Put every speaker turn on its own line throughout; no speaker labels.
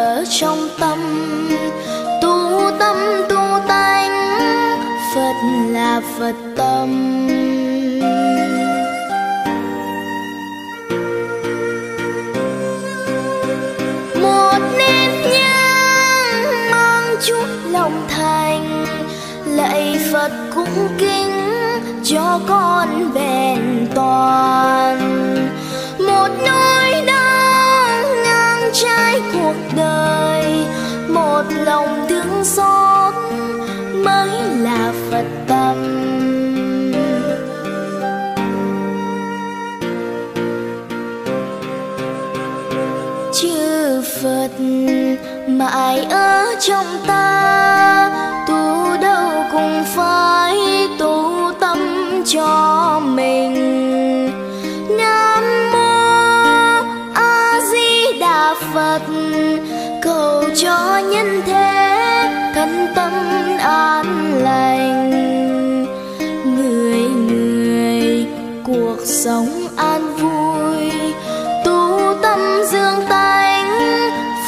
ở trong tâm. Tu tâm, tu tánh, phật là phật tâm. Một nén nhang mang chút lòng thành, lạy phật cũng kính cho con bền toàn. một lòng thương xót mới là phật tâm. Chư phật mãi ở trong ta. nhân thế, thân tâm an lành. Người người cuộc sống an vui, tu tâm dương tánh,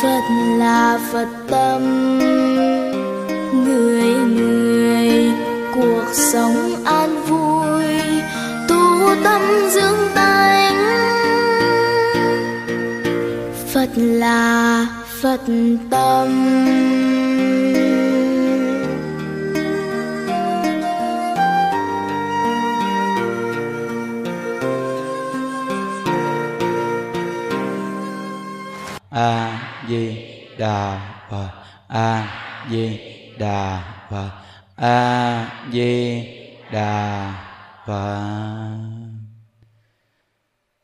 phật là phật tâm. Người người cuộc sống an vui, tu tâm dương tánh, phật là Phật tâm.
A Di Đà Phật. A Di Đà Phật. A Di Đà Phật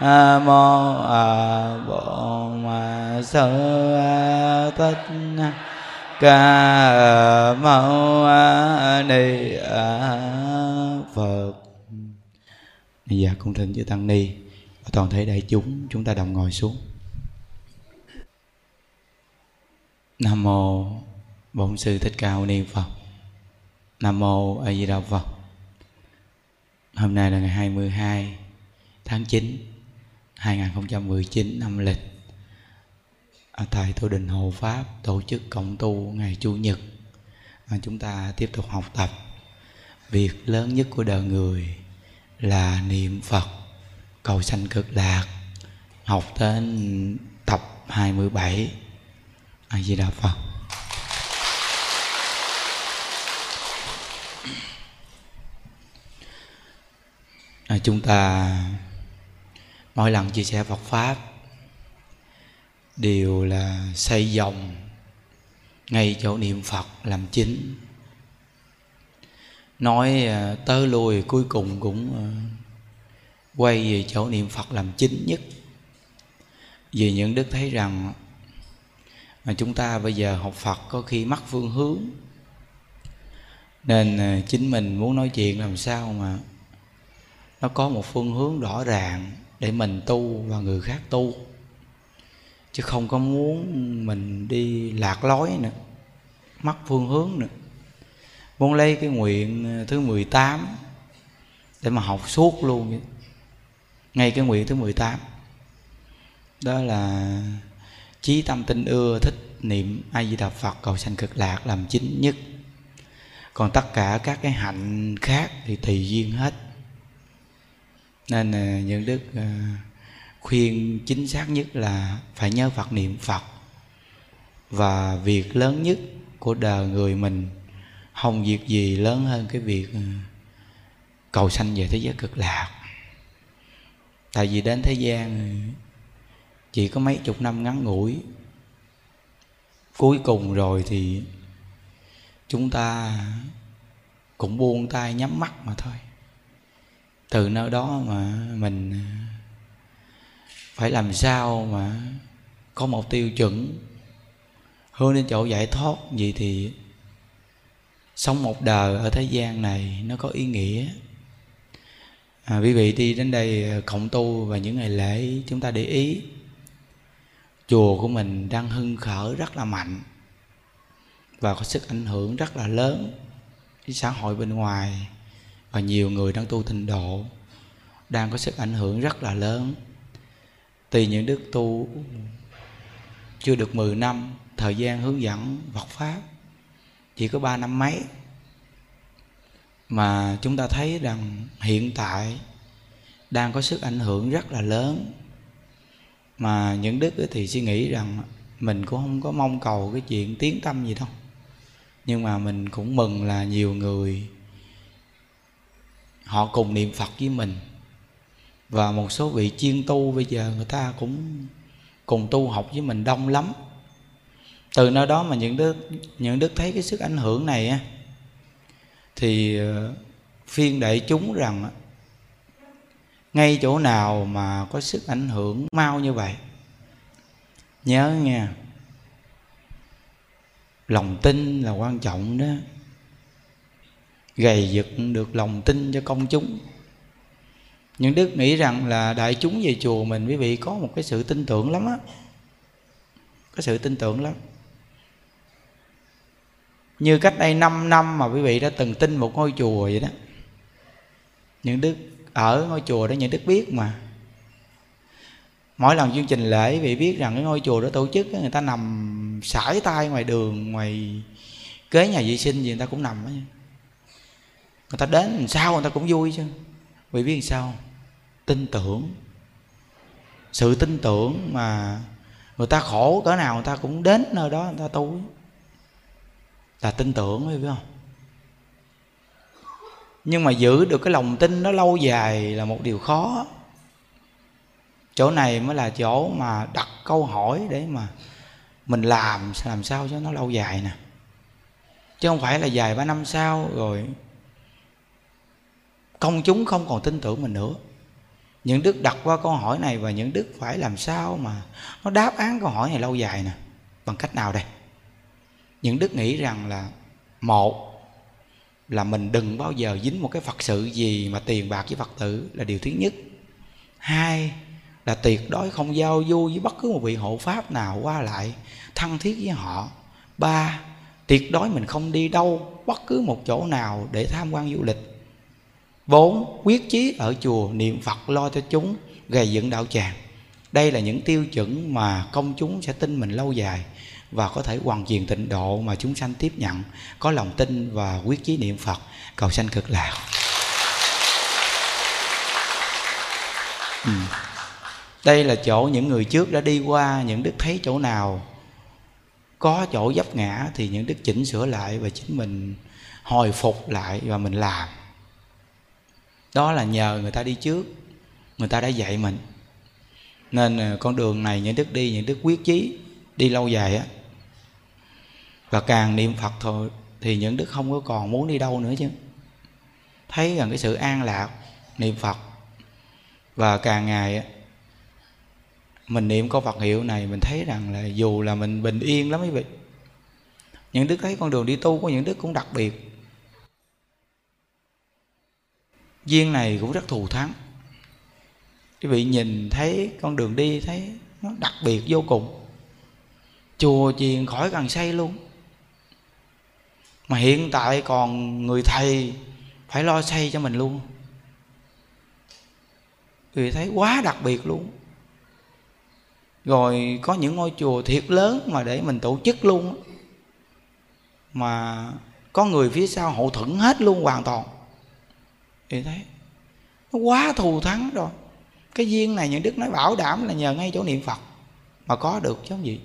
mô a bổn sư thích ca mâu ni phật. Bây giờ cung thỉnh chư tăng ni và toàn thể đại chúng chúng ta đồng ngồi xuống. Nam mô bổn sư thích ca mâu ni phật. Nam mô a di đà phật. Hôm nay là ngày 22 tháng 9 2019 năm lịch. Ở tại tu đình Hồ Pháp tổ chức cộng tu ngày Chủ nhật. À, chúng ta tiếp tục học tập. Việc lớn nhất của đời người là niệm Phật cầu sanh cực lạc học đến tập 27 A Di Đà Phật. À, chúng ta mỗi lần chia sẻ Phật pháp đều là xây dòng ngay chỗ niệm Phật làm chính. Nói tớ tới lui cuối cùng cũng à, quay về chỗ niệm Phật làm chính nhất. Vì những đức thấy rằng mà chúng ta bây giờ học Phật có khi mắc phương hướng, nên à, chính mình muốn nói chuyện làm sao mà nó có một phương hướng rõ ràng để mình tu và người khác tu. Chứ không có muốn mình đi lạc lối nữa, mất phương hướng nữa. Muốn lấy cái nguyện ờ, thứ 18 để mà học suốt luôn vậy. ngay cái nguyện thứ 18 đó là chí tâm tinh ưa, thích niệm a di đà phật, cầu sanh cực lạc làm chính nhất. Còn tất cả các cái hạnh khác thì tùy duyên hết nên những đức ờ, khuyên chính xác nhất là phải nhớ phật niệm phật. Và việc lớn nhất của đời người mình, không việc gì lớn hơn cái việc ờ, cầu sanh về thế giới cực lạc. Tại vì đến thế gian ờ, chỉ có mấy chục năm ngắn ngủi, cuối cùng rồi thì chúng ta cũng buông tay nhắm mắt mà thôi từ nơi đó mà mình à, phải làm sao mà có một tiêu chuẩn. Hướng đến chỗ giải thoát gì thì sống một đời ở thế gian này nó có ý nghĩa. À, quý vị đi đến đây à, cộng tu và những ngày lễ chúng ta để ý chùa của mình đang hưng khởi rất là mạnh và có sức ảnh hưởng rất là lớn với xã hội bên ngoài và nhiều người đang tu tịnh độ, đang có sức ảnh hưởng rất là lớn. Tùy những đức tu chưa được 10 năm, thời gian hướng dẫn Phật pháp chỉ có ba năm mấy, mà chúng ta thấy rằng hiện tại đang có sức ảnh hưởng rất là lớn. Mà những đức thì suy nghĩ rằng mình cũng không có mong cầu cái chuyện tiến tâm gì đâu. Nhưng mà mình cũng mừng là nhiều người họ cùng niệm phật với mình. Và một số vị chuyên tu bây giờ người ta cũng cùng tu học với mình đông lắm. Từ nơi đó mà những đức những đức thấy cái sức ảnh hưởng này á, thì ờ, phiên đại chúng rằng ngay chỗ nào mà có sức ảnh hưởng mau như vậy, nhớ nha lòng tin là quan trọng đó gầy dựng được lòng tin cho công chúng. Những đức nghĩ rằng là đại chúng về chùa mình, quý vị, có một cái sự tin tưởng lắm á. Có sự tin tưởng lắm. Như cách đây 5 năm mà quý vị đã từng tin một ngôi chùa vậy đó. Những đức ở ngôi chùa đó những đức biết mà. Mỗi lần chương trình lễ vị biết rằng cái ngôi chùa đó tổ chức người ta nằm sải tay ngoài đường, ngoài kế nhà vệ sinh gì người ta cũng nằm đó người ta đến làm sao người ta cũng vui chứ. Vì biết làm sao? Tin tưởng. Sự tin tưởng mà người ta khổ cỡ nào người ta cũng đến nơi đó người ta tu. Là tin tưởng phải không? Nhưng mà giữ được cái lòng tin nó lâu dài là một điều khó. Chỗ này mới là chỗ mà đặt câu hỏi để mà mình làm làm sao cho nó lâu dài nè. Chứ không phải là dài ba năm sau rồi công chúng không còn tin tưởng mình nữa. Những đức đặt qua câu hỏi này và những đức phải làm sao mà nó đáp án câu hỏi này lâu dài nè. Bằng cách nào đây? Những đức nghĩ rằng là, một là mình đừng bao giờ dính một cái phật sự gì mà tiền bạc với phật tử là điều thứ nhất. Hai là tuyệt đối không giao du với bất cứ một vị hộ pháp nào qua lại thân thiết với họ. Ba, tuyệt đối mình không đi đâu bất cứ một chỗ nào để tham quan du lịch bốn quyết chí ở chùa, niệm phật lo cho chúng gầy dựng đạo tràng. Đây là những tiêu chuẩn mà công chúng sẽ tin mình lâu dài và có thể hoàn truyền tịnh độ mà chúng sanh tiếp nhận, có lòng tin và quyết chí niệm phật. Cầu sanh cực lạc. Ừ. đây là chỗ những người trước đã đi qua, những đức thấy chỗ nào có chỗ dấp ngã thì những đức chỉnh sửa lại và chính mình hồi phục lại và mình làm đó là nhờ người ta đi trước, người ta đã dạy mình. Nên ờ, con đường này, những đức đi, những đức quyết chí đi lâu dài á, và càng niệm phật thôi thì những đức không có còn muốn đi đâu nữa chứ. Thấy rằng cái sự an lạc, niệm phật, và càng ngày mình niệm câu Phật hiệu này, mình thấy rằng là dù là mình bình yên lắm quý vị, những đức thấy con đường đi tu của những đức cũng đặc biệt. Duyên này cũng rất thù thắng. Quý vị nhìn thấy con đường đi thấy nó đặc biệt vô cùng. Chùa chiền khỏi cần xây luôn. Mà hiện tại còn người thầy phải lo xây cho mình luôn. Vì thấy quá đặc biệt luôn. Rồi có những ngôi chùa thiệt lớn mà để mình tổ chức luôn mà có người phía sau hậu thuẫn hết luôn hoàn toàn thì thấy nó quá thù thắng rồi. Cái duyên này những đức nói bảo đảm là nhờ ngay chỗ niệm phật. Mà có được chứ không gì.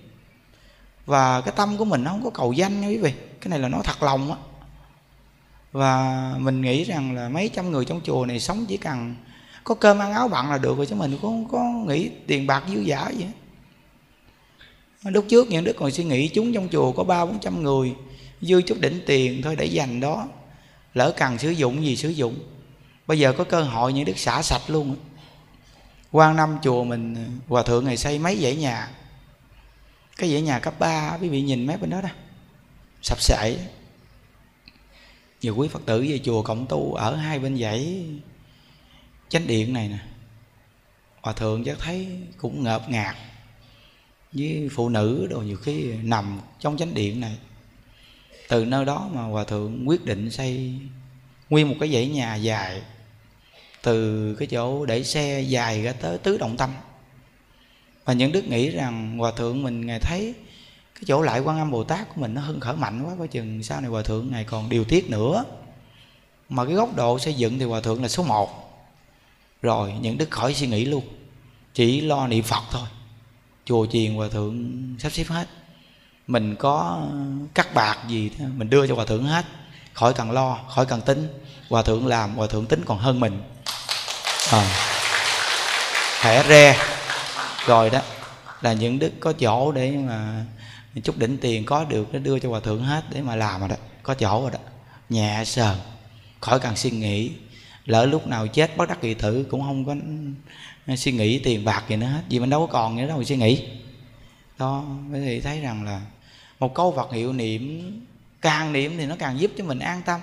Và cái tâm của mình nó không có cầu danh nha quý vị. Cái này là nói thật lòng á. Và mình nghĩ rằng là mấy trăm người trong chùa này sống chỉ cần có cơm ăn áo bặn là được rồi chứ mình cũng không có nghĩ tiền bạc dư giả gì hết. Lúc trước những đức còn suy nghĩ chúng trong chùa có ba bốn trăm người. Dư chút đỉnh tiền thôi để dành đó. Lỡ cần sử dụng gì sử dụng bây giờ có cơ hội những đức xả sạch luôn. Quan năm chùa mình, hòa thượng ngày xây mấy dãy nhà? Cái dãy nhà cấp 3 quý vị nhìn mấy bên đó đó. Sập sệ. Nhiều quý phật tử về chùa cộng tu ở hai bên dãy chánh điện này nè. Hòa thượng chắc thấy cũng ngợp ngạt với phụ nữ đồ nhiều khi nằm trong chánh điện này. Từ nơi đó mà hòa thượng quyết định xây nguyên một cái dãy nhà dài từ cái chỗ để xe dài ra tới tứ động tâm. Và những đức nghĩ rằng hòa thượng mình ngài thấy cái chỗ lại quan âm bồ tát của mình nó hưng khởi mạnh quá, coi chừng sau này hòa thượng ngài còn điều tiết nữa. Mà cái góc độ xây dựng thì hòa thượng là số một. Rồi những đức khỏi suy nghĩ luôn, chỉ lo niệm phật thôi. Chùa chiền hòa thượng sắp xếp hết. Mình có cắt bạc gì mình đưa cho hòa thượng hết. Khỏi cần lo, khỏi cần tính. Hòa thượng làm, hòa thượng tính còn hơn mình à. thẻ re. Rồi đó, là những đức có chỗ để mà chút đỉnh tiền có được nó đưa cho hòa thượng hết để mà làm rồi đó, có chỗ rồi đó. Nhẹ sờn, khỏi cần suy nghĩ, lỡ lúc nào chết bất đắc kỳ tử cũng không có suy nghĩ tiền bạc gì nữa hết, vì mình đâu có còn nữa đâu mà suy nghĩ. Đó thì thấy rằng là một câu Phật hiệu niệm, càng niệm thì nó càng giúp cho mình an tâm.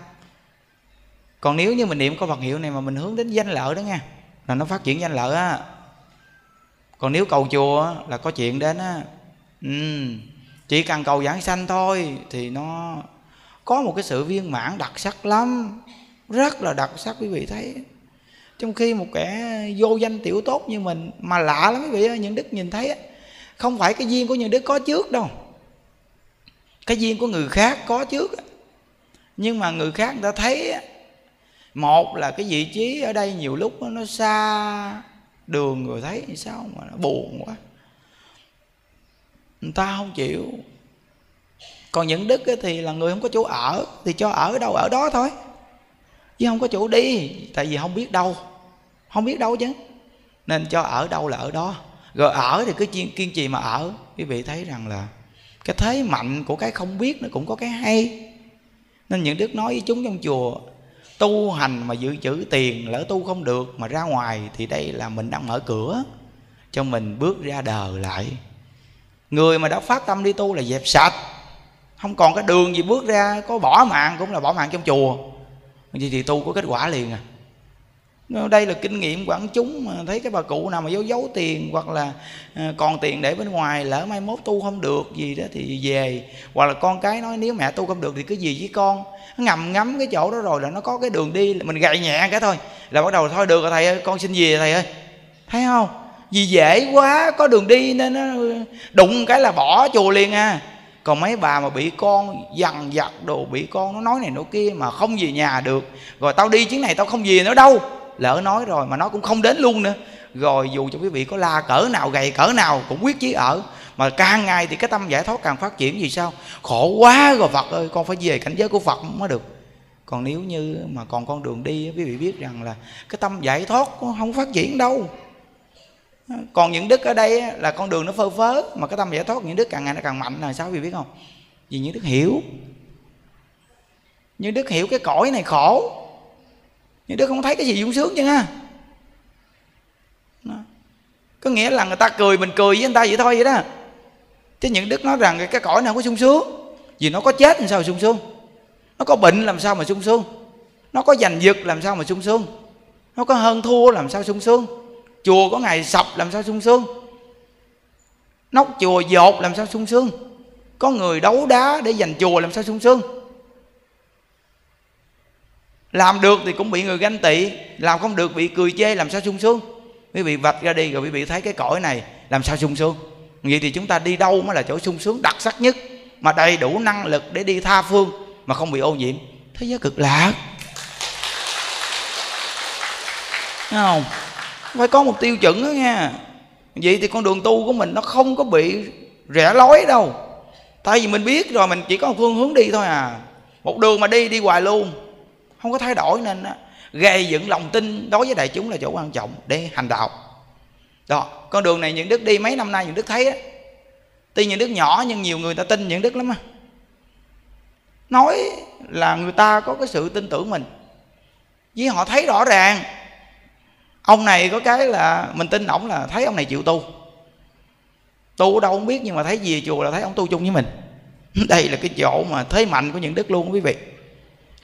Còn nếu như mình niệm câu Phật hiệu này mà mình hướng đến danh lợi đó nha là nó phát triển danh lợi á. Còn nếu cầu chùa là có chuyện đến á. Ừ, chỉ cần cầu giảng sanh thôi thì nó có một cái sự viên mãn đặc sắc lắm. Rất là đặc sắc quý vị thấy. Trong khi một kẻ vô danh tiểu tốt như mình mà lạ lắm quý vị ơi những đức nhìn thấy không phải cái duyên của những đức có trước đâu. Cái duyên của người khác có trước nhưng mà người khác người ta thấy một là cái vị trí ở đây nhiều lúc nó xa đường người thấy sao mà nó buồn quá. Người ta không chịu. Còn những đức thì là người không có chỗ ở thì cho ở đâu ở đó thôi. Chứ không có chỗ đi tại vì không biết đâu. Không biết đâu chứ. Nên cho ở đâu là ở đó. Rồi ở thì cứ kiên, kiên trì mà ở. Quý vị thấy rằng là cái thế mạnh của cái không biết nó cũng có cái hay. Nên những đức nói với chúng trong chùa tu hành mà dự trữ tiền, lỡ tu không được mà ra ngoài thì đây là mình đang mở cửa cho mình bước ra đời lại. Người mà đã phát tâm đi tu là dẹp sạch. Không còn cái đường gì bước ra, có bỏ mạng cũng là bỏ mạng trong chùa. Vậy thì tu có kết quả liền à đây là kinh nghiệm quảng chúng, mà thấy cái bà cụ nào mà giấu giấu tiền hoặc là à, còn tiền để bên ngoài lỡ mai mốt tu không được gì đó thì về. Hoặc là con cái nói nếu mẹ tu không được thì cứ gì với con. Ngầm ngắm cái chỗ đó rồi là nó có cái đường đi, mình gậy nhẹ cái thôi. Là bắt đầu thôi, được rồi thầy ơi, con xin về thầy ơi. Thấy không? Vì dễ quá, có đường đi nên nó đụng cái là bỏ chùa liền à. Còn mấy bà mà bị con dằn vặt đồ, bị con nó nói này nói kia mà không về nhà được. Rồi tao đi chuyến này tao không về nữa đâu lỡ nói rồi mà nó cũng không đến luôn nữa. Rồi dù cho quý vị có la cỡ nào, gầy cỡ nào cũng quyết chí ở. Mà càng ngày thì cái tâm giải thoát càng phát triển, vì sao? Khổ quá rồi, phật ơi, con phải về cảnh giới của phật mới được. Còn nếu như mà còn con đường đi, quý vị biết rằng là cái tâm giải thoát không phát triển đâu. Còn những đức ở đây là con đường nó phơ phớ, mà cái tâm giải thoát những đức càng ngày nó càng mạnh, là sao quý vị biết không? Vì những đức hiểu. Những đức hiểu cái cõi này khổ những đứa không thấy cái gì sung sướng chứ ha. Có nghĩa là người ta cười mình cười với người ta vậy thôi vậy đó. Chứ những đức nói rằng cái cõi này không có sung sướng. Vì nó có chết làm sao mà sung sướng? Nó có bệnh làm sao mà sung sướng? Nó có giành giật làm sao mà sung sướng? Nó có hơn thua làm sao sung sướng? Chùa có ngày sập làm sao sung sướng? Nóc chùa dột làm sao sung sướng? Có người đấu đá để giành chùa làm sao sung sướng? Làm được thì cũng bị người ganh tị, làm không được bị cười chê, làm sao sung sướng? Quý vị vạch ra đi rồi quý vị thấy cái cõi này, làm sao sung sướng? Vậy thì chúng ta đi đâu mới là chỗ sung sướng đặc sắc nhất, mà đầy đủ năng lực để đi tha phương, mà không bị ô nhiễm? Thế giới cực lạc. Thấy không? Phải có một tiêu chuẩn đó nha. Vậy thì con đường tu của mình nó không có bị rẽ lối đâu. Tại vì mình biết rồi, mình chỉ có một phương hướng đi thôi à. Một đường mà đi đi hoài luôn không có thay đổi nên gây dựng lòng tin đối với đại chúng là chỗ quan trọng để hành đạo. Đó, con đường này những đức đi mấy năm nay, những đức thấy á, tuy những đức nhỏ nhưng nhiều người ta tin những đức lắm á. Nói là người ta có cái sự tin tưởng mình với họ thấy rõ ràng. Ông này có cái là mình tin ổng là thấy ông này chịu tu. Tu ở đâu không biết nhưng mà thấy gì chùa là thấy ông tu chung với mình. Đây là cái chỗ mà thế mạnh của những đức luôn quý vị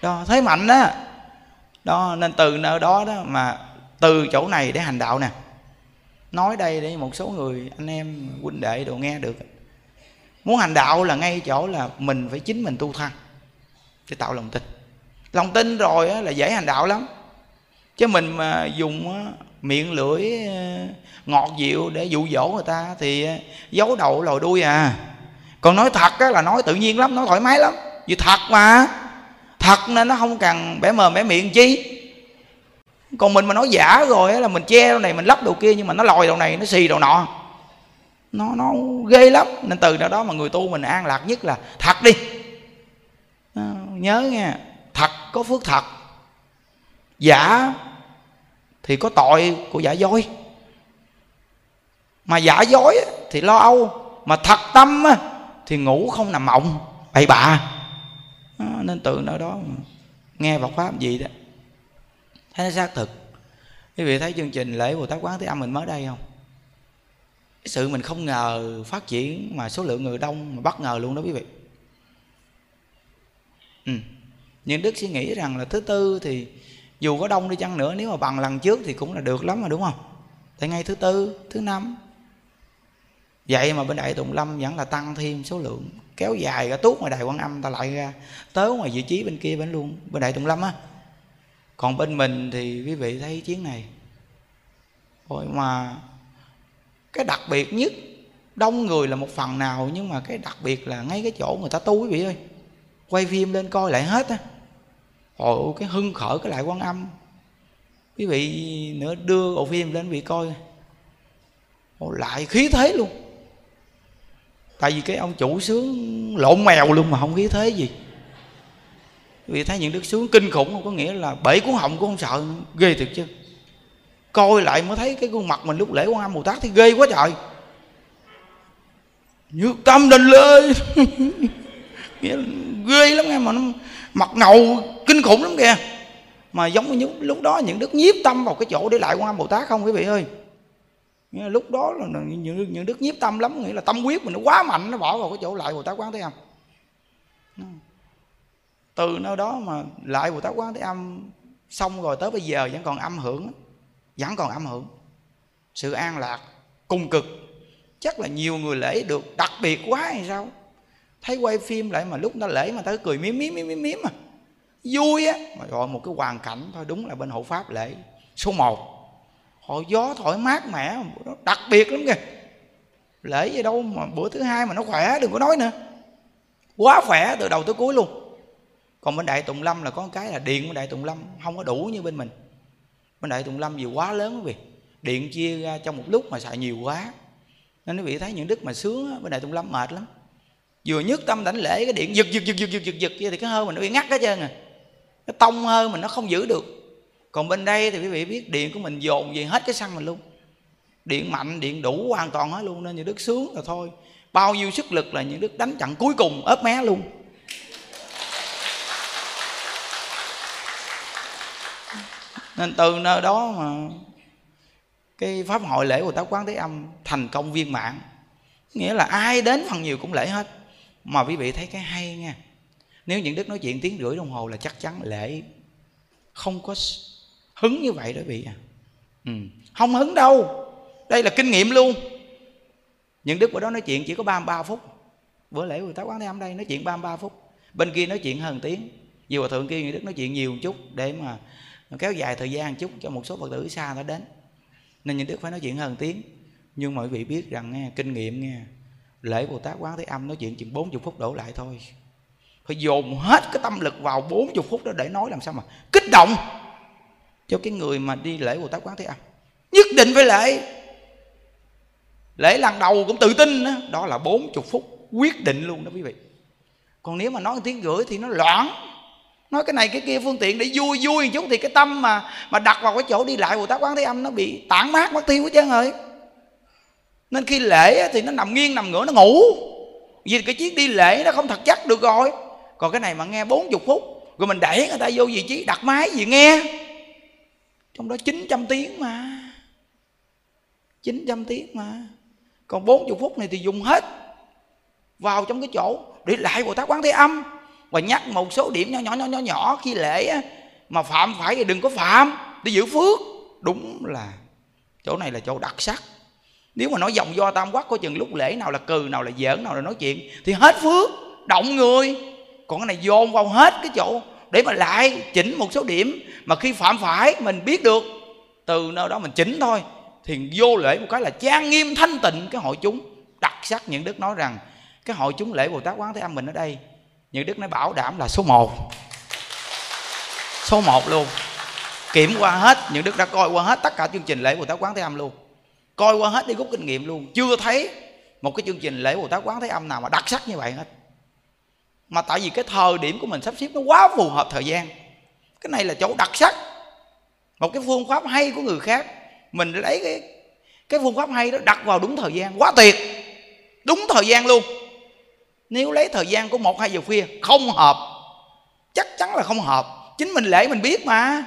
đó, thế mạnh đó đó, nên từ nơi đó đó mà từ chỗ này để hành đạo nè. Nói đây để một số người, anh em, huynh đệ đồ nghe được. Muốn hành đạo là ngay chỗ là mình phải chính mình tu thân, để tạo lòng tin. Lòng tin rồi là dễ hành đạo lắm. Chứ mình mà dùng miệng lưỡi ờ, ngọt dịu để dụ dỗ người ta thì ờ, giấu đầu lòi đuôi à. Còn nói thật là nói tự nhiên lắm, nói thoải mái lắm. Vì thật mà thật nên nó không cần bẻ mờ bẻ miệng chi. Còn mình mà nói giả rồi là mình che đầu này, mình lắp đầu kia, nhưng mà nó lòi đầu này, nó xì đầu nọ. Nó nó ghê lắm. Nên từ đó đó mà người tu mình an lạc nhất là thật đi. À, nhớ nghe, thật có phước thật. Giả thì có tội của giả dối. Mà giả dối thì lo âu. Mà thật tâm thì ngủ không nằm mộng. Bậy bạ nên từ nơi đó nghe Phật pháp gì đó. Thấy nó xác thực. Quý vị thấy chương trình lễ Bồ Tát Quán Thế Âm mình mới đây không? Cái sự mình không ngờ phát triển mà số lượng người đông mà bất ngờ luôn đó quý vị. Ừ. nhưng Đức suy nghĩ rằng là thứ tư thì dù có đông đi chăng nữa, nếu mà bằng lần trước thì cũng là được lắm mà, đúng không? Tại ngay thứ tư, thứ năm vậy mà bên đại tùng lâm vẫn là tăng thêm số lượng kéo dài ra tuốt ngoài đài quan âm ta lại ra tới ngoài vị trí bên kia bên luôn bên đại tùng lâm á. Còn bên mình thì quý vị thấy chuyến này. Rồi mà cái đặc biệt nhất đông người là một phần nào nhưng mà cái đặc biệt là ngay cái chỗ người ta tu quý vị ơi. Quay phim lên coi lại hết á. Ôi cái hưng khởi cái lại quan âm. Quý vị nữa đưa bộ phim lên vị coi. Ôi, lại khí thế luôn tại vì cái ông chủ sướng lộn mèo luôn mà không khí thế gì. Vì thấy những đức sướng kinh khủng không có nghĩa là bể cuốn họng cũng không sợ, ghê thiệt chứ. Coi lại mới thấy cái khuôn mặt mình lúc lễ quan âm bồ tát thì ghê quá trời. Nhược tâm đình lê nghĩa là ghê lắm nghe mà nó mặt ngầu kinh khủng lắm kìa. Mà giống như lúc đó những đức nhiếp tâm vào cái chỗ để lại quan âm bồ tát không quý vị ơi? Nghĩa lúc đó là những, những đức nhiếp tâm lắm nghĩa là tâm quyết mình nó quá mạnh nó bỏ vào cái chỗ lại bồ tát quán thế âm. Từ nơi đó mà lại bồ tát quán thế âm xong rồi tới bây giờ vẫn còn âm hưởng vẫn còn âm hưởng. Sự an lạc cùng cực. Chắc là nhiều người lễ được đặc biệt quá hay sao? Thấy quay phim lại mà lúc ta lễ mà ta cười miếm miếm miếm miếm mà. Vui á mà gọi một cái hoàn cảnh thôi đúng là bên hộ pháp lễ. Số 1 họ gió thổi mát mẻ nó đặc biệt lắm kìa lễ gì đâu mà bữa thứ hai mà nó khỏe đừng có nói nữa quá khỏe từ đầu tới cuối luôn còn bên đại tùng lâm là có một cái là điện bên đại tùng lâm không có đủ như bên mình bên đại tùng lâm gì quá lớn quý vị điện chia ra trong một lúc mà xài nhiều quá nên quý vị thấy những đức mà sướng bên đại tùng lâm mệt lắm vừa nhất tâm đảnh lễ cái điện giật giật giật giật giật giật giật thì cái hơi mình nó bị ngắt hết trơn à cái tông hơi mình nó không giữ được còn bên đây thì quý vị biết điện của mình dồn về hết cái xăng mình luôn. Điện mạnh, điện đủ hoàn toàn hết luôn, nên những đức sướng là thôi. Bao nhiêu sức lực là những đức đánh trận cuối cùng ớp mé luôn. Nên từ nơi đó mà cái pháp hội lễ của tá Quán Thế Âm thành công viên mãn. Nghĩa là ai đến phần nhiều cũng lễ hết. Mà quý vị thấy cái hay nha. Nếu những đức nói chuyện tiếng rưỡi đồng hồ là chắc chắn lễ không có hứng như vậy đó vị à. Ừ. không hứng đâu. Đây là kinh nghiệm luôn. Những đức bữa đó nói chuyện chỉ có 33 phút. Bữa lễ của Tát Quán Thế Âm đây nói chuyện 33 phút. Bên kia nói chuyện hơn tiếng. Nhiều hòa thượng kia những đức nói chuyện nhiều một chút để mà kéo dài thời gian một chút cho một số phật tử xa nó đến. Nên những đức phải nói chuyện hơn tiếng. Nhưng mọi vị biết rằng nghe, kinh nghiệm nghe, lễ bồ tát quán thế âm nói chuyện chừng 40 phút đổ lại thôi. Phải dồn hết cái tâm lực vào 40 phút đó để nói làm sao mà kích động cho cái người mà đi lễ bồ tát quán thế âm. Nhất định phải lễ. Lễ lần đầu cũng tự tin đó, đó là 40 phút quyết định luôn đó quý vị. Còn nếu mà nói tiếng gửi thì nó loạn nói cái này cái kia phương tiện để vui vui một chút thì cái tâm mà mà đặt vào cái chỗ đi lại bồ tát quán thế âm nó bị tản mát mất tiêu hết trơn rồi. Nên khi lễ thì nó nằm nghiêng nằm ngửa nó ngủ. Vì cái chiếc đi lễ nó không thật chắc được rồi. Còn cái này mà nghe 40 phút rồi mình đẩy người ta vô vị trí đặt máy gì nghe trong đó 900 tiếng mà. 900 tiếng mà. Còn 40 phút này thì dùng hết vào trong cái chỗ để lại Bồ Tát Quán Thế Âm và nhắc một số điểm nhỏ nhỏ nhỏ nhỏ nhỏ khi lễ á, mà phạm phải thì đừng có phạm để giữ phước. Đúng là chỗ này là chỗ đặc sắc. Nếu mà nói dòng do tam quắc có chừng lúc lễ nào là cừ nào là giỡn nào là nói chuyện thì hết phước động người. Còn cái này dồn vào hết cái chỗ để mà lại chỉnh một số điểm mà khi phạm phải mình biết được, từ nơi đó mình chỉnh thôi. Thì vô lễ một cái là trang nghiêm thanh tịnh cái hội chúng, đặc sắc những đức nói rằng, cái hội chúng lễ bồ tát quán thế âm mình ở đây, những đức nói bảo đảm là số 1 số 1 luôn. Kiểm qua hết, những đức đã coi qua hết tất cả chương trình lễ bồ tát quán thế âm luôn. Coi qua hết đi rút kinh nghiệm luôn. Chưa thấy một cái chương trình lễ bồ tát quán thế âm nào mà đặc sắc như vậy hết mà tại vì cái thời điểm của mình sắp xếp nó quá phù hợp thời gian. Cái này là chỗ đặc sắc. Một cái phương pháp hay của người khác. Mình lấy cái cái phương pháp hay đó đặt vào đúng thời gian. Quá tuyệt. Đúng thời gian luôn. Nếu lấy thời gian của một hai giờ khuya, không hợp. Chắc chắn là không hợp. Chính mình lễ mình biết mà.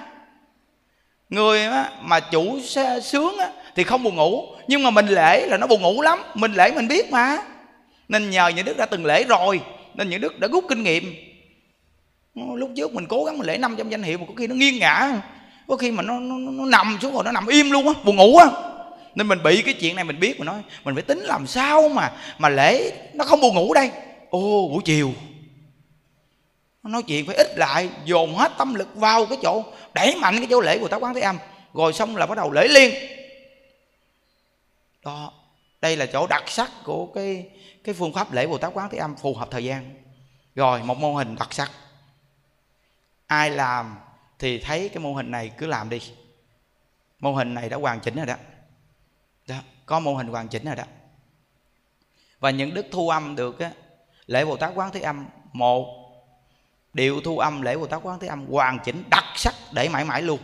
Người mà chủ sướng thì không buồn ngủ. Nhưng mà mình lễ là nó buồn ngủ lắm. Mình lễ mình biết mà. Nên nhờ những đức đã từng lễ rồi nên những đức đã rút kinh nghiệm. Lúc trước mình cố gắng mình lễ 500 danh hiệu mà có khi nó nghiêng ngã có khi mà nó, nó, nó nằm xuống rồi nó nằm im luôn á buồn ngủ á. Nên mình bị cái chuyện này mình biết mình nói mình phải tính làm sao mà mà lễ nó không buồn ngủ đây. Ô buổi chiều nó nói chuyện phải ít lại dồn hết tâm lực vào cái chỗ đẩy mạnh cái chỗ lễ của tá quán thế âm. Rồi xong là bắt đầu lễ liên. Đó đây là chỗ đặc sắc của cái cái phương pháp lễ bồ tát quán thế âm phù hợp thời gian. Rồi một mô hình đặc sắc. Ai làm thì thấy cái mô hình này cứ làm đi. Mô hình này đã hoàn chỉnh rồi đó, đó có mô hình hoàn chỉnh rồi đó. Và những đức thu âm được á, lễ bồ tát quán thế âm một điệu thu âm lễ bồ tát quán thế âm hoàn chỉnh đặc sắc để mãi mãi luôn.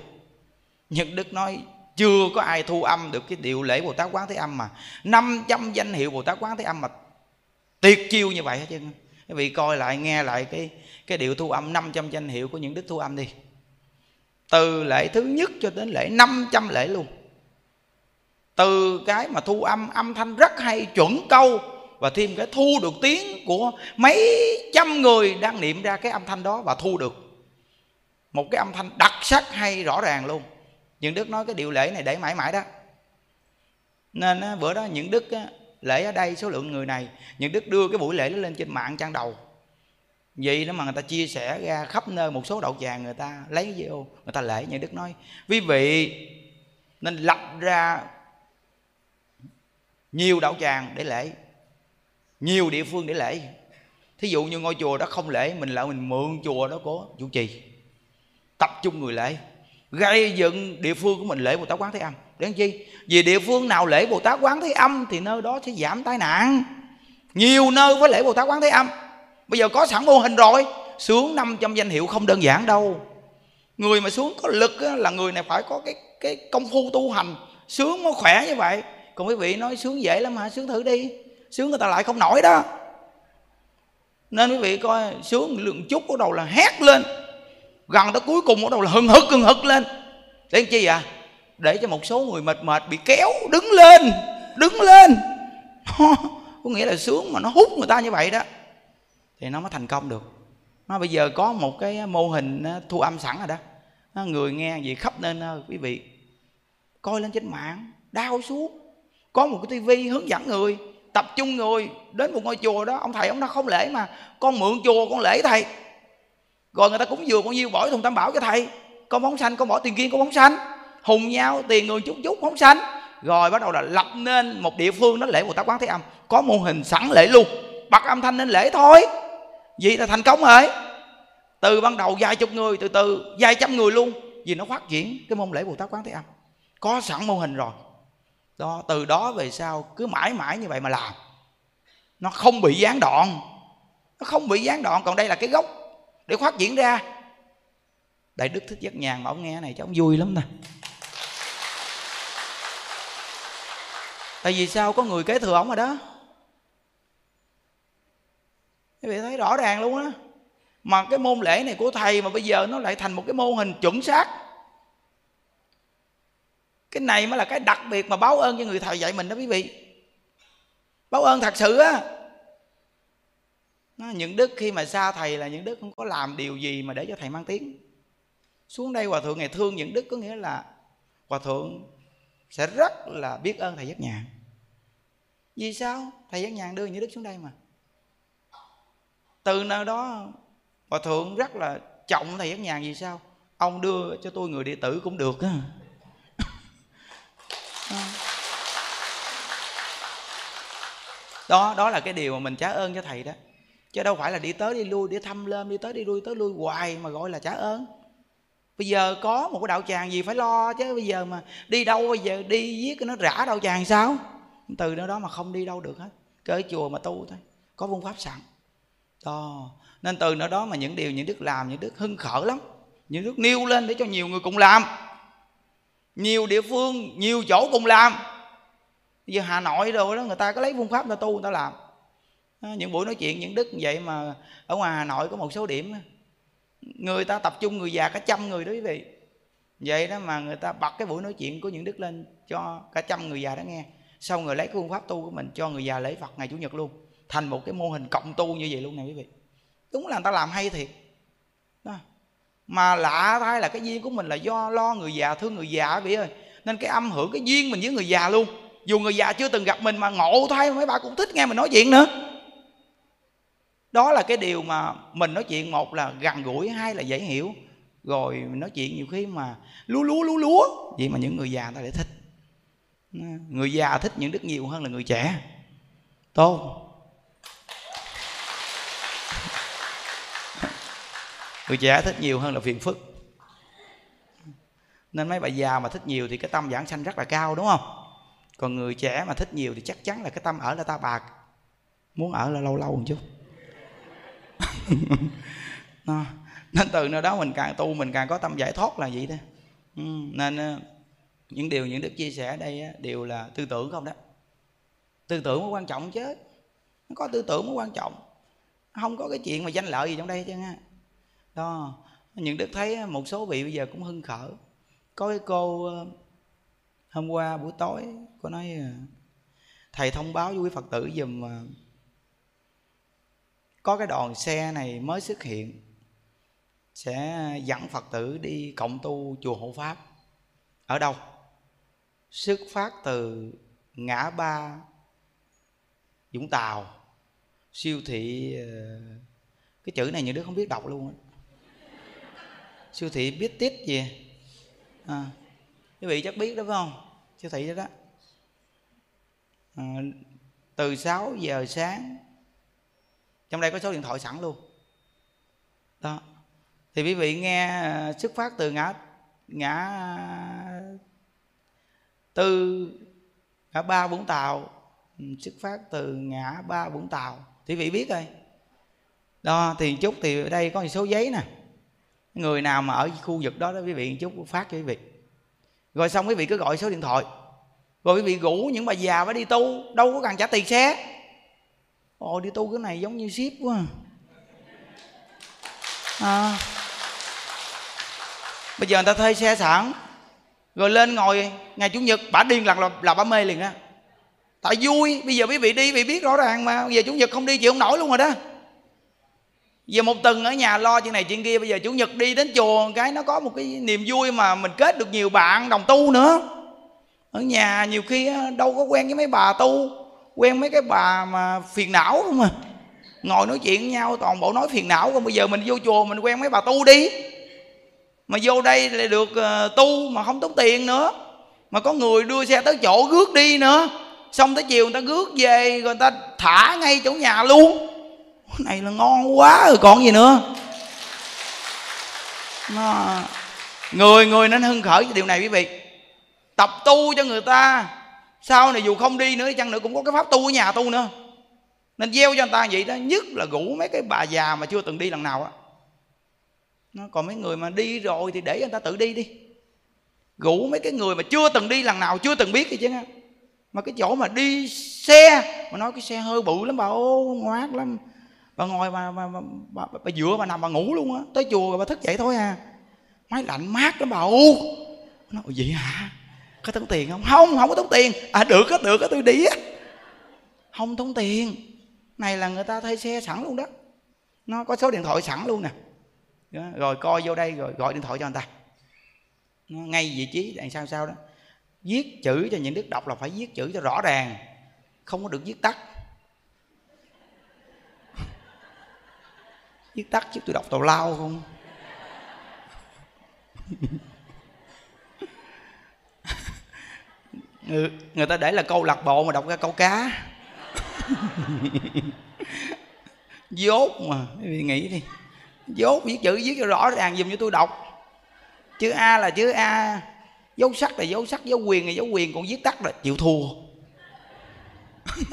Những đức nói chưa có ai thu âm được cái điệu lễ bồ tát quán thế âm mà 500 danh hiệu bồ tát quán thế âm mà tuyệt chiêu như vậy hết trơn quý vị coi lại, nghe lại cái cái điệu thu âm 500 danh hiệu của những đức thu âm đi. Từ lễ thứ nhất cho đến lễ 500 lễ luôn. Từ cái mà thu âm âm thanh rất hay, chuẩn câu, và thêm cái thu được tiếng của mấy trăm người đang niệm ra cái âm thanh đó và thu được. Một cái âm thanh đặc sắc hay, rõ ràng luôn. Những đức nói cái điệu lễ này để mãi mãi đó. Nên bữa đó những đức lễ ở đây số lượng người này những đức đưa cái buổi lễ đó lên trên mạng trang đầu. Vậy đó mà người ta chia sẻ ra khắp nơi một số đậu tràng người ta lấy video, người ta lễ những đức nói. Quý vị nên lập ra nhiều đạo tràng để lễ nhiều địa phương để lễ. Thí dụ như ngôi chùa đó không lễ mình lại mình mượn chùa đó của chủ trì tập trung người lễ gây dựng địa phương của mình lễ một tá quán thế âm để làm chi? Vì địa phương nào lễ bồ tát quán thế âm thì nơi đó sẽ giảm tai nạn. Nhiều nơi với lễ bồ tát quán thế âm. Bây giờ có sẵn mô hình rồi. Sướng 500 danh hiệu không đơn giản đâu. Người mà xuống có lực là người này phải có cái cái công phu tu hành. Sướng mới khỏe như vậy. Còn quý vị nói sướng dễ lắm hả? Sướng thử đi. Sướng người ta lại không nổi đó. Nên quý vị coi, sướng lượng chút bắt đầu là hét lên. Gần tới cuối cùng bắt đầu là hừng hực hừng hực lên. Để làm chi vậy? Để cho một số người mệt mệt, bị kéo, đứng lên đứng lên. Có nghĩa là sướng mà nó hút người ta như vậy đó. Thì nó mới thành công được. Nó bây giờ có một cái mô hình ờ, thu âm sẵn rồi đó. Người nghe gì khắp nên quý vị. Coi lên trên mạng, đau suốt có một cái tivi hướng dẫn người, tập trung người đến một ngôi chùa đó. Ông thầy, ông nó không lễ mà. Con mượn chùa, con lễ thầy. Rồi người ta cũng vừa con nhiêu, bỏ thùng tam bảo cho thầy. Con bóng xanh, con bỏ tiền kiên, con bóng xanh hùng nhau tiền người chút chút phóng sanh rồi bắt đầu là lập nên một địa phương nó lễ bồ tát quán thế âm. Có mô hình sẵn lễ luôn. Bật âm thanh lên lễ thôi. Vì là thành công rồi. Từ ban đầu vài chục người, từ từ, vài trăm người luôn. Vì nó phát triển cái môn lễ bồ tát quán thế âm. Có sẵn mô hình rồi. Đó, từ đó về sau cứ mãi mãi như vậy mà làm. Nó không bị gián đoạn. Nó không bị gián đoạn. Còn đây là cái gốc. Để phát triển ra. Đại đức thích giác nhàn mà ông nghe này cho ông vui lắm nè. Tại vì sao? Có người kế thừa ông rồi đó. Quý vị thấy rõ ràng luôn á. Mà cái môn lễ này của thầy mà bây giờ nó lại thành một cái mô hình chuẩn xác. Cái này mới là cái đặc biệt mà báo ơn cho người thầy dạy mình đó quý vị. Báo ơn thật sự á. Nó, những đức khi mà xa thầy là những đức không có làm điều gì mà để cho thầy mang tiếng. Xuống đây hòa thượng ngày thương những đức có nghĩa là hòa thượng sẽ rất là biết ơn thầy giác nhạc vì sao? Thầy giác nhàn đưa như đức xuống đây mà. Từ nơi đó, hòa thượng rất là trọng thầy giác nhàn vì sao? Ông đưa cho tôi người đệ tử cũng được á. Đó đó là cái điều mà mình trả ơn cho thầy đó. Chứ đâu phải là đi tới đi lui, đi thăm lên, đi tới đi lui, tới lui hoài mà gọi là trả ơn. Bây giờ có một cái đạo tràng gì phải lo chứ, bây giờ mà đi đâu, bây giờ đi giết nó rã đạo tràng sao? Từ đó đó mà không đi đâu được hết. Cỡ chùa mà tu thôi. Có phương pháp sẵn. Đó. Nên từ nơi đó mà những điều những đức làm, những đức hưng khởi lắm. Những đức nêu lên để cho nhiều người cùng làm. Nhiều địa phương, nhiều chỗ cùng làm. Bây giờ hà nội rồi đó, người ta có lấy phương pháp người ta tu, người ta làm. Những buổi nói chuyện những đức vậy mà ở ngoài hà nội có một số điểm người ta tập trung người già cả trăm người đó quý vị. Vậy đó mà người ta bật cái buổi nói chuyện của những đức lên cho cả trăm người già đó nghe xong rồi lấy cái phương pháp tu của mình cho người già lễ phật ngày chủ nhật luôn? Thành một cái mô hình cộng tu như vậy luôn này quý vị. Đúng là người ta làm hay thiệt. Đó. mà lạ thay là cái duyên của mình là do lo người già, thương người già quý vị ơi. Nên cái âm hưởng, cái duyên mình với người già luôn. Dù người già chưa từng gặp mình mà ngộ thay, mấy bà cũng thích nghe mình nói chuyện nữa. Đó là cái điều mà mình nói chuyện một là gần gũi, hai là dễ hiểu. Rồi nói chuyện nhiều khi mà lúa lúa lúa lúa. Vậy mà những người già ta lại thích người già thích những đức nhiều hơn là người trẻ. Tốt người trẻ thích nhiều hơn là phiền phức. Nên mấy bà già mà thích nhiều thì cái tâm giảng sanh rất là cao, đúng không? Còn người trẻ mà thích nhiều thì chắc chắn là cái tâm ở là ta bạc. Muốn ở là lâu lâu một chút. Nên từ nơi đó mình càng tu mình càng có tâm giải thoát là vậy đó ừ, nên ờ, những điều những đức chia sẻ ở đây đều là tư tưởng không đó. Tư tưởng mới quan trọng chứ. Nó có tư tưởng mới quan trọng. Không có cái chuyện mà danh lợi gì trong đây chứ ha đó những đức thấy một số vị bây giờ cũng hưng khởi. Có cái cô ờ, hôm qua buổi tối, cô nói ờ, thầy thông báo với quý phật tử dùm ờ, có cái đoàn xe này mới xuất hiện, sẽ dẫn phật tử đi cộng tu chùa hộ pháp. Ở đâu? Xuất phát từ ngã ba Vũng Tàu. Siêu thị ờ, cái chữ này những đứa không biết đọc luôn siêu thị biết tít gì? À, quý vị chắc biết đó phải không? Siêu thị đó đó. À, từ 6 giờ sáng trong đây có số điện thoại sẵn luôn. Đó. Thì quý vị nghe ờ, xuất phát từ ngã ngã từ ngã ba vũng tàu xuất phát từ ngã ba vũng tàu. Thì vị biết rồi. Đó, thì chút thì ở đây có một số giấy nè. Người nào mà ở khu vực đó đó, quý vị chút phát cho quý vị. Rồi xong quý vị cứ gọi số điện thoại. Rồi quý vị rủ những bà già phải đi tu, đâu có cần trả tiền xe. Ồ, đi tu cái này giống như ship quá à. à. bây giờ người ta thuê xe sẵn rồi lên ngồi ngày chủ nhật bả điên là, là, là bả mê liền á. Tại vui bây giờ quý vị đi vì vị biết rõ ràng mà. Bây giờ chủ nhật không đi chịu không nổi luôn rồi đó. Giờ một tuần ở nhà lo chuyện này chuyện kia bây giờ chủ nhật đi đến chùa cái nó có một cái niềm vui mà mình kết được nhiều bạn đồng tu nữa. Ở nhà nhiều khi đâu có quen với mấy bà tu quen mấy cái bà mà phiền não không à. Ngồi nói chuyện với nhau toàn bộ nói phiền não còn bây giờ mình vô chùa mình quen mấy bà tu đi mà vô đây lại được ờ, tu mà không tốn tiền nữa. Mà có người đưa xe tới chỗ rước đi nữa. Xong tới chiều người ta rước về, rồi người ta thả ngay chỗ nhà luôn. Cái này là ngon quá rồi, còn gì nữa. Nó người người nên hưng khởi điều này quý vị. Tập tu cho người ta. Sau này dù không đi nữa, chăng nữa cũng có cái pháp tu ở nhà tu nữa. Nên gieo cho người ta vậy đó, nhất là rủ mấy cái bà già mà chưa từng đi lần nào á nó còn mấy người mà đi rồi thì để người ta tự đi đi. Rủ mấy cái người mà chưa từng đi lần nào chưa từng biết gì chứ mà cái chỗ mà đi xe mà nói cái xe hơi bự lắm bà ô ngoát lắm. Bà ngồi bà bà, bà, bà, bà, bà dựa bà nằm bà ngủ luôn á. Tới chùa rồi bà thức dậy thôi à. Máy lạnh mát lắm bà ô. Nó vậy hả? Có tốn tiền không? Không không có tốn tiền. À được á được á tôi đi á. Không tốn tiền. Này là người ta thuê xe sẵn luôn đó. Nó có số điện thoại sẵn luôn nè rồi coi vô đây rồi gọi điện thoại cho người ta. Ngay vị trí đằng sao sao đó. Viết chữ cho những đức đọc là phải viết chữ cho rõ ràng. Không có được viết tắt. Viết tắt chứ tôi đọc tào lao không? Người, người ta để là câu lạc bộ mà đọc ra câu cá. Dốt mà quý vị nghĩ đi dốt viết chữ viết cho rõ ràng dùm cho tôi đọc. Chữ a là chữ a. Dấu sắc là dấu sắc dấu quyền là dấu quyền còn viết tắt là chịu thua.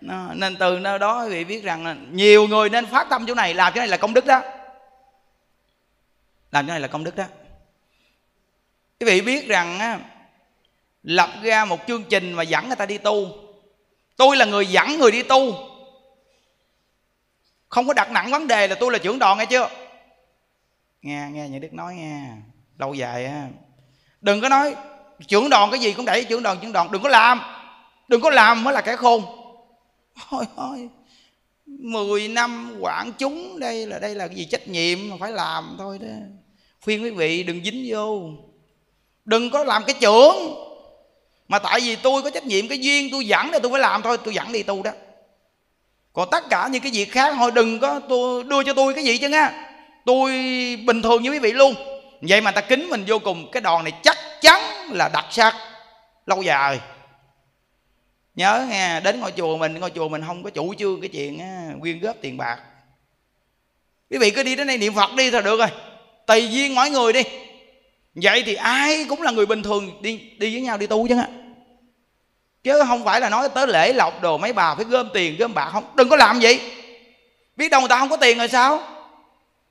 Nó, nên từ nơi đó quý vị biết rằng là nhiều người nên phát tâm chỗ này làm cái này là công đức đó. Làm cái này là công đức đó. Quý vị biết rằng á, lập ra một chương trình mà dẫn người ta đi tu. Tôi là người dẫn người đi tu không có đặt nặng vấn đề là tôi là trưởng đoàn nghe chưa? Nghe nghe những đức nói nghe. Lâu dài á. Đừng có nói trưởng đoàn cái gì cũng đẩy trưởng đoàn trưởng đoàn. Đừng có làm. Đừng có làm mới là kẻ khôn. Thôi thôi mười năm quản chúng, đây là đây là cái gì trách nhiệm mà phải làm thôi đó. Khuyên quý vị đừng dính vô. Đừng có làm cái trưởng. Mà tại vì tôi có trách nhiệm, cái duyên tôi dẫn thì tôi phải làm thôi. Tôi dẫn đi tu đó còn tất cả những cái việc khác thôi đừng có tôi đưa cho tôi cái gì chứ nha. Tôi bình thường như quý vị luôn. Vậy mà ta kính mình vô cùng. Cái đòn này chắc chắn là đặc sắc. Lâu dài. Nhớ nghe đến ngôi chùa mình ngôi chùa mình không có chủ trương cái chuyện á, quyên góp tiền bạc. Quý vị cứ đi đến đây niệm phật đi thôi được rồi. Tùy duyên mỗi người đi. Vậy thì ai cũng là người bình thường đi đi với nhau đi tu chứ á chứ không phải là nói tới lễ lọc đồ mấy bà phải gom tiền, gom bạc không? Đừng có làm vậy. Biết đâu người ta không có tiền rồi sao?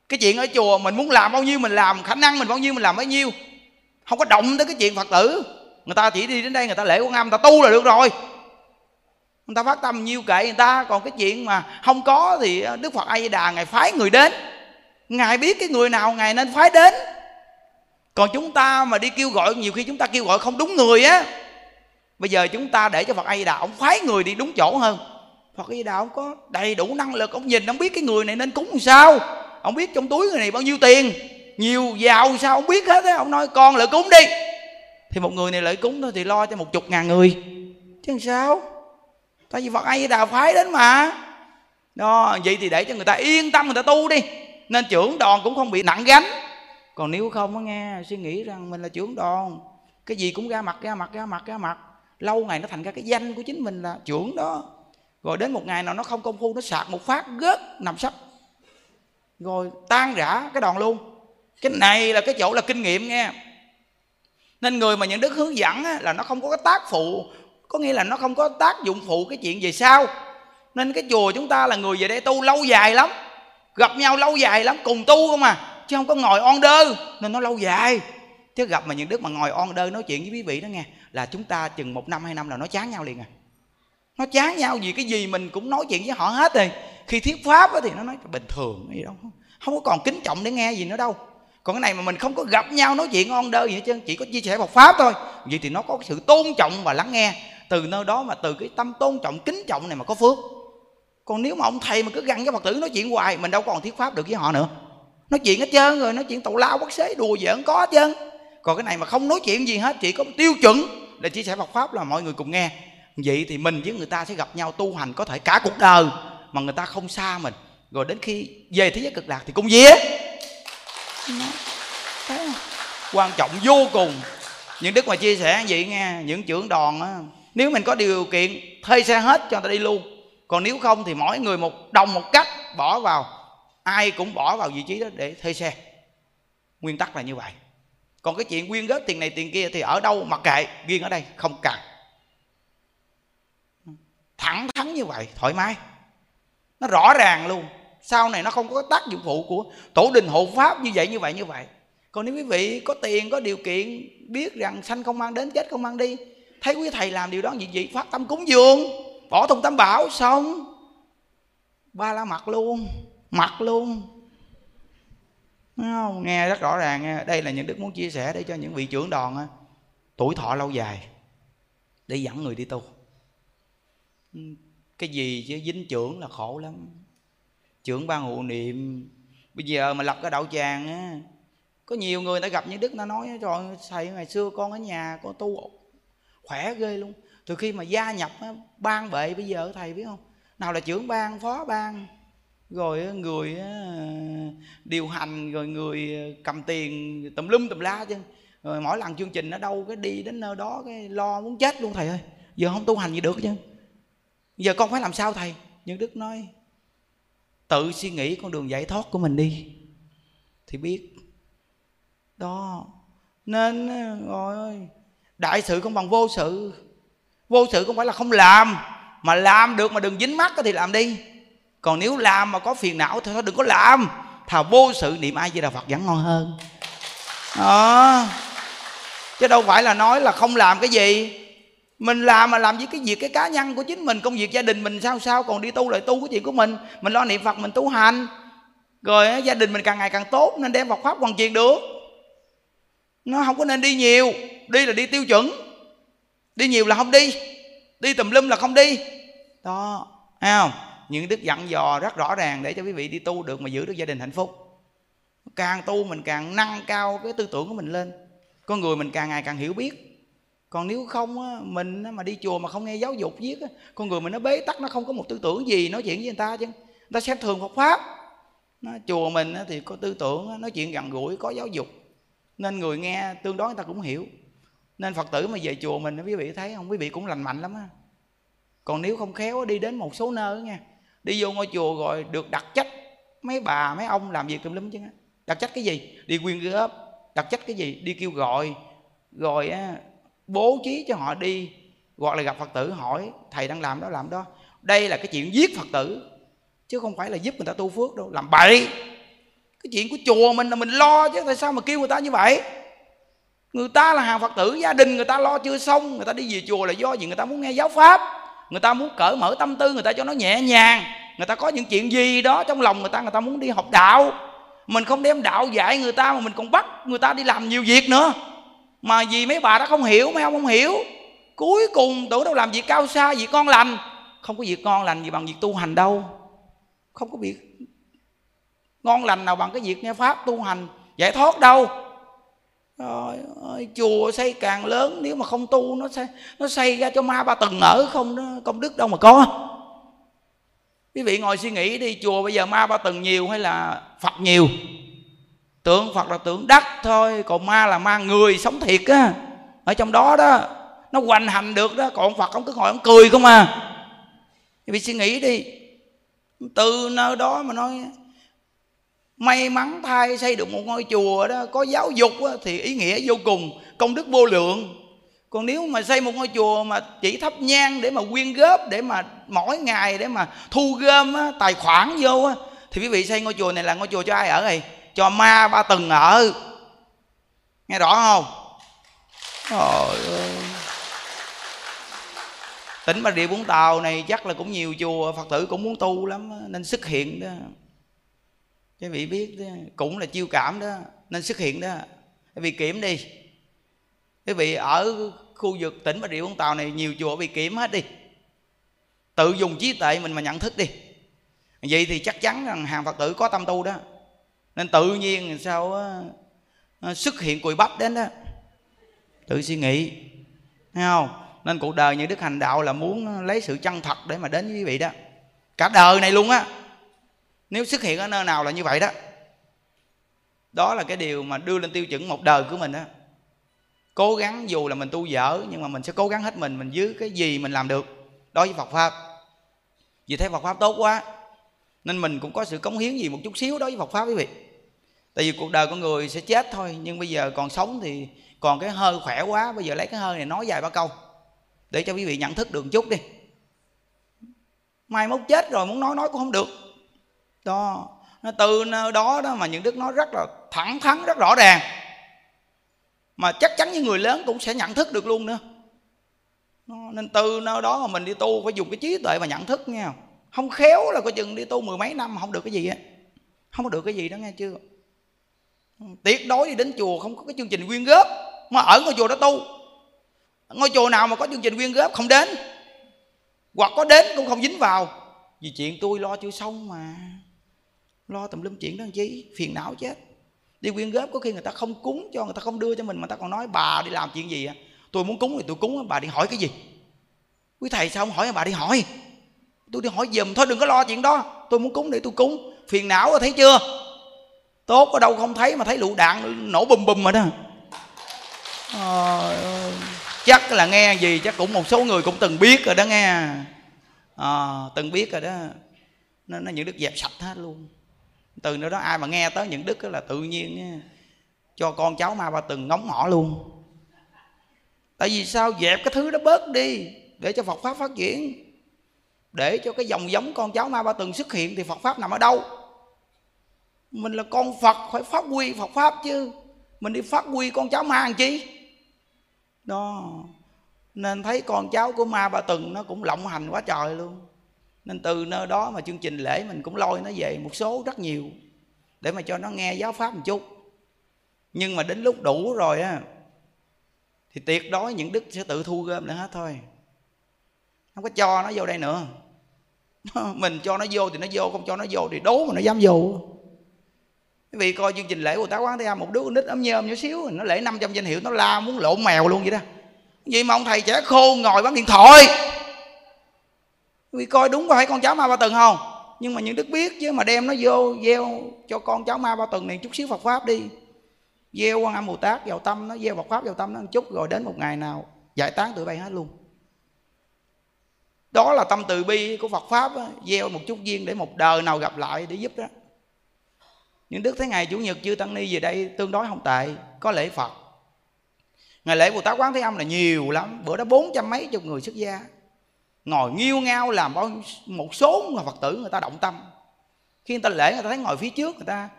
Cái chuyện ở chùa mình muốn làm bao nhiêu mình làm, khả năng mình bao nhiêu mình làm bấy nhiêu. Không có động tới cái chuyện phật tử. Người ta chỉ đi đến đây, người ta lễ quan âm người ta tu là được rồi. Người ta phát tâm nhiêu kệ người ta, còn cái chuyện mà không có thì đức phật a di đà ngài phái người đến. Ngài biết cái người nào, ngài nên phái đến. Còn chúng ta mà đi kêu gọi, nhiều khi chúng ta kêu gọi không đúng người á bây giờ chúng ta để cho phật a di đà, ông phái người đi đúng chỗ hơn. Phật a di đà ông có đầy đủ năng lực, ông nhìn, ông biết cái người này nên cúng làm sao. Ông biết trong túi người này bao nhiêu tiền, nhiều giàu sao ông biết hết á. Ông nói, con lại cúng đi. Thì một người này lợi cúng thôi thì lo cho một chục ngàn người. Chứ làm sao? Tại vì phật a di đà phái đến mà. Đó, vậy thì để cho người ta yên tâm, người ta tu đi. Nên trưởng đoàn cũng không bị nặng gánh. Còn nếu không á nghe, suy nghĩ rằng mình là trưởng đoàn, cái gì cũng ra mặt ra mặt ra mặt ra mặt lâu ngày nó thành ra cái danh của chính mình là trưởng đó. Rồi đến một ngày nào nó không công phu nó sạc một phát gớt nằm sấp. Rồi tan rã cái đoàn luôn. Cái này là cái chỗ là kinh nghiệm nghe. Nên người mà những đức hướng dẫn á, là nó không có cái tác phụ. Có nghĩa là nó không có tác dụng phụ cái chuyện về sau. Nên cái chùa chúng ta là người về đây tu lâu dài lắm. Gặp nhau lâu dài lắm cùng tu không à. Chứ không có ngồi on đơ. Nên nó lâu dài. Chứ gặp mà những đức mà ngồi on đơ nói chuyện với quý vị đó nghe là chúng ta chừng một năm, hai năm là nó chán nhau liền à. Nó chán nhau vì cái gì mình cũng nói chuyện với họ hết rồi. Khi thuyết pháp thì nó nói bình thường gì đâu. Không có còn kính trọng để nghe gì nữa đâu. Còn cái này mà mình không có gặp nhau nói chuyện on đơ gì hết trơn, chỉ có chia sẻ Phật pháp thôi. Vậy thì nó có sự tôn trọng và lắng nghe. Từ nơi đó mà từ cái tâm tôn trọng, kính trọng này mà có phước. Còn nếu mà ông thầy mà cứ găng với phật tử nói chuyện hoài, mình đâu còn thuyết pháp được với họ nữa. Nói chuyện hết trơn rồi, nói chuyện tàu lao quốc xế, đùa giỡn, có hết trơn còn cái này mà không nói chuyện gì hết, chỉ có tiêu chuẩn để chia sẻ Phật pháp là mọi người cùng nghe. Vậy thì mình với người ta sẽ gặp nhau tu hành có thể cả cuộc đời, mà người ta không xa mình. Rồi đến khi về thế giới cực lạc thì cũng vía. Quan trọng vô cùng. Những đức mà chia sẻ vậy nghe, những trưởng đoàn á, nếu mình có điều kiện, thuê xe hết cho người ta đi luôn. Còn nếu không thì mỗi người một đồng một cách, bỏ vào. Ai cũng bỏ vào vị trí đó để thuê xe. Nguyên tắc là như vậy còn cái chuyện quyên góp tiền này tiền kia thì ở đâu mặc kệ riêng ở đây, không cần. Thẳng thắn như vậy, thoải mái. Nó rõ ràng luôn. Sau này nó không có tác dụng phụ của tổ đình hộ pháp như vậy như vậy như vậy. Còn nếu quý vị có tiền, có điều kiện, biết rằng sanh không mang đến, chết không mang đi, thấy quý thầy làm điều đó gì vậy phát tâm cúng dường bỏ thùng tam bảo, xong. Ba la mặt luôn mặt luôn không? nghe rất rõ ràng nghe. đây là những đức muốn chia sẻ để cho những vị trưởng đoàn tuổi thọ lâu dài, để dẫn người đi tu. Ừ, cái gì chứ? Dính trưởng là khổ lắm. Trưởng ban hộ niệm. Bây giờ mà lập cái đạo tràng á, có nhiều người đã gặp những đức, nó nói rồi thầy ngày xưa con ở nhà con tu khỏe ghê luôn. Từ khi mà gia nhập ban bệ bây giờ thầy biết không? Nào là trưởng ban, phó ban rồi người điều hành, rồi người ờ, cầm tiền, tùm lum tùm la chứ. Rồi mỗi lần chương trình ở đâu cái đi đến nơi đó, cái lo muốn chết luôn, thầy ơi. Giờ không tu hành gì được chứ giờ con phải làm sao, thầy? Nhưng đức nói, tự suy nghĩ con đường giải thoát của mình đi. Thì biết, đó, nên rồi đại sự không bằng vô sự. Vô sự không phải là không làm, mà làm được mà đừng dính mắt thì làm đi còn nếu làm mà có phiền não thì thôi, đừng có làm. Thà vô sự niệm ai di đà phật vẫn ngon hơn. Đó. Chứ đâu phải là nói là không làm cái gì. Mình làm mà làm với cái việc, cái cá nhân của chính mình, công việc gia đình mình sao sao? Còn đi tu lại tu cái chuyện của mình? Mình lo niệm phật, mình tu hành. Rồi gia đình mình càng ngày càng tốt, nên đem Phật pháp hoàn truyền được. Nó không có nên đi nhiều. Đi là đi tiêu chuẩn. Đi nhiều là không đi. Đi tùm lum là không đi. Đó. Thấy không? Những đức dặn dò rất rõ ràng để cho quý vị đi tu được mà giữ được gia đình hạnh phúc. Càng tu mình càng nâng cao cái tư tưởng của mình lên. Con người mình càng ngày càng hiểu biết. Còn nếu không á, mình mà đi chùa mà không nghe giáo dục viết á, con người mình nó bế tắc nó không có một tư tưởng gì nói chuyện với người ta chứ. Người ta xem thường Phật pháp. Nó, chùa mình á, thì có tư tưởng nói chuyện gần gũi có giáo dục. Nên người nghe tương đối người ta cũng hiểu. Nên phật tử mà về chùa mình quý vị thấy không? Quý vị cũng lành mạnh lắm á. Còn nếu không khéo đi đến một số nơi nha đi vô ngôi chùa rồi được đặt trách. Mấy bà, mấy ông làm việc tùm lum chứ đặt trách cái gì? Đi quyên góp. Đặt trách cái gì? Đi kêu gọi. Rồi bố trí cho họ đi. Hoặc là gặp phật tử hỏi, thầy đang làm đó làm đó. Đây là cái chuyện giết phật tử, chứ không phải là giúp người ta tu phước đâu. Làm bậy. Cái chuyện của chùa mình là mình lo chứ, tại sao mà kêu người ta như vậy? Người ta là hàng phật tử, gia đình người ta lo chưa xong. Người ta đi về chùa là do gì người ta muốn nghe giáo pháp người ta muốn cởi mở tâm tư người ta cho nó nhẹ nhàng. Người ta có những chuyện gì đó trong lòng người ta người ta muốn đi học đạo. Mình không đem đạo dạy người ta mà mình còn bắt người ta đi làm nhiều việc nữa. Mà vì mấy bà đó không hiểu, mấy ông không hiểu. Cuối cùng tưởng đâu làm việc cao xa, việc con lành. Không có việc ngon lành gì bằng việc tu hành đâu. Không có việc ngon lành nào bằng cái việc nghe pháp tu hành. Giải thoát đâu rồi ơi, chùa xây càng lớn nếu mà không tu nó xây nó xây ra cho ma ba tầng ở không đó công đức đâu mà có. Quý vị ngồi suy nghĩ đi chùa bây giờ ma ba tầng nhiều hay là phật nhiều? Tượng phật là tượng đất thôi còn ma là ma người sống thiệt á. Ở trong đó đó nó hoành hành được đó còn phật không cứ ngồi ông cười không à. Quý vị suy nghĩ đi từ nơi đó mà nói may mắn thay xây được một ngôi chùa đó có giáo dục đó, thì ý nghĩa vô cùng công đức vô lượng. Còn nếu mà xây một ngôi chùa mà chỉ thắp nhang để mà quyên góp để mà mỗi ngày để mà thu gom á, tài khoản vô á, thì quý vị xây ngôi chùa này là ngôi chùa cho ai ở đây? Cho ma ba tầng ở. Nghe rõ không? Trời ơi. Tỉnh bà rịa vũng tàu này chắc là cũng nhiều chùa phật tử cũng muốn tu lắm nên xuất hiện đó các vị biết đó, cũng là chiêu cảm đó nên xuất hiện đó. Các vị kiểm đi. Quý vị ở khu vực tỉnh bà rịa vũng tàu này nhiều chùa bị kiểm hết đi. Tự dùng trí tuệ mình mà nhận thức đi. Vậy thì chắc chắn rằng hàng phật tử có tâm tu đó. Nên tự nhiên sao đó, xuất hiện cùi bắp đến đó. Tự suy nghĩ thấy không? Nên cuộc đời những đức hành đạo là muốn lấy sự chân thật để mà đến với quý vị đó. Cả đời này luôn á nếu xuất hiện ở nơi nào là như vậy đó đó là cái điều mà đưa lên tiêu chuẩn một đời của mình đó cố gắng dù là mình tu dở, nhưng mà mình sẽ cố gắng hết mình mình giữ cái gì mình làm được đối với phật pháp. Vì thấy phật pháp tốt quá, nên mình cũng có sự cống hiến gì một chút xíu đối với phật pháp quý vị. Tại vì cuộc đời con người sẽ chết thôi, nhưng bây giờ còn sống thì còn cái hơi khỏe quá, bây giờ lấy cái hơi này nói vài ba câu, để cho quý vị nhận thức được một chút đi. Mai mốt chết rồi muốn nói nói cũng không được đó. Nó từ nơi đó đó mà những đức nói rất là thẳng thắn, rất rõ ràng. Mà chắc chắn những người lớn cũng sẽ nhận thức được luôn nữa. Nên từ nơi đó mà mình đi tu phải dùng cái trí tuệ mà nhận thức nghe không? Không khéo là coi chừng đi tu mười mấy năm mà không được cái gì á. Không có được cái gì đó nghe chưa? Tuyệt đối đi đến chùa không có cái chương trình quyên góp, mà ở ngôi chùa đó tu. Ngôi chùa nào mà có chương trình quyên góp không đến, hoặc có đến cũng không dính vào. Vì chuyện tôi lo chưa xong mà lo tùm lum chuyện đó làm chi? Phiền não chết. Đi quyên góp có khi người ta không cúng cho người ta không đưa cho mình mà ta còn nói bà đi làm chuyện gì à tôi muốn cúng thì tôi cúng bà đi hỏi cái gì? Quý thầy sao không hỏi bà đi hỏi? Tôi đi hỏi giùm thôi đừng có lo chuyện đó. Tôi muốn cúng để tôi cúng. Phiền não rồi thấy chưa? Tốt ở đâu không thấy mà thấy lựu đạn nổ bùm bùm rồi đó. À, chắc là nghe gì chắc cũng một số người cũng từng biết rồi đó nghe. À, từng biết rồi đó. Nó, nó những đứt dẹp sạch hết luôn từ nơi đó ai mà nghe tới những đức là tự nhiên cho con cháu ma ba từng ngóng họ luôn. Tại vì sao? Dẹp cái thứ đó bớt đi, để cho phật pháp phát triển. Để cho cái dòng giống con cháu ma ba từng xuất hiện thì phật pháp nằm ở đâu? Mình là con phật, phải phát huy phật pháp chứ. Mình đi phát huy con cháu ma làm chi? Đó. Nên thấy con cháu của ma ba từng nó cũng lộng hành quá trời luôn nên từ nơi đó mà chương trình lễ mình cũng lôi nó về một số rất nhiều để mà cho nó nghe giáo pháp một chút. Nhưng mà đến lúc đủ rồi á, thì tuyệt đối những đức sẽ tự thu gom lại hết thôi. Không có cho nó vô đây nữa. Mình cho nó vô thì nó vô, không cho nó vô thì đố mà nó dám vô. Quý vị coi chương trình lễ của tá quán thế âm, một đứa con nít ấm nhơm nhỏ xíu, nó lễ 500 danh hiệu, nó la muốn lộn mèo luôn vậy đó. Vậy mà ông thầy trẻ khô ngồi bấm điện thoại vì coi đúng có phải con cháu ma ba tầng không? Nhưng mà những đức biết chứ, mà đem nó vô, gieo cho con cháu ma ba tầng này chút xíu phật pháp đi. Gieo quan âm bồ tát vào tâm nó, gieo phật pháp vào tâm nó một chút rồi đến một ngày nào giải tán tụi bay hết luôn. Đó là tâm từ bi của phật pháp đó. gieo một chút duyên để một đời nào gặp lại để giúp đó. Những đức thấy ngày chủ nhật chư tăng ni về đây tương đối không tệ, có lễ phật. Ngày lễ bồ tát quán thế âm là nhiều lắm, bữa đó bốn trăm mấy chục người xuất gia ngồi nghiêu ngao làm bao một số người phật tử người ta động tâm. Khi người ta lễ người ta thấy ngồi phía trước người ta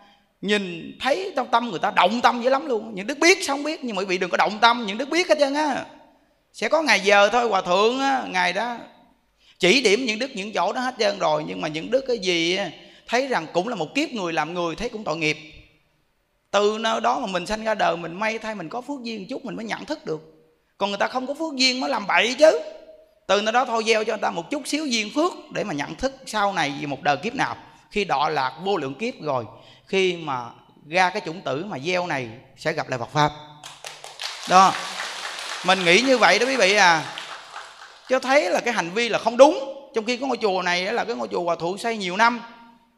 nhìn thấy trong tâm người ta động tâm dữ lắm luôn. Những đức biết xong biết nhưng mà quý vị đừng có động tâm những đức biết hết trơn á. Sẽ có ngày giờ thôi hòa thượng á, ngày đó chỉ điểm những đức những chỗ đó hết trơn rồi nhưng mà những đức cái gì thấy rằng cũng là một kiếp người làm người thấy cũng tội nghiệp. Từ nơi đó mà mình sanh ra đời mình may thay mình có phước duyên chút mình mới nhận thức được. Còn người ta không có phước duyên mới làm bậy chứ từ nơi đó thôi gieo cho người ta một chút xíu duyên phước để mà nhận thức sau này vì một đời kiếp nào. Khi đọa lạc vô lượng kiếp rồi, khi mà ra cái chủng tử mà gieo này sẽ gặp lại Phật pháp. Đó. Mình nghĩ như vậy đó quý vị à. Cho thấy là cái hành vi là không đúng. Trong khi cái ngôi chùa này là cái ngôi chùa hòa thượng xây nhiều năm,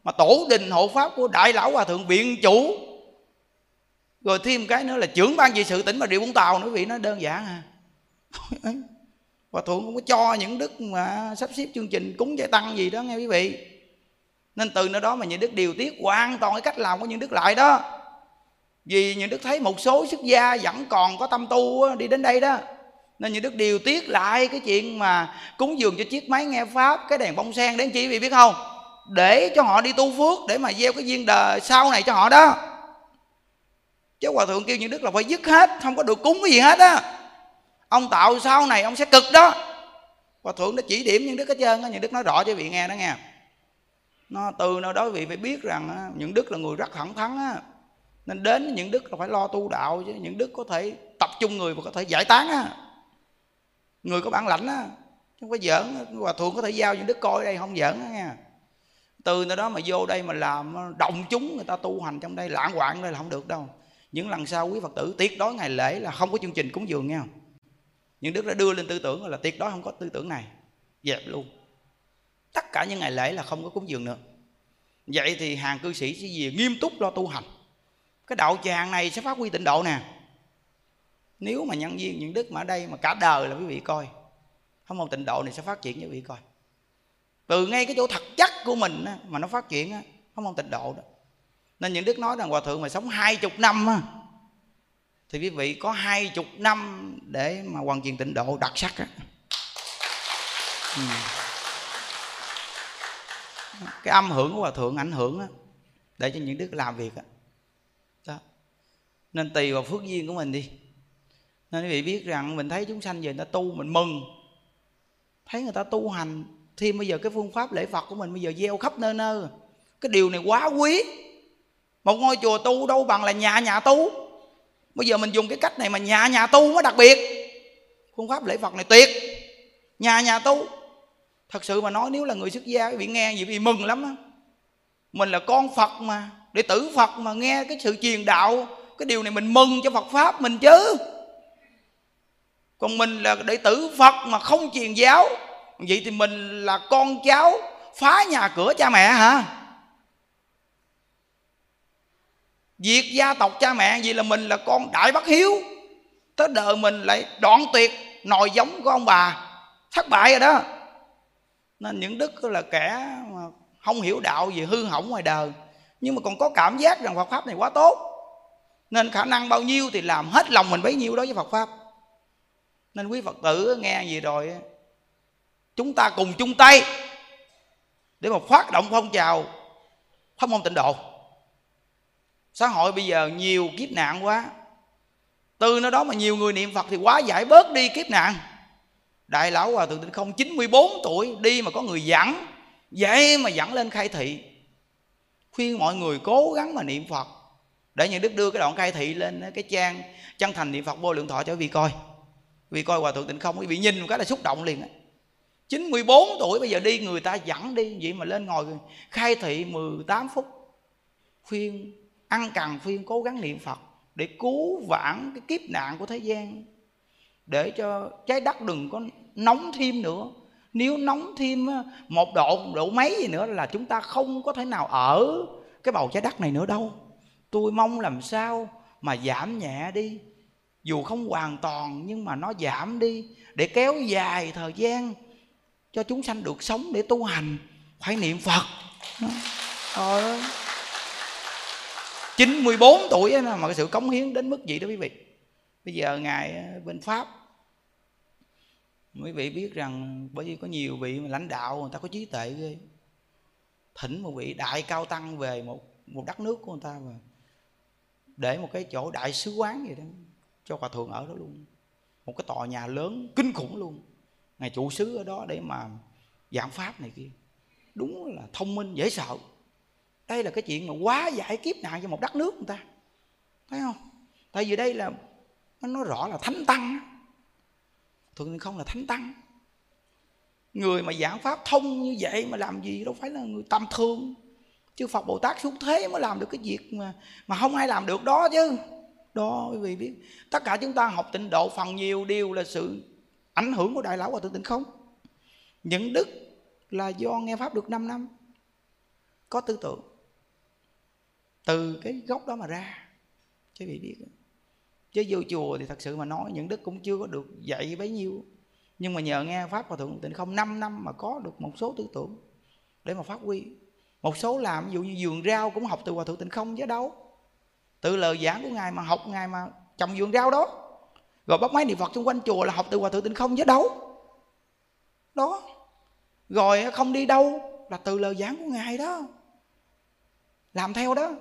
mà tổ đình hộ pháp của đại lão hòa thượng biện chủ. Rồi thêm cái nữa là trưởng ban trị sự tỉnh bà rịa vũng tàu nữa, quý vị, nó đơn giản à. hòa thượng cũng có cho những đức mà sắp xếp chương trình cúng giải tăng gì đó, nghe quý vị. Nên từ nơi đó mà những đức điều tiết hoàn toàn cái cách làm của những đức lại đó. Vì những đức thấy một số xuất gia vẫn còn có tâm tu đi đến đây đó. Nên những đức điều tiết lại cái chuyện mà cúng dường cho chiếc máy nghe pháp, cái đèn bông sen đến chỉ vị biết không? Để cho họ đi tu phước, để mà gieo cái duyên đời sau này cho họ đó. Chứ hòa thượng kêu những đức là phải dứt hết, không có được cúng cái gì hết á ông tạo sau này ông sẽ cực đó. Hòa thượng đã chỉ điểm những đức hết trơn á, những đức nói rõ cho vị nghe đó nghe. Nó từ nào đó vị phải biết rằng những đức là người rất thẳng thắn á. Nên đến những đức là phải lo tu đạo chứ, những đức có thể tập trung người và có thể giải tán á. Người có bản lãnh á không phải giỡn hòa thượng có thể giao những đức coi đây không giỡn á nha từ nơi đó mà vô đây mà làm động chúng người ta tu hành trong đây lãng quạng đây là không được đâu. Những lần sau quý phật tử tiết đối ngày lễ là không có chương trình cúng dường nha những đức đã đưa lên tư tưởng là tuyệt đối không có tư tưởng này. Dẹp luôn. Tất cả những ngày lễ là không có cúng dường nữa. Vậy thì hàng cư sĩ sẽ gì nghiêm túc lo tu hành. Cái đạo tràng này sẽ phát huy tịnh độ nè. Nếu mà nhân viên những đức mà ở đây mà cả đời là quý vị coi, không một tịnh độ này sẽ phát triển cho quý vị coi. Từ ngay cái chỗ thật chắc của mình mà nó phát triển không mong tịnh độ đó. Nên những đức nói rằng hòa thượng mà sống hai chục năm thì quý vị có hai chục năm để mà hoàn thiện tịnh độ đặc sắc á. Ừ. cái âm hưởng của hòa thượng ảnh hưởng á, để cho những đức làm việc á. đó nên tùy vào phước duyên của mình đi nên quý vị biết rằng mình thấy chúng sanh về người ta tu mình mừng thấy người ta tu hành thêm bây giờ cái phương pháp lễ phật của mình bây giờ gieo khắp nơi nơi cái điều này quá quý một ngôi chùa tu đâu bằng là nhà nhà tu bây giờ mình dùng cái cách này mà nhà nhà tu mới đặc biệt. Phương pháp lễ phật này tuyệt. Nhà nhà tu. Thật sự mà nói, nếu là người xuất gia quý vị nghe gì vì mừng lắm đó. mình là con phật mà, đệ tử phật mà, nghe cái sự truyền đạo, cái điều này mình mừng cho phật pháp mình chứ. Còn mình là đệ tử phật mà không truyền giáo, vậy thì mình là con cháu phá nhà cửa cha mẹ hả? Diệt gia tộc cha mẹ gì là mình là con đại bất hiếu. Tới đời mình lại đoạn tuyệt, nòi giống của ông bà. Thất bại rồi đó. Nên những đức là kẻ mà không hiểu đạo gì hư hỏng ngoài đời. Nhưng mà còn có cảm giác rằng Phật Pháp này quá tốt. Nên khả năng bao nhiêu thì làm hết lòng mình bấy nhiêu đối với Phật Pháp. Nên quý Phật tử nghe gì rồi, chúng ta cùng chung tay để mà phát động phong trào pháp môn tịnh độ xã hội bây giờ nhiều kiếp nạn quá. Từ nó đó mà nhiều người niệm phật thì quá giải bớt đi kiếp nạn. Đại lão hòa thượng tịnh không 94 tuổi, đi mà có người dẫn vậy mà dẫn lên khai thị. Khuyên mọi người cố gắng mà niệm phật. Để những đức đưa cái đoạn khai thị lên cái trang, chân thành niệm phật vô lượng thọ cho quý vị coi. Vì coi hòa thượng tịnh không, quý vị nhìn một cái là xúc động liền á. 94 tuổi, bây giờ đi người ta dẫn đi, vậy mà lên ngồi khai thị 18 phút. Khuyên ăn cần phiên cố gắng niệm Phật để cứu vãn cái kiếp nạn của thế gian, để cho trái đất đừng có nóng thêm nữa. Nếu nóng thêm một độ độ mấy gì nữa là chúng ta không có thể nào ở cái bầu trái đất này nữa đâu. Tôi mong làm sao mà giảm nhẹ đi. Dù không hoàn toàn, nhưng mà nó giảm đi để kéo dài thời gian cho chúng sanh được sống để tu hành. Phải niệm phật. Trời ơi. 94 tuổi mà cái sự cống hiến đến mức gì đó quý vị? Bây giờ ngài ờ, bên pháp. Quý vị biết rằng bởi vì có nhiều vị lãnh đạo, người ta có trí tuệ ghê. Thỉnh một vị đại cao tăng về một một đất nước của người ta và để một cái chỗ đại sứ quán gì đó cho hòa thượng ở đó luôn. Một cái tòa nhà lớn kinh khủng luôn. Ngài chủ sứ ở đó để mà giảng pháp này kia. Đúng là thông minh, dễ sợ đây là cái chuyện mà quá giải kiếp nạn cho một đất nước người ta. Thấy không? Tại vì đây là, nó nói rõ là thánh tăng thường không là thánh tăng. Người mà giảng pháp thông như vậy mà làm gì đâu phải là người tầm thường. Chứ phật bồ tát xuống thế mới làm được cái việc mà mà không ai làm được đó chứ. Đó, quý vị biết. Tất cả chúng ta học tịnh độ phần nhiều điều là sự ảnh hưởng của đại lão hòa thượng tịnh không. Những đức là do nghe pháp được 5 năm. Có tư tưởng từ cái gốc đó mà ra. Chứ vị biết. Chứ vô chùa thì thật sự mà nói, những đức cũng chưa có được dạy bấy nhiêu. Nhưng mà nhờ nghe pháp hòa thượng tịnh không 5 năm mà có được một số tư tưởng để mà phát huy. Một số làm, ví dụ như vườn rau cũng học từ hòa thượng tịnh không chứ đâu. Từ lời giảng của ngài mà học ngài mà trồng vườn rau đó. Rồi bắt máy niệm phật xung quanh chùa là học từ hòa thượng tịnh không chứ đâu. Đó. Rồi không đi đâu là từ lời giảng của ngài đó. Làm theo đó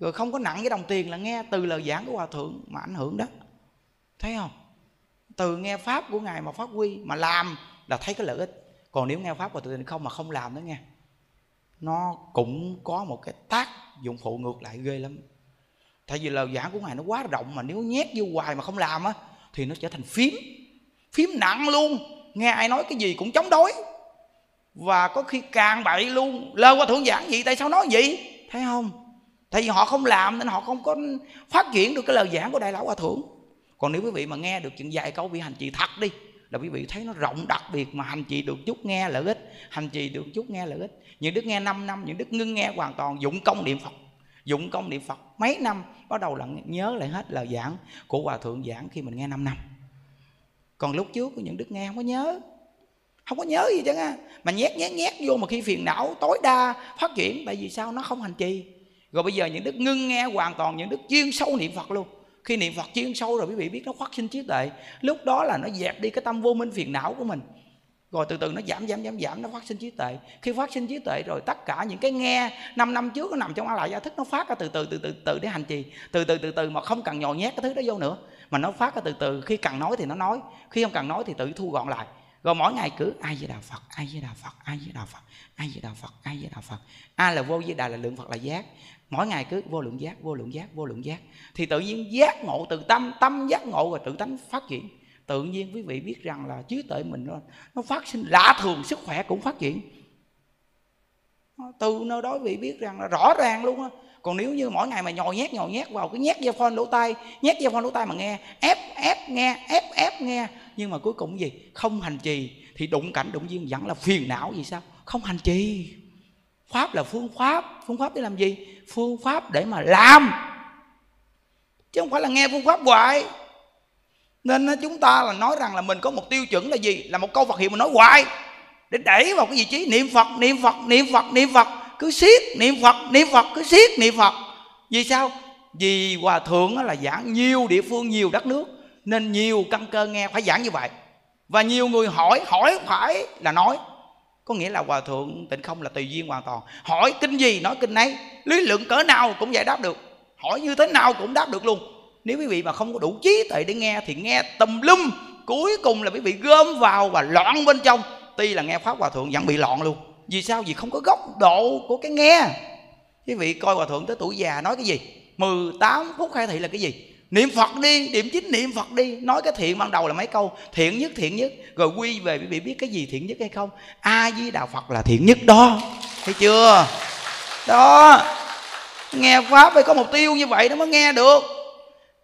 rồi không có nặng cái đồng tiền là nghe từ lời giảng của hòa thượng mà ảnh hưởng đó. Thấy không? Từ nghe pháp của ngài mà phát huy, mà làm là thấy cái lợi ích. Còn nếu nghe pháp của tự không mà không làm đó nghe, nó cũng có một cái tác dụng phụ ngược lại ghê lắm. Tại vì lời giảng của ngài nó quá rộng mà nếu nhét vô hoài mà không làm á, thì nó trở thành phím. Phím nặng luôn. Nghe ai nói cái gì cũng chống đối. Và có khi càng bậy luôn. Lời qua thượng giảng gì tại sao nói vậy? Thấy không? Tại vì họ không làm nên họ không có phát triển được cái lời giảng của đại lão hòa thượng. Còn nếu quý vị mà nghe được chuyện vài câu vị hành trì thật đi, là quý vị thấy nó rộng đặc biệt mà hành trì được chút nghe lợi ích hành trì được chút nghe lợi ích những đức nghe 5 năm, những đức ngưng nghe hoàn toàn, dụng công niệm phật, dụng công niệm phật. Mấy năm, bắt đầu là nhớ lại hết lời giảng của hòa thượng giảng khi mình nghe 5 năm. Còn lúc trước những đức nghe không có nhớ. Không có nhớ gì chứ á. Mà nhét nhét nhét vô mà khi phiền não, tối đa phát triển. Tại vì sao? Nó không hành trì rồi bây giờ những đức ngưng nghe hoàn toàn những đức chuyên sâu niệm phật luôn. Khi niệm phật chuyên sâu rồi quý vị biết nó phát sinh trí tuệ. Lúc đó là nó dẹp đi cái tâm vô minh phiền não của mình. Rồi từ từ nó giảm giảm giảm giảm, nó phát sinh trí tuệ. Khi phát sinh trí tuệ rồi, tất cả những cái nghe 5 năm trước nó nằm trong a lại gia thức nó phát ra từ từ từ từ từ để hành trì. Từ từ từ từ mà không cần nhồi nhét cái thứ đó vô nữa. Mà nó phát ra từ từ, khi cần nói thì nó nói. Khi không cần nói thì tự thu gọn lại. Rồi mỗi ngày cứ ai với đạo phật ai với đạo phật ai với đạo phật ai với đạo phật ai với đạo phật. A là vô với đà là lượng phật là giác mỗi ngày cứ vô lượng giác vô lượng giác vô lượng giác. Thì tự nhiên giác ngộ từ tâm tâm giác ngộ và tự tánh phát triển. Tự nhiên quý vị biết rằng là trí tuệ mình nó, nó phát sinh lạ thường sức khỏe cũng phát triển. Từ nơi đó quý vị biết rằng là rõ ràng luôn á. Còn nếu như mỗi ngày mà nhồi nhét nhồi nhét vào cái nhét dây phone lỗ tai nhét dây phone lỗ tai mà nghe ép ép nghe ép ép nghe. Nhưng mà cuối cùng gì? Không hành trì. Thì đụng cảnh đụng duyên vẫn là phiền não gì sao? Không hành trì pháp là phương pháp phương pháp để làm gì? Phương pháp để mà làm. Chứ không phải là nghe phương pháp hoài. Nên chúng ta là nói rằng là mình có một tiêu chuẩn là gì? Là một câu Phật hiệu mà nói hoài. Để đẩy vào cái vị trí niệm Phật niệm Phật niệm Phật niệm Phật. Cứ siết niệm Phật niệm Phật, cứ siết niệm Phật. Vì sao? Vì hòa thượng là giảng nhiều địa phương, nhiều đất nước. Nên nhiều căn cơ nghe phải giảng như vậy. Và nhiều người hỏi hỏi phải là nói có nghĩa là hòa thượng tịnh không là tùy duyên hoàn toàn. Hỏi kinh gì, nói kinh ấy lý luận cỡ nào cũng giải đáp được. Hỏi như thế nào cũng đáp được luôn. Nếu quý vị mà không có đủ trí tuệ để nghe thì nghe tùm lum. Cuối cùng là quý vị gom vào và loạn bên trong. Tuy là nghe pháp hòa thượng vẫn bị loạn luôn. Vì sao? Vì không có góc độ của cái nghe. Quý vị coi hòa thượng tới tuổi già nói cái gì? 18 phút khai thị là cái gì? Niệm phật đi, niệm chính niệm phật đi. Nói cái thiện ban đầu là mấy câu? Thiện nhất thiện nhất. Rồi quy về quý vị biết cái gì thiện nhất hay không? A di đà phật là thiện nhất đó. Thấy chưa? Đó. Nghe pháp phải có mục tiêu như vậy nó mới nghe được.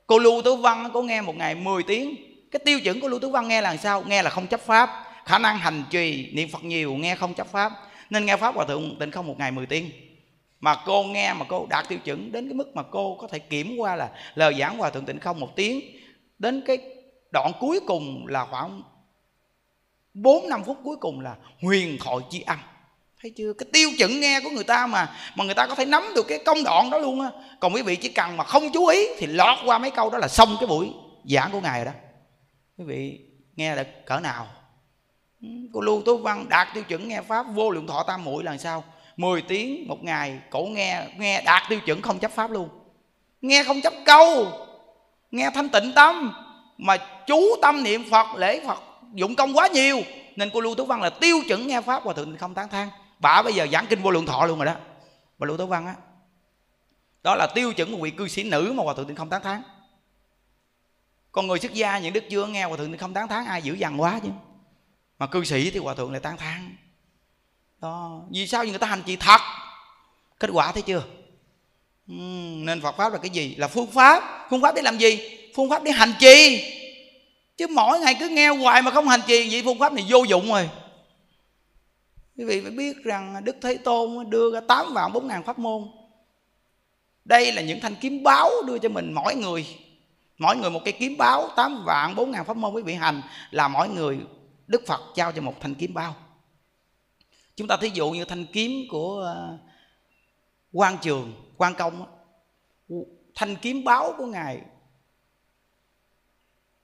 Cô lưu tử văn có nghe một ngày 10 tiếng. Cái tiêu chuẩn của lưu tử văn nghe là sao? Nghe là không chấp pháp. Khả năng hành trì niệm phật nhiều, nghe không chấp pháp. Nên nghe pháp hòa thượng tịnh không một ngày 10 tiếng mà cô nghe mà cô đạt tiêu chuẩn đến cái mức mà cô có thể kiểm qua là lời giảng hòa thượng tịnh không một tiếng. Đến cái đoạn cuối cùng là khoảng 4 năm phút cuối cùng là huyền thoại chi âm. Thấy chưa? Cái tiêu chuẩn nghe của người ta mà mà người ta có thể nắm được cái công đoạn đó luôn á. Còn quý vị chỉ cần mà không chú ý thì lọt qua mấy câu đó là xong cái buổi giảng của ngài rồi đó. Quý vị nghe được cỡ nào? Cô lưu tố văn đạt tiêu chuẩn nghe pháp, vô lượng thọ tam muội là sao? 10 tiếng một ngày cổ nghe nghe đạt tiêu chuẩn không chấp pháp luôn. Nghe không chấp câu. Nghe thanh tịnh tâm. Mà chú tâm niệm phật, lễ phật, dụng công quá nhiều. Nên cô lưu tú văn là tiêu chuẩn nghe pháp hòa thượng không tán thang bà bây giờ giảng kinh vô lượng thọ luôn rồi đó. Bà lưu tú văn á. Đó là tiêu chuẩn của vị cư sĩ nữ mà hòa thượng không tán thán. Còn người xuất gia, những đức chưa nghe hòa thượng không tán thán, ai dữ dằn quá chứ. Mà cư sĩ thì hòa thượng lại tán thán đó. Vì sao? Người ta hành trì thật. Kết quả thấy chưa? Uhm, nên Phật pháp là cái gì? Là phương pháp. Phương pháp để làm gì? Phương pháp để hành trì. Chứ mỗi ngày cứ nghe hoài mà không hành trì vậy phương pháp này vô dụng rồi. Quý vị phải biết rằng đức thế tôn đưa ra tám vạn bốn ngàn pháp môn. Đây là những thanh kiếm báo đưa cho mình mỗi người. Mỗi người một cái kiếm báo tám vạn bốn ngàn pháp môn quý vị hành là mỗi người đức phật trao cho một thanh kiếm báo chúng ta thí dụ như thanh kiếm của ờ, quan trường quan công thanh kiếm báo của ngài,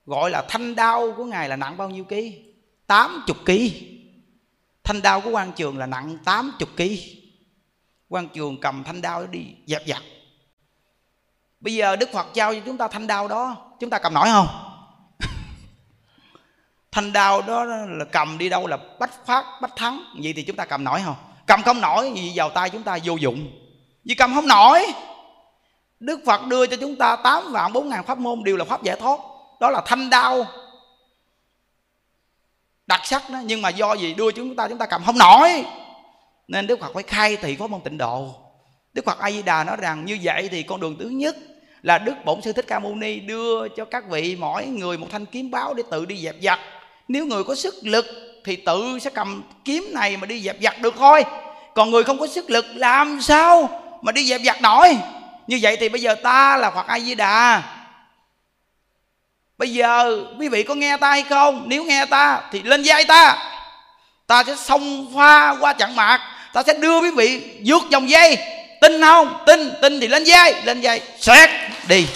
gọi là thanh đao của ngài là nặng bao nhiêu ký? Tám chục ký. Thanh đao của quan trường là nặng tám chục ký. Quan trường cầm thanh đao đi, dẹp giặt bây giờ đức phật trao cho chúng ta thanh đao đó, chúng ta cầm nổi không? Thanh đao đó là cầm đi đâu là bách phát, bách thắng. Vậy thì chúng ta cầm nổi không? Cầm không nổi gì vào tay chúng ta vô dụng. Vì cầm không nổi, đức phật đưa cho chúng ta tám vạn bốn ngàn pháp môn đều là pháp giải thoát. Đó là thanh đao, đặc sắc đó. Nhưng mà do gì đưa chúng ta chúng ta cầm không nổi. Nên đức phật phải khai thị pháp môn tịnh độ. Đức phật a di đà nói rằng như vậy thì con đường thứ nhất là đức bổn sư thích ca mâu ni đưa cho các vị mỗi người một thanh kiếm báo để tự đi dẹp giặc nếu người có sức lực thì tự sẽ cầm kiếm này mà đi dẹp giặt được thôi. Còn người không có sức lực làm sao mà đi dẹp giặt nổi? Như vậy thì bây giờ ta là phật a di đà bây giờ quý vị có nghe ta hay không? Nếu nghe ta thì lên vai ta. Ta sẽ xông pha qua chặn mạc. Ta sẽ đưa quý vị vượt dòng dây. Tin không? Tin. Tin thì lên dây lên dây xoẹt. Đi.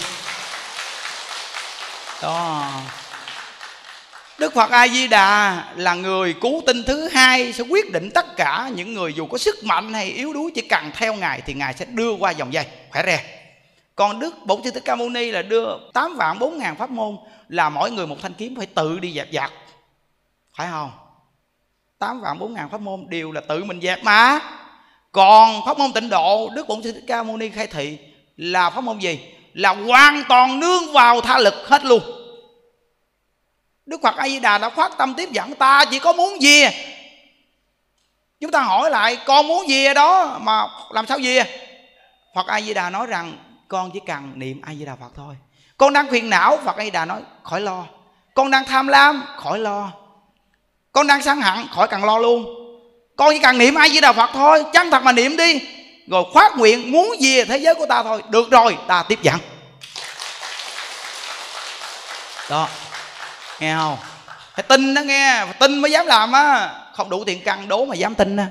Đó. Đức Phật A Di Đà là người cứu tinh thứ hai sẽ quyết định tất cả những người dù có sức mạnh hay yếu đuối, chỉ cần theo ngài thì ngài sẽ đưa qua dòng dây khỏe re. Còn Đức Bổn Sư Thích Ca Mâu Ni là đưa 8 vạn 4 ngàn pháp môn là mỗi người một thanh kiếm, phải tự đi dẹp giặt. Phải không? 8 vạn 4 ngàn pháp môn đều là tự mình dẹp mà. Còn pháp môn tịnh độ, Đức Bổn Sư Thích Ca Mâu Ni khai thị là pháp môn gì? Là hoàn toàn nương vào tha lực hết luôn Đức Phật A Di Đà đã phát tâm tiếp dẫn ta, chỉ có muốn gì? Chúng ta hỏi lại, con muốn gì đó mà làm sao gì? Phật A Di Đà nói rằng, con chỉ cần niệm A Di Đà Phật thôi. Con đang phiền não, Phật A Di Đà nói, khỏi lo. Con đang tham lam, khỏi lo. Con đang sân hận, khỏi cần lo luôn. Con chỉ cần niệm A Di Đà Phật thôi, Chân thật mà niệm đi. Rồi khoát nguyện, muốn gì thế giới của ta thôi. Được rồi, ta tiếp dẫn. Đó nghe không phải tin đó nghe phải tin mới dám làm á. Không đủ tiền căn đố mà dám tin á.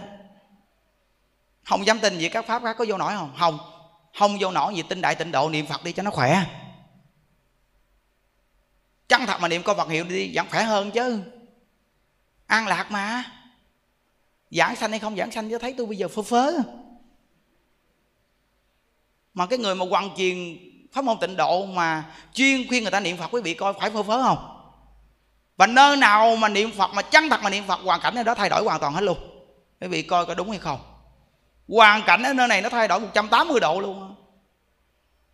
Không dám tin gì các pháp khác có vô nổi không? Không. Không vô nổi gì tin đại tịnh độ, niệm phật đi cho nó khỏe. Chân thật mà niệm câu phật hiệu đi vẫn khỏe hơn chứ. An lạc mà. Giảng sanh hay không giảng sanh chứ, thấy tôi bây giờ phơ phớ. Mà cái người mà hoàn truyền pháp môn tịnh độ mà chuyên khuyên người ta niệm phật, quý vị coi phải phơ phớ không? Và nơi nào mà niệm phật mà chân thật mà niệm phật hoàn cảnh nơi đó thay đổi hoàn toàn hết luôn. Quý vị coi có đúng hay không? Hoàn cảnh ở nơi này nó thay đổi 180 độ luôn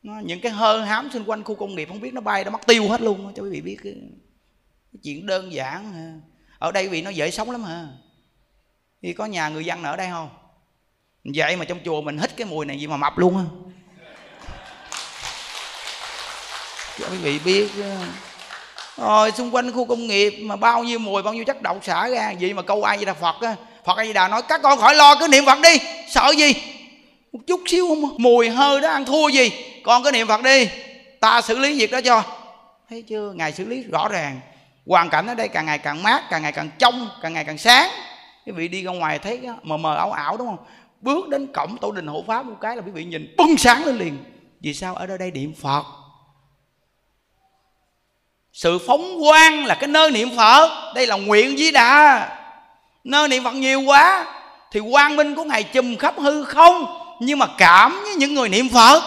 nó, những cái hơ hám xung quanh khu công nghiệp không biết nó bay nó mất tiêu hết luôn cho quý vị biết cái, cái chuyện đơn giản ở đây vì vị nó dễ sống lắm hả thì có nhà người dân ở đây không? Vậy mà trong chùa mình hít cái mùi này gì mà mập luôn á. Cho quý vị biết rồi, xung quanh khu công nghiệp mà bao nhiêu mùi bao nhiêu chất độc xả ra, vậy mà câu ai vậy là phật á. Phật a di đà nói, các con khỏi lo, cứ niệm phật đi. Sợ gì? Một chút xíu không à? mùi hơi đó, ăn thua gì? Con cứ niệm phật đi. Ta xử lý việc đó cho. Thấy chưa? Ngài xử lý rõ ràng. Hoàn cảnh ở đây càng ngày càng mát, càng ngày càng trong, càng ngày càng sáng. Quý vị đi ra ngoài thấy mờ mờ ảo ảo, đúng không? Bước đến cổng tổ đình hộ pháp một cái là quý vị nhìn bưng sáng lên liền. Vì sao ở đây niệm phật? Sự phóng quang là cái nơi niệm phật. Đây là nguyện với đà. Nơi niệm phật nhiều quá, thì quang minh của ngài chùm khắp hư không, nhưng mà cảm với những người niệm phật.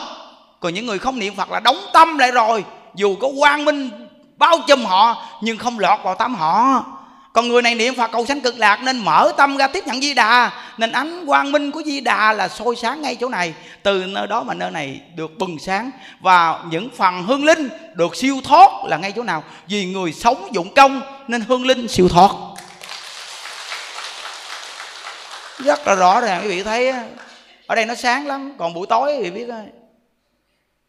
Còn những người không niệm phật là đóng tâm lại rồi. Dù có quang minh bao trùm họ, nhưng không lọt vào tâm họ còn người này niệm phật cầu sanh cực lạc nên mở tâm ra tiếp nhận di đà. Nên ánh quang minh của di đà là sôi sáng ngay chỗ này. Từ nơi đó mà nơi này được bừng sáng. Và những phần hương linh được siêu thoát là ngay chỗ nào? Vì người sống dụng công nên hương linh siêu thoát. Rất là rõ ràng quý vị thấy ở đây nó sáng lắm còn buổi tối thì biết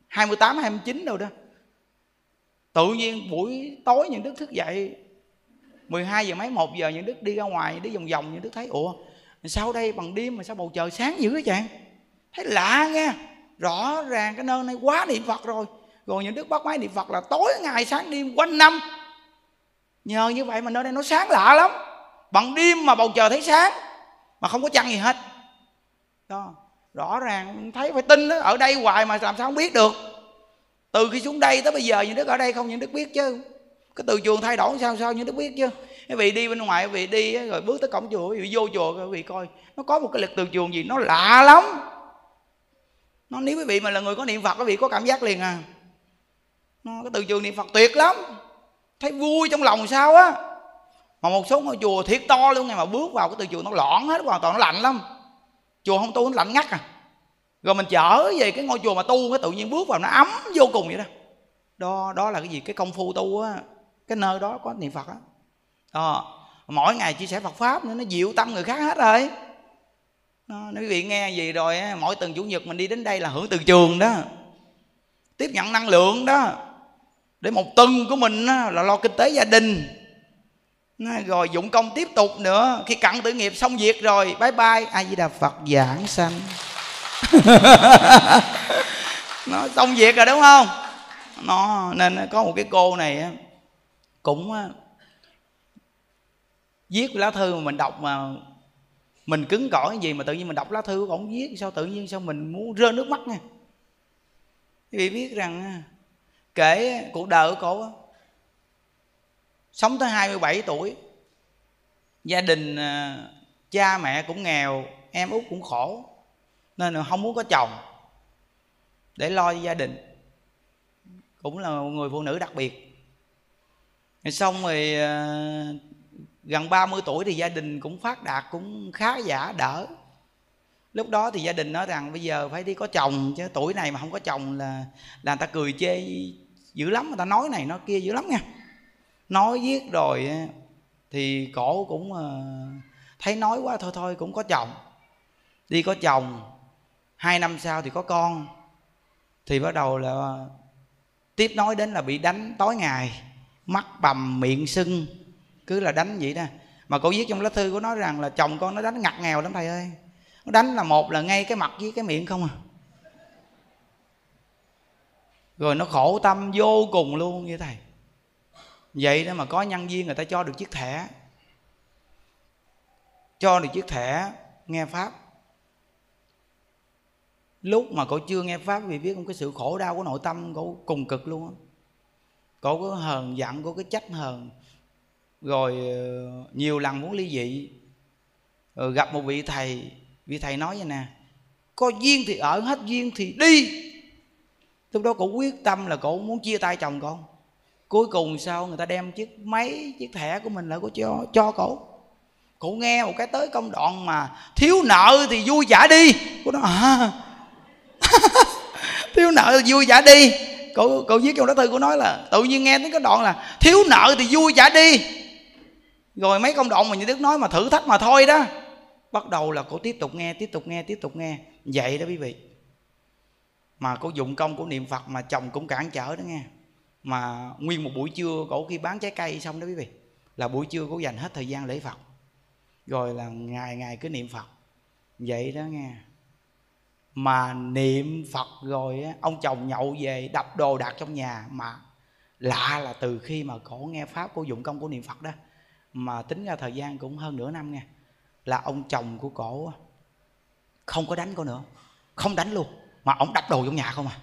28, 29 đâu đó. Tự nhiên buổi tối những đức thức dậy 12 giờ mấy 1 giờ những đức đi ra ngoài, đi vòng vòng, những đức thấy, ủa sao đây, bằng đêm mà sao bầu trời sáng dữ vậy chàng? Thấy lạ nghe, rõ ràng cái nơi này quá niệm phật rồi. Rồi những đức bắt máy niệm phật là tối ngày sáng đêm quanh năm. Nhờ như vậy mà nơi đây nó sáng lạ lắm. Bằng đêm mà bầu trời thấy sáng, mà không có chăng gì hết. Đó, rõ ràng thấy phải tin đó, ở đây hoài mà làm sao không biết được. Từ khi xuống đây tới bây giờ những đức ở đây không, những đức biết chứ cái từ trường thay đổi sao sao nhưng nó biết chứ? Quý vị đi bên ngoài quý vị đi rồi bước tới cổng chùa quý vị vô chùa quý vị coi. Nó có một cái lực từ trường gì nó lạ lắm. Nó nếu quý vị mà là người có niệm phật, quý vị có cảm giác liền à. Nó, cái từ trường niệm phật tuyệt lắm. Thấy vui trong lòng sao á. Mà một số ngôi chùa thiệt to luôn, ngày mà bước vào cái từ trường nó loạn hết, hoàn toàn nó lạnh lắm. Chùa không tu, nó lạnh ngắt à. Rồi mình trở về cái ngôi chùa mà tu, cái tự nhiên bước vào nó ấm vô cùng vậy đó. Đó đó là cái gì? Cái công phu tu á cái nơi đó có niệm phật á. Đó. mỗi ngày chia sẻ phật pháp nữa nó dịu tâm người khác hết rồi. Đó, nếu quý vị nghe gì rồi mỗi tuần chủ nhật mình đi đến đây là hưởng từ trường đó. Tiếp nhận năng lượng đó. Để một tuần của mình là lo kinh tế gia đình. Rồi dụng công tiếp tục nữa. Khi cặn tử nghiệp xong việc rồi bye bye. A di đà phật giảng sanh. Nó xong việc rồi đúng không? Nó nên có một cái cô này cũng ờ, viết lá thư mà mình đọc mà mình cứng cỏi gì mà tự nhiên mình đọc lá thư của viết, sao tự nhiên sao mình muốn rơi nước mắt nha? Quý vị biết rằng ờ, kể cuộc đời của cổ sống tới 27 tuổi, gia đình ờ, cha mẹ cũng nghèo, em út cũng khổ, nên là không muốn có chồng để lo cho gia đình. Cũng là một người phụ nữ đặc biệt xong rồi ờ, gần 30 tuổi thì gia đình cũng phát đạt, cũng khá giả đỡ. Lúc đó thì gia đình nói rằng bây giờ phải đi có chồng, chứ tuổi này mà không có chồng là là người ta cười chê dữ lắm, người ta nói này nói kia dữ lắm nha. Nói viết rồi thì cổ cũng ờ, thấy nói quá thôi thôi cũng có chồng. Đi có chồng, hai năm sau thì có con. Thì bắt đầu là ờ, tiếp nói đến là bị đánh tối ngày mắt bầm, miệng sưng. Cứ là đánh vậy đó. Mà cô viết trong lá thư của nó rằng là chồng con nó đánh ngặt nghèo lắm, thầy ơi. Nó đánh là một là ngay cái mặt với cái miệng không à. Rồi nó khổ tâm vô cùng luôn như thầy. Vậy đó mà có nhân viên người ta cho được chiếc thẻ. Cho được chiếc thẻ nghe pháp. Lúc mà cậu chưa nghe pháp vì biết không cái sự khổ đau của nội tâm cậu cùng cực luôn á cô có hờn, giận có cái trách hờn. Rồi ờ, nhiều lần muốn ly dị rồi gặp một vị thầy. Vị thầy nói vậy nè, có duyên thì ở, hết duyên thì đi. Lúc đó cổ quyết tâm là cổ muốn chia tay chồng con. Cuối cùng sao? Người ta đem chiếc máy, chiếc thẻ của mình lại có cho cho cổ. Cổ nghe một cái tới công đoạn mà thiếu nợ thì vui trả đi. Cô nói à thiếu nợ thì vui trả đi cậu cậu viết trong đó thư của nói là, tự nhiên nghe đến cái đoạn là, thiếu nợ thì vui trả đi. Rồi mấy công đoạn mà như đức nói mà thử thách mà thôi đó. Bắt đầu là cô tiếp tục nghe, tiếp tục nghe, tiếp tục nghe. Vậy đó quý vị. Mà cô dụng công của niệm phật mà chồng cũng cản trở đó nghe. Mà nguyên một buổi trưa cổ khi bán trái cây xong đó quý vị, là buổi trưa cổ dành hết thời gian lễ phật. Rồi là ngày ngày cứ niệm phật. Vậy đó nghe mà niệm phật rồi á, ông chồng nhậu về đập đồ đạc trong nhà. Mà lạ là từ khi mà cổ nghe pháp của dụng công của niệm phật đó mà tính ra thời gian cũng hơn nửa năm nghe là ông chồng của cổ không có đánh cô nữa. Không đánh luôn mà ông đập đồ trong nhà không à.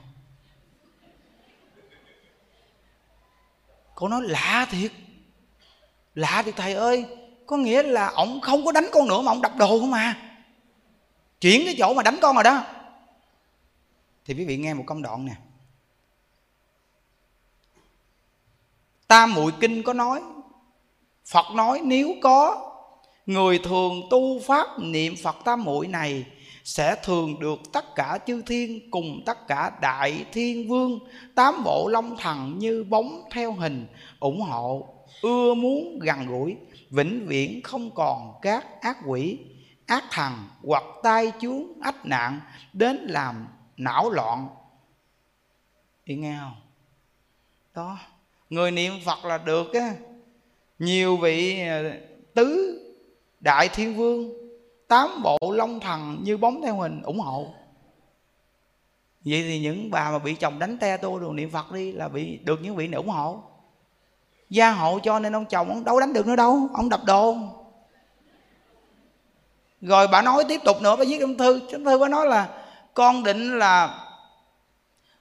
Cô nói lạ thiệt lạ thiệt thầy ơi có nghĩa là ông không có đánh con nữa mà ông đập đồ không à. Chuyển cái chỗ mà đánh con rồi đó thì quý vị nghe một công đoạn nè. Tam muội kinh có nói, phật nói nếu có người thường tu pháp niệm phật tam muội này sẽ thường được tất cả chư thiên cùng tất cả đại thiên vương, tám bộ long thần như bóng theo hình, ủng hộ, ưa muốn gần gũi, vĩnh viễn không còn các ác quỷ, ác thần hoặc tai chúa ách nạn đến làm não loạn. Đi nghe không? Đó, người niệm phật là được á. Nhiều vị ờ, tứ đại thiên vương, tám bộ long thần như bóng theo hình ủng hộ. Vậy thì những bà mà bị chồng đánh te tôi đồ niệm phật đi là bị, được những vị này ủng hộ. Gia hộ cho nên ông chồng ông đâu đánh được nữa đâu, ông đập đồ. Rồi bà nói tiếp tục nữa, bà viết trong thư. Trong thư bà nói là con định là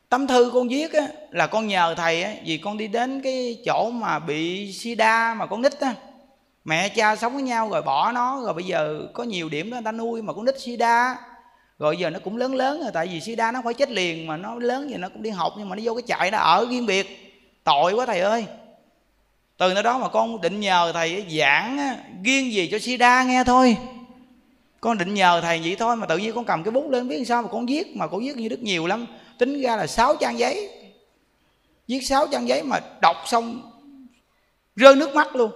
tấm thư con viết á, là con nhờ thầy á, vì con đi đến cái chỗ mà bị sida mà con nít á. Mẹ cha sống với nhau rồi bỏ nó rồi bây giờ có nhiều điểm đó người ta nuôi mà con nít sida rồi giờ nó cũng lớn lớn rồi tại vì sida nó phải chết liền mà nó lớn thì nó cũng đi học nhưng mà nó vô cái trại nó ở riêng biệt. Tội quá thầy ơi. Từ nơi đó mà con định nhờ thầy giảng riêng gì cho sida nghe thôi con định nhờ thầy vậy thôi, mà tự nhiên con cầm cái bút lên, biết sao mà con viết? Mà con viết như đức nhiều lắm. Tính ra là sáu trang giấy. Viết sáu trang giấy mà đọc xong, rơi nước mắt luôn.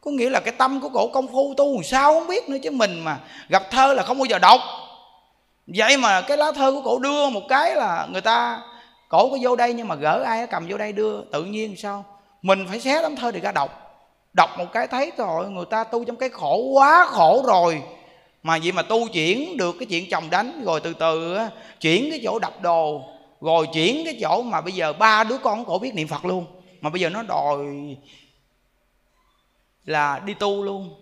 Có nghĩa là cái tâm của cổ công phu tu sao không biết nữa chứ mình mà gặp thơ là không bao giờ đọc. Vậy mà cái lá thơ của cổ đưa một cái là người ta, cổ có vô đây nhưng mà gỡ ai cầm vô đây đưa. Tự nhiên sao? Mình phải xé tấm thơ để ra đọc. Đọc một cái thấy rồi người ta tu trong cái khổ quá khổ rồi mà vậy mà tu chuyển được cái chuyện chồng đánh, rồi từ từ chuyển cái chỗ đập đồ, rồi chuyển cái chỗ mà bây giờ ba đứa con cổ biết niệm phật luôn. Mà bây giờ nó đòi là đi tu luôn.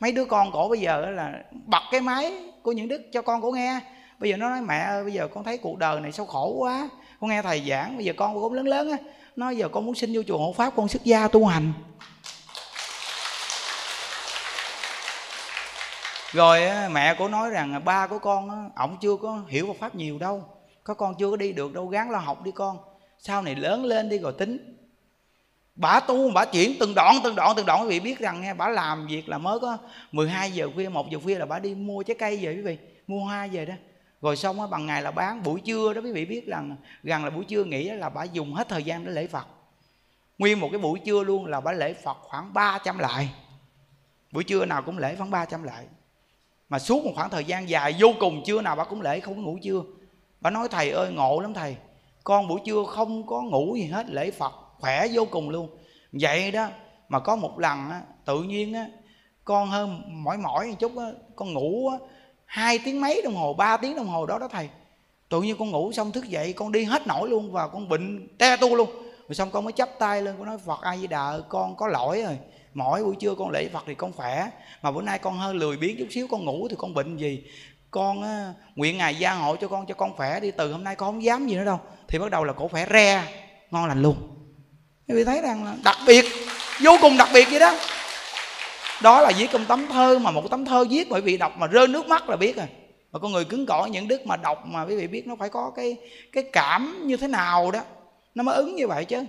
Mấy đứa con cổ bây giờ là bật cái máy của những đức cho con cổ nghe. Bây giờ nó nói, mẹ ơi, bây giờ con thấy cuộc đời này sao khổ quá. Con nghe thầy giảng, bây giờ con cũng lớn lớn á, nó giờ con muốn xin vô chùa hộ pháp, con xuất gia tu hành. Rồi mẹ của nói rằng ba của con ổng chưa có hiểu Phật pháp nhiều đâu. Có con chưa có đi được đâu gắng lo học đi con. Sau này lớn lên đi rồi tính. Bả tu bả chuyển từng đoạn từng đoạn từng đoạn. Quý vị biết rằng nghe bả làm việc là mới có 12 giờ khuya, một giờ khuya là bả đi mua trái cây về quý vị. Mua hoa về đó. Rồi xong á, bằng ngày là bán. Buổi trưa đó, quý vị biết rằng rằng là buổi trưa nghỉ là bả dùng hết thời gian để lễ phật. Nguyên một cái buổi trưa luôn là bả lễ phật khoảng 300 lại. Buổi trưa nào cũng lễ khoảng 300 lại mà suốt một khoảng thời gian dài vô cùng trưa nào bà cũng lễ không có ngủ trưa bà nói thầy ơi ngộ lắm thầy. Con buổi trưa không có ngủ gì hết lễ phật khỏe vô cùng luôn. Vậy đó mà có một lần á, tự nhiên á, con hơi mỏi mỏi một chút á, con ngủ á, hai tiếng mấy đồng hồ ba tiếng đồng hồ đó đó thầy. Tự nhiên con ngủ xong thức dậy con đi hết nổi luôn và con bệnh te tu luôn. Rồi xong con mới chắp tay lên con nói phật a di đà con có lỗi rồi mỗi buổi trưa con lễ phật thì con khỏe mà bữa nay con hơi lười biếng chút xíu con ngủ thì con bệnh gì? Con á, nguyện ngài gia hộ cho con cho con khỏe đi từ hôm nay con không dám gì nữa đâu. Thì bắt đầu là cổ khỏe re ngon lành luôn. Quý vị thấy rằng là đặc biệt vô cùng đặc biệt vậy đó. Đó là viết trong tấm thơ mà một tấm thơ viết bởi vì đọc mà rơi nước mắt là biết rồi. Mà con người cứng cỏi những đức mà đọc mà quý vị biết nó phải có cái cái cảm như thế nào đó. Nó mới ứng như vậy chứ.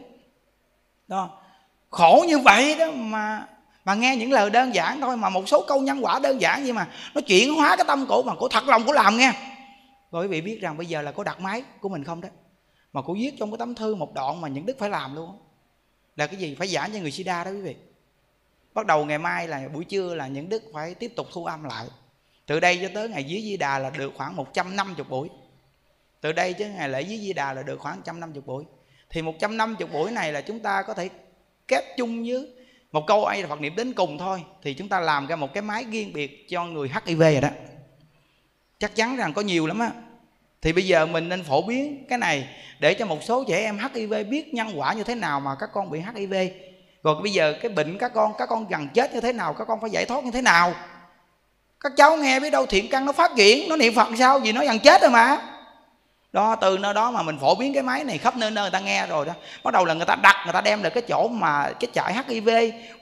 Đó khổ như vậy đó mà mà nghe những lời đơn giản thôi, mà một số câu nhân quả đơn giản nhưng mà nó chuyển hóa cái tâm cổ mà cổ thật lòng cổ làm nghe. Rồi quý vị biết rằng bây giờ là có đặt máy của mình không đó, mà cổ viết trong cái tấm thư một đoạn mà những đức phải làm luôn. Là cái gì? Phải giảng cho người sida đó quý vị. Bắt đầu ngày mai là buổi trưa là những đức phải tiếp tục thu âm lại. Từ đây cho tới ngày dưới di đà là được khoảng 150 buổi. Từ đây chứ ngày lễ dưới di đà là được khoảng 150 buổi. Thì 150 buổi này là chúng ta có thể kết chung với một câu ai là Phật niệm đến cùng thôi, thì chúng ta làm ra một cái máy riêng biệt cho người HIV rồi đó. Chắc chắn rằng có nhiều lắm á. Thì bây giờ mình nên phổ biến cái này để cho một số trẻ em HIV biết nhân quả như thế nào mà các con bị HIV rồi bây giờ cái bệnh các con các con gần chết như thế nào, các con phải giải thoát như thế nào? Các cháu nghe biết đâu thiện căn nó phát triển, nó niệm phật sao? Gì nó gần chết rồi mà đó, từ nơi đó mà mình phổ biến cái máy này khắp nơi nơi người ta nghe rồi đó. Bắt đầu là người ta đặt, người ta đem được cái chỗ mà cái trại hiv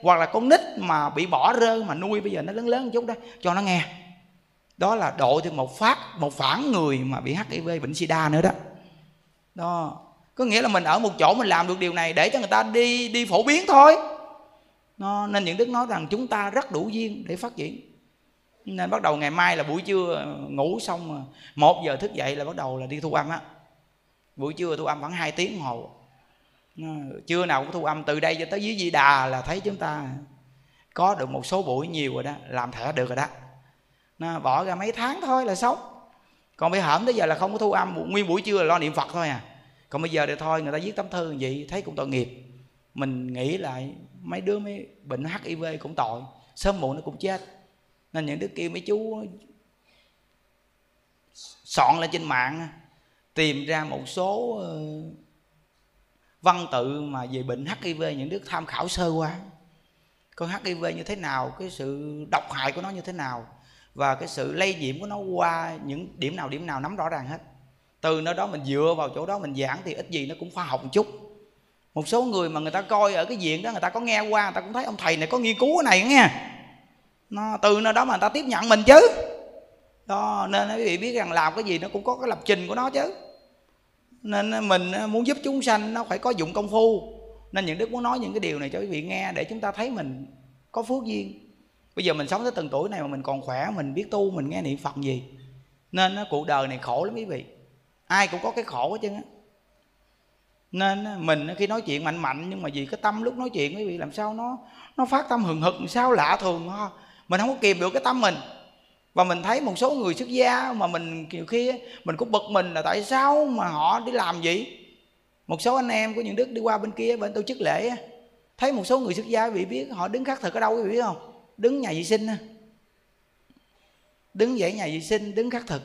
hoặc là con nít mà bị bỏ rơi, mà nuôi bây giờ nó lớn lớn một chút đó, cho nó nghe. Đó là độ thêm một phát, một phản người mà bị hiv bệnh sida nữa đó. Đó. Có nghĩa là mình ở một chỗ mình làm được điều này để cho người ta đi đi phổ biến thôi. Nó, nên những đức nói rằng chúng ta rất đủ duyên để phát triển nên bắt đầu ngày mai là buổi trưa ngủ xong một giờ thức dậy là bắt đầu là đi thu âm á. Buổi trưa thu âm khoảng 2 tiếng hồ. Chưa nào cũng thu âm, từ đây cho tới dưới di đà là thấy chúng ta có được một số buổi nhiều rồi đó, làm thẻ được rồi đó. Nó bỏ ra mấy tháng thôi là sống còn bây hởm tới giờ là không có thu âm nguyên buổi trưa là lo niệm phật thôi à. Còn bây giờ thì thôi, người ta viết tấm thư vậy thấy cũng tội nghiệp. Mình nghĩ lại, mấy đứa mấy bệnh hiv cũng tội, sớm muộn nó cũng chết nên những đứa kia mấy chú soạn lên trên mạng tìm ra một số ờ, văn tự mà về bệnh hiv những đứa tham khảo sơ qua. Con hiv như thế nào, cái sự độc hại của nó như thế nào, và cái sự lây nhiễm của nó qua những điểm nào điểm nào nắm rõ ràng hết. Từ nơi đó mình dựa vào chỗ đó mình giảng thì ít gì nó cũng khoa học một chút. Một số người mà người ta coi ở cái diện đó, người ta có nghe qua, người ta cũng thấy ông thầy này có nghiên cứu cái này nghe nó, từ nơi đó mà người ta tiếp nhận mình chứ. Đó, nên quý vị biết rằng làm cái gì nó cũng có cái lập trình của nó chứ. Nên mình ờ, muốn giúp chúng sanh nó phải có dụng công phu. Nên những đức muốn nói những cái điều này cho quý vị nghe để chúng ta thấy mình có phước duyên. Bây giờ mình sống tới từng tuổi này mà mình còn khỏe, mình biết tu, mình nghe niệm phật gì, nên ờ, cuộc đời này khổ lắm quý vị. Ai cũng có cái khổ hết trơn á. Nên ờ, mình khi nói chuyện mạnh mạnh nhưng mà vì cái tâm lúc nói chuyện quý vị, làm sao nó nó phát tâm hừng hực sao lạ thường ha mình không có kìm được cái tâm mình. Và mình thấy một số người xuất gia mà mình nhiều khi mình cũng bực mình là tại sao mà họ đi làm gì một số anh em của những đức đi qua bên kia bên tổ chức lễ thấy một số người xuất gia bị biết họ đứng khắc thực ở đâu quý vị biết không? Đứng nhà vệ sinh đứng dãy nhà vệ sinh, đứng khắc thực.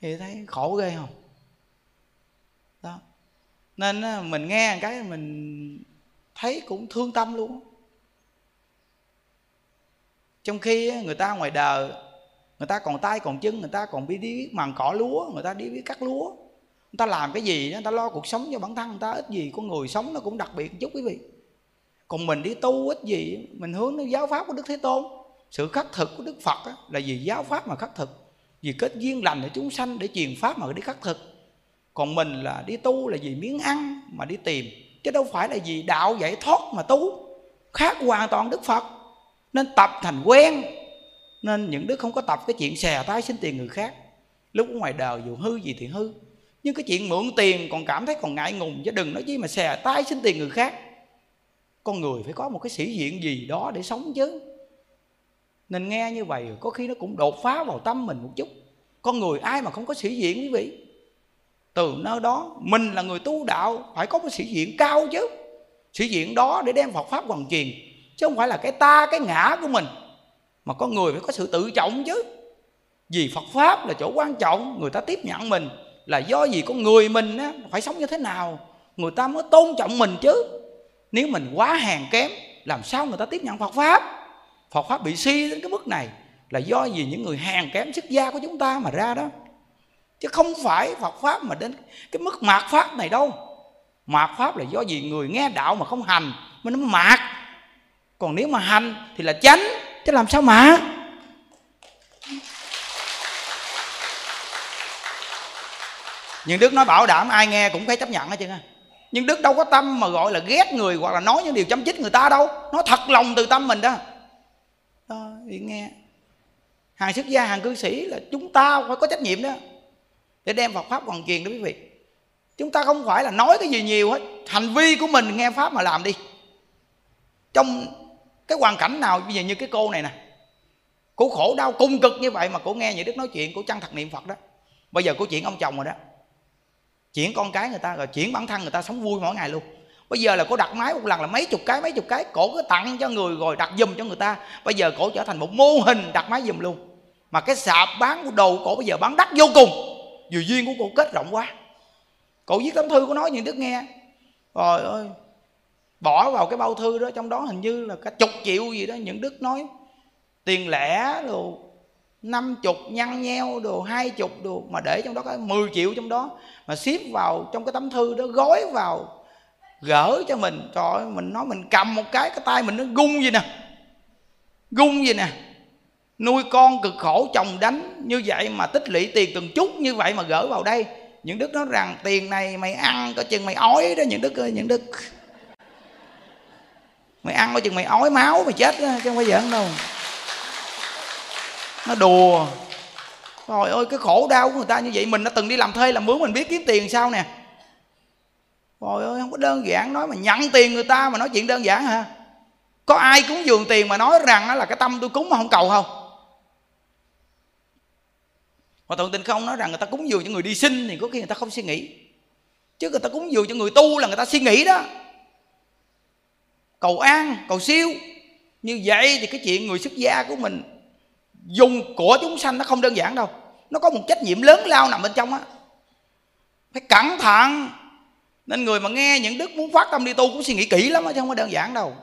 Thì thấy khổ ghê không? Đó. Nên mình nghe cái mình thấy cũng thương tâm luôn trong khi người ta ngoài đời, người ta còn tay còn chân, người ta còn biết đi biết màng cỏ lúa, người ta đi biết cắt lúa. Người ta làm cái gì người ta lo cuộc sống cho bản thân, người ta ít gì, con người sống nó cũng đặc biệt một chút quý vị. Còn mình đi tu ít gì mình hướng đến giáo pháp của đức thế tôn. Sự khắc thực của đức phật là vì giáo pháp mà khắc thực, vì kết duyên lành để chúng sanh để truyền pháp mà đi khắc thực. Còn mình là đi tu là vì miếng ăn mà đi tìm, chứ đâu phải là vì đạo giải thoát mà tu, khác hoàn toàn đức phật nên tập thành quen. Nên những đứa không có tập cái chuyện xè tay xin tiền người khác. Lúc ở ngoài đời dù hư gì thì hư. Nhưng cái chuyện mượn tiền còn cảm thấy còn ngại ngùng, chứ đừng nói chi mà xè tay xin tiền người khác. Con người phải có một cái sĩ diện gì đó để sống chứ. Nên nghe như vậy, có khi nó cũng đột phá vào tâm mình một chút. Con người ai mà không có sĩ diện quý vị? Từ nơi đó, mình là người tu đạo, phải có một sĩ diện cao chứ. Sĩ diện đó để đem Phật pháp hoàn truyền chứ không phải là cái ta cái ngã của mình. Mà con người phải có sự tự trọng chứ. Vì Phật pháp là chỗ quan trọng người ta tiếp nhận mình là do gì con người mình á, phải sống như thế nào. Người ta mới tôn trọng mình chứ. Nếu mình quá hèn kém làm sao người ta tiếp nhận Phật pháp? Phật pháp bị suy đến cái mức này là do gì những người hèn kém sức gia của chúng ta mà ra đó. Chứ không phải Phật pháp mà đến cái mức mạt pháp này đâu. Mạt pháp là do gì người nghe đạo mà không hành mà nó mạt còn nếu mà hành thì là chánh, chứ làm sao mà? Nhưng đức nói bảo đảm ai nghe cũng phải chấp nhận hết chứ nhưng đức đâu có tâm mà gọi là ghét người hoặc là nói những điều chấm chích người ta đâu. Nó thật lòng từ tâm mình đó. Đó, thì nghe. Hàng xuất gia, hàng cư sĩ là chúng ta phải có trách nhiệm đó. Để đem Phật pháp hoàn truyền đó quý vị. Chúng ta không phải là nói cái gì nhiều hết. Hành vi của mình nghe pháp mà làm đi. Trong cái hoàn cảnh nào bây giờ như cái cô này nè, cô khổ đau cung cực như vậy mà cô nghe những đức nói chuyện, cô chân thật niệm phật đó. Bây giờ cô chuyện ông chồng rồi đó. Chuyển con cái người ta rồi, chuyển bản thân người ta sống vui mỗi ngày luôn. Bây giờ là cô đặt máy một lần là mấy chục cái, mấy chục cái, cổ cứ tặng cho người rồi đặt giùm cho người ta. Bây giờ cổ trở thành một mô hình đặt máy giùm luôn. Mà cái sạp bán của đồ cổ bây giờ bán đắt vô cùng. Dù duyên của cô kết rộng quá. Cổ viết tấm thư của nói những đức nghe. Rồi ơi bỏ vào cái bao thư đó, trong đó hình như là cả chục triệu gì đó, những đức nói tiền lẻ đồ, năm chục nhăn nheo đồ, hai chục đồ, mà để trong đó có 10 triệu trong đó, mà xếp vào trong cái tấm thư đó, gói vào, gỡ cho mình. Trời ơi, mình nói mình cầm một cái cái tay mình nó gung gì nè gung gì nè. Nuôi con cực khổ, chồng đánh như vậy mà tích lũy tiền từng chút như vậy mà gỡ vào đây. Những đức nói rằng, tiền này mày ăn có chừng mày ói đó, những đức ơi, những đức mày ăn có chừng mày ói máu mày chết đó, chứ không phải giỡn đâu. Nó đùa. Trời ơi cái khổ đau của người ta như vậy mình đã từng đi làm thuê làm mướn mình biết kiếm tiền sao nè. Trời ơi không có đơn giản nói mà nhận tiền người ta mà nói chuyện đơn giản hả? Có ai cúng dường tiền mà nói rằng là cái tâm tôi cúng mà không cầu không? Hòa thượng tình không nói rằng người ta cúng dường cho người đi sinh thì có khi người ta không suy nghĩ. Chứ người ta cúng dường cho người tu là người ta suy nghĩ đó cầu an, cầu siêu. Như vậy thì cái chuyện người xuất gia của mình dùng của chúng sanh nó không đơn giản đâu. Nó có một trách nhiệm lớn lao nằm bên trong á. Phải cẩn thận. Nên người mà nghe những đức muốn phát tâm đi tu cũng suy nghĩ kỹ lắm chứ không có đơn giản đâu.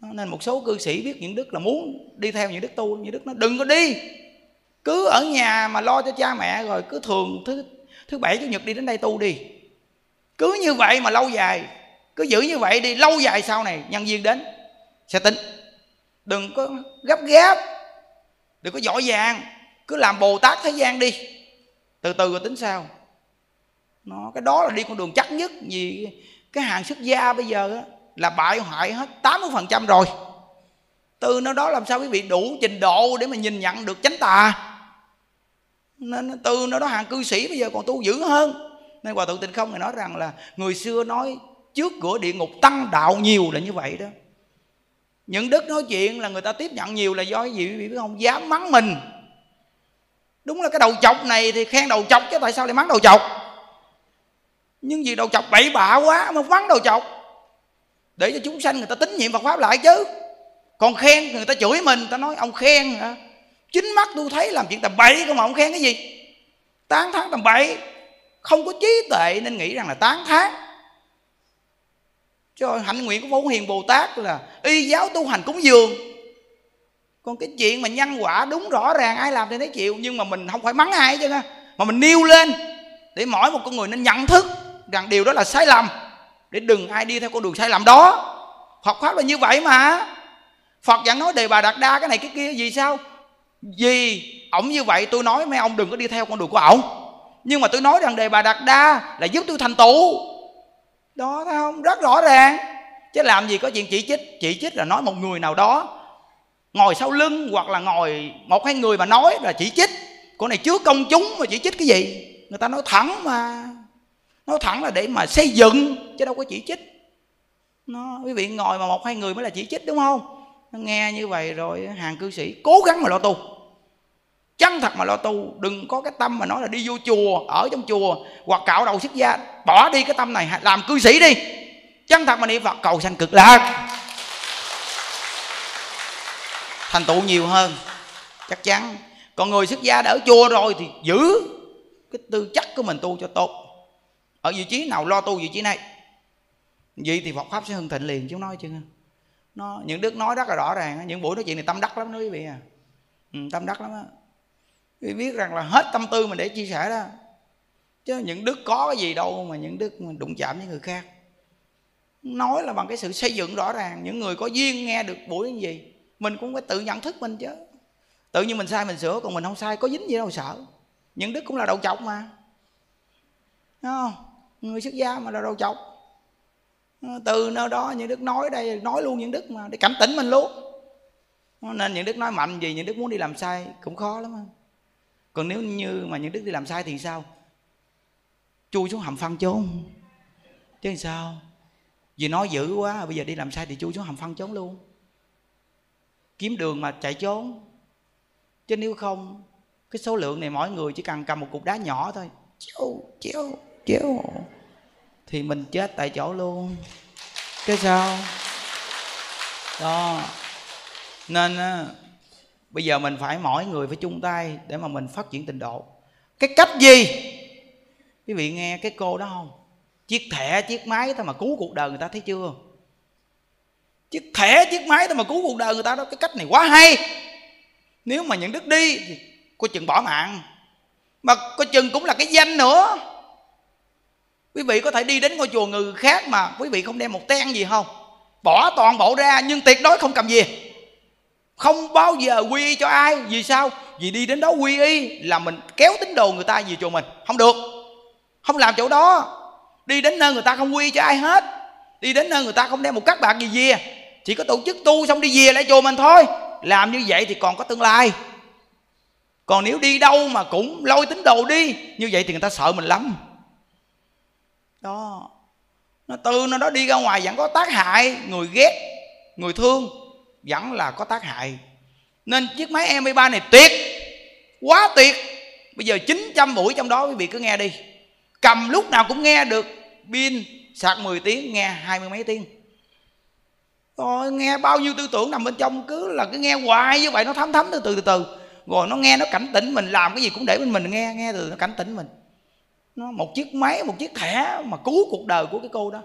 Nên một số cư sĩ biết những đức là muốn đi theo những đức tu, những đức nó đừng có đi. Cứ ở nhà mà lo cho cha mẹ rồi cứ thường thứ thứ bảy, chủ nhật đi đến đây tu đi. Cứ như vậy mà lâu dài cứ giữ như vậy đi, lâu dài sau này, nhân viên đến, sẽ tính. Đừng có gấp gáp, đừng có giỏi vàng cứ làm bồ tát thế gian đi. Từ từ rồi tính sao nó, cái đó là đi con đường chắc nhất, vì cái hàng xuất gia bây giờ là bại hoại hết 80% rồi. Từ nó đó làm sao quý vị đủ trình độ để mà nhìn nhận được chánh tà? Nên từ nó đó hàng cư sĩ bây giờ còn tu dữ hơn. Nên hòa thượng tịnh không này nói rằng là người xưa nói trước cửa địa ngục tăng đạo nhiều là như vậy đó. Những đức nói chuyện là người ta tiếp nhận nhiều là do cái gì quý vị biết không? Dám mắng mình. Đúng là cái đầu chọc này thì khen đầu chọc chứ tại sao lại mắng đầu chọc? Nhưng vì đầu chọc bậy bạ quá mà mắng đầu chọc. Để cho chúng sanh người ta tín nhiệm Phật pháp lại chứ. Còn khen người ta chửi mình, ta nói ông khen hả? Chính mắt tôi thấy làm chuyện tầm bậy không mà ông khen cái gì? Tán thán tầm bậy. Không có trí tuệ nên nghĩ rằng là tán thán cho hạnh nguyện của Phổ Hiền Bồ Tát là, y giáo tu hành cúng dường. Còn cái chuyện mà nhân quả đúng rõ ràng, ai làm thì thấy chịu, nhưng mà mình không phải mắng ai chứ mà mình nêu lên để mỗi một con người nên nhận thức rằng điều đó là sai lầm, để đừng ai đi theo con đường sai lầm đó. Phật pháp là như vậy mà. Phật vẫn nói đề bà đạt đa, cái này cái kia gì sao? Vì ổng như vậy, tôi nói mấy ông đừng có đi theo con đường của ổng. Nhưng mà tôi nói rằng đề bà đạt đa là giúp tôi thành tựu đó, thấy không? Rất rõ ràng. Chứ làm gì có chuyện chỉ trích. Chỉ trích là nói một người nào đó ngồi sau lưng hoặc là ngồi một hai người mà nói là chỉ trích. Con này trước công chúng mà chỉ trích cái gì? Người ta nói thẳng mà. Nói thẳng là để mà xây dựng, chứ đâu có chỉ trích. Nó, quý vị ngồi mà một hai người mới là chỉ trích, đúng không? Nó nghe như vậy rồi, hàng cư sĩ cố gắng mà lo tu chân thật mà lo tu đừng có cái tâm mà nói là đi vô chùa ở trong chùa hoặc cạo đầu xuất gia. Bỏ đi cái tâm này làm cư sĩ đi. Chân thật mà niệm phật cầu sanh cực lạc. Thành tựu nhiều hơn chắc chắn. Còn người xuất gia đã ở chùa rồi thì giữ cái tư chất của mình tu cho tốt. Ở vị trí nào lo tu vị trí này? Vậy thì Phật pháp sẽ hưng thịnh liền chứ nói chứ. Nó những đức nói rất là rõ ràng những buổi nói chuyện này tâm đắc lắm đó quý vị à ừ, tâm đắc lắm á vì biết rằng là hết tâm tư mình để chia sẻ đó. Chứ những đức có cái gì đâu mà những đức đụng chạm với người khác. Nói là bằng cái sự xây dựng rõ ràng, những người có duyên nghe được buổi như gì, mình cũng phải tự nhận thức mình chứ. Tự nhiên mình sai mình sửa, còn mình không sai, có dính gì đâu sợ. Những đức cũng là đầu chọc mà. Đúng không? Người xuất gia mà là đầu chọc. Từ nơi đó những đức nói đây, nói luôn những đức mà để cảnh tỉnh mình luôn. Nên những đức nói mạnh gì, những đức muốn đi làm sai cũng khó lắm còn nếu như mà những đức đi làm sai thì sao? Chui xuống hầm phân trốn chứ sao? Vì nói dữ quá, bây giờ đi làm sai thì chui xuống hầm phân trốn luôn. Kiếm đường mà chạy trốn. Chứ nếu không, cái số lượng này mỗi người chỉ cần cầm một cục đá nhỏ thôi. Chiếu chiếu chiếu thì mình chết tại chỗ luôn. Cái sao? Đó. Nên á bây giờ mình phải mỗi người phải chung tay để mà mình phát triển tình độ. Cái cách gì? Quý vị nghe cái cô đó không? Chiếc thẻ, chiếc máy thôi mà cứu cuộc đời người ta thấy chưa? Chiếc thẻ, chiếc máy thôi mà cứu cuộc đời người ta đó, cái cách này quá hay. Nếu mà những đức đi thì coi chừng bỏ mạng. Mà coi chừng cũng là cái danh nữa. Quý vị có thể đi đến ngôi chùa người khác mà quý vị không đem một ten gì không? Bỏ toàn bộ ra, nhưng tuyệt đối không cầm gì không bao giờ quy y cho ai. Vì sao? Vì đi đến đó quy y là mình kéo tín đồ người ta về chùa mình. Không được. Không làm chỗ đó. Đi đến nơi người ta không quy cho ai hết. Đi đến nơi người ta không đem một các bạc gì về. Chỉ có tổ chức tu xong đi về lại chùa mình thôi. Làm như vậy thì còn có tương lai. Còn nếu đi đâu mà cũng lôi tín đồ đi, như vậy thì người ta sợ mình lắm. Đó. Nó từ nó đó đi ra ngoài vẫn có tác hại, người ghét, người thương vẫn là có tác hại. Nên chiếc máy MP3 này tuyệt, quá tuyệt. Bây giờ 900 buổi trong đó quý vị cứ nghe đi. Cầm lúc nào cũng nghe được, pin sạc 10 tiếng, nghe hai mươi mấy tiếng. Rồi nghe bao nhiêu tư tưởng nằm bên trong cứ là cứ nghe hoài như vậy, nó thấm thấm từ từ từ từ. Rồi nó nghe nó cảnh tỉnh mình, làm cái gì cũng để bên mình nghe nghe từ nó cảnh tỉnh mình. Nó một chiếc máy, một chiếc thẻ mà cứu cuộc đời của cái cô đó.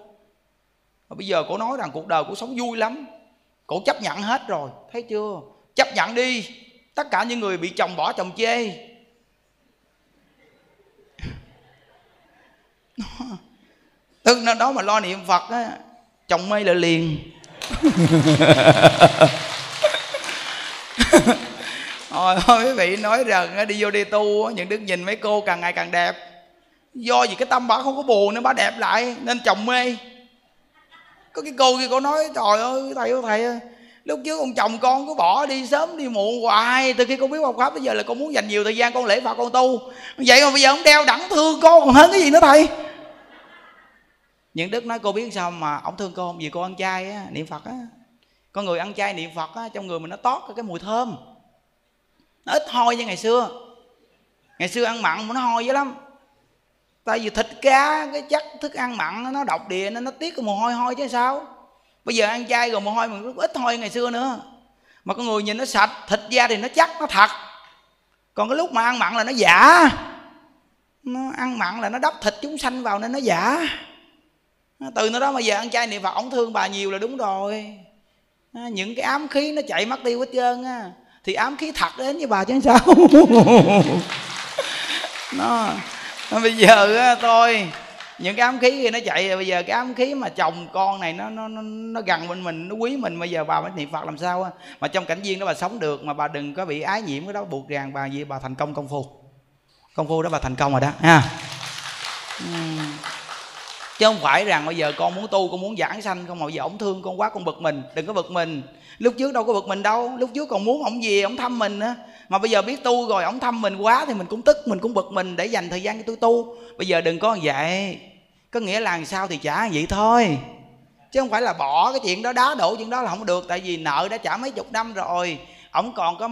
Và bây giờ cô nói rằng cuộc đời cô sống vui lắm cổ chấp nhận hết rồi. Thấy chưa? Chấp nhận đi. Tất cả những người bị chồng bỏ chồng chê. Tức nó đó mà lo niệm phật á chồng mê lại liền. Thôi quý vị nói rằng đi vô đi tu những đức nhìn mấy cô càng ngày càng đẹp. Do vì cái tâm bà không có buồn nên bà đẹp lại Nên chồng mê có cái cô kia cô nói, trời ơi, thầy ơi thầy ơi, Lúc trước ông chồng con cứ bỏ đi sớm đi muộn hoài, Từ khi con biết học pháp bây giờ là con muốn dành nhiều thời gian con lễ Phật, con tu. Vậy mà bây giờ ông đeo đẳng thương con còn hơn cái gì nữa thầy? Những đức nói, cô biết sao mà ông thương cô vì cô ăn chay á, niệm phật á. Con người ăn chay niệm phật á, trong người mình nó tót cái mùi thơm. Nó ít hôi như ngày xưa. Ngày xưa ăn mặn mà nó hôi dữ lắm tại vì thịt cá, cái chất thức ăn mặn nó độc địa nên nó tiết cái mồ hôi hôi chứ sao? Bây giờ ăn chay rồi mồ hôi mình ít hôi ngày xưa nữa. Mà con người nhìn nó sạch, thịt da thì nó chắc, nó thật. Còn cái lúc mà ăn mặn là nó giả. Nó ăn mặn là nó đắp thịt chúng sanh vào nên nó giả. Từ nó đó mà giờ ăn chay niệm phật ổng thương bà nhiều là đúng rồi. Những cái ám khí nó chạy mất tiêu hết trơn á. Thì ám khí thật đến với bà chứ sao? Nó bây giờ tôi những cái ám khí kia nó chạy bây giờ cái ám khí mà chồng con này nó nó nó, nó gần bên mình nó quý mình bây giờ bà mới niệm phật làm sao á? Mà trong cảnh viên đó bà sống được mà bà đừng có bị ái nhiễm cái đó buộc ràng bà gì bà thành công công phu. Công phu đó bà thành công rồi đó ha. Chứ không phải rằng bây giờ con muốn tu con muốn giảng sanh không mà bây giờ ổng thương con quá con bực mình đừng có bực mình. Lúc trước đâu có bực mình đâu lúc trước còn muốn ổng gì ổng thăm mình á mà bây giờ biết tu rồi ổng thăm mình quá thì mình cũng tức, mình cũng bực mình để dành thời gian cho tôi tu. Bây giờ đừng có vậy. Có nghĩa là làm sao thì trả vậy thôi. Chứ không phải là bỏ cái chuyện đó, đá đổ chuyện đó là không được. Tại vì nợ đã trả mấy chục năm rồi. Ổng còn có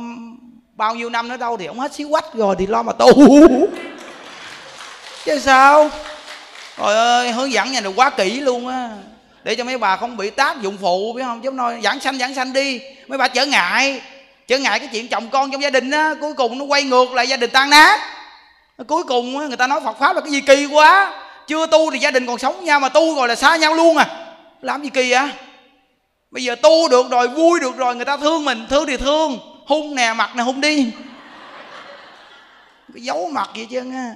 bao nhiêu năm nữa đâu thì ổng hết xíu quách rồi thì lo mà tu. Chứ sao? Trời ơi, hướng dẫn nhà này quá kỹ luôn á. Để cho mấy bà không bị tác dụng phụ, biết không? Chứ nói giảng sanh giảng sanh đi. Mấy bà trở ngại chứ ngại cái chuyện chồng con trong gia đình á, cuối cùng nó quay ngược lại gia đình tan nát. Cuối cùng người ta nói phật pháp là cái gì kỳ quá. Chưa tu thì gia đình còn sống nhau mà tu rồi là xa nhau luôn à. Làm gì kỳ à bây giờ tu được rồi, vui được rồi, người ta thương mình. Thương thì thương, hung nè, mặt nè, hung đi. Cái giấu mặt vậy chứ á.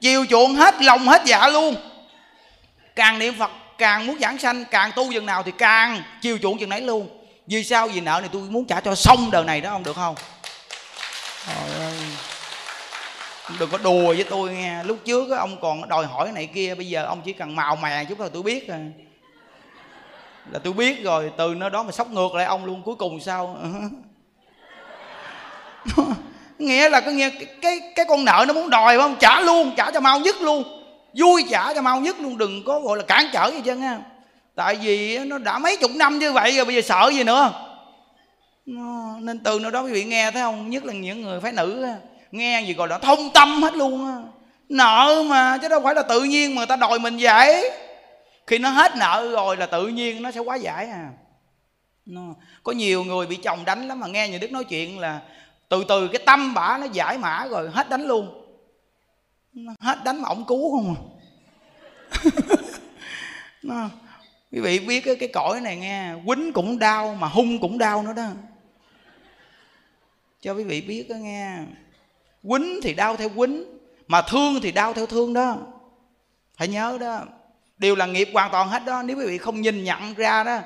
Chiều chuộng hết, lòng hết dạ luôn. Càng niệm phật, càng muốn giảng sanh, càng tu dần nào thì càng chiều chuộng chừng nấy luôn vì sao? Vì nợ này tôi muốn trả cho xong đời này đó không được không? Trời ơi. Đừng có đùa với tôi nghe. Lúc trước á, ông còn đòi hỏi này kia bây giờ ông chỉ cần màu mè chút thôi tôi biết rồi. Là tôi biết rồi từ nơi đó mà sốc ngược lại ông luôn cuối cùng sao? Nghĩa là có nghĩa cái, cái cái con nợ nó muốn đòi không trả luôn trả cho mau nhất luôn. Vui trả cho mau nhất luôn đừng có gọi là cản trở gì chân á tại vì nó đã mấy chục năm như vậy rồi bây giờ sợ gì nữa? Nên từ nơi đó quý vị nghe thấy không? Nhất là những người phái nữ nghe gì gọi là thông tâm hết luôn á. Nợ mà chứ đâu phải là tự nhiên mà người ta đòi mình vậy. Khi nó hết nợ rồi là tự nhiên nó sẽ quá giải à. Nó, có nhiều người bị chồng đánh lắm mà nghe nhà đức nói chuyện là từ từ cái tâm bả nó giải mã rồi hết đánh luôn. Hết đánh mà ổng cứu không à. Nó, quý vị biết cái, cõi này nghe quýnh cũng đau mà hung cũng đau nữa đó. Cho quý vị biết đó nghe quýnh thì đau theo quýnh mà thương thì đau theo thương đó. Phải nhớ đó. Đều là nghiệp hoàn toàn hết đó. Nếu quý vị không nhìn nhận ra đó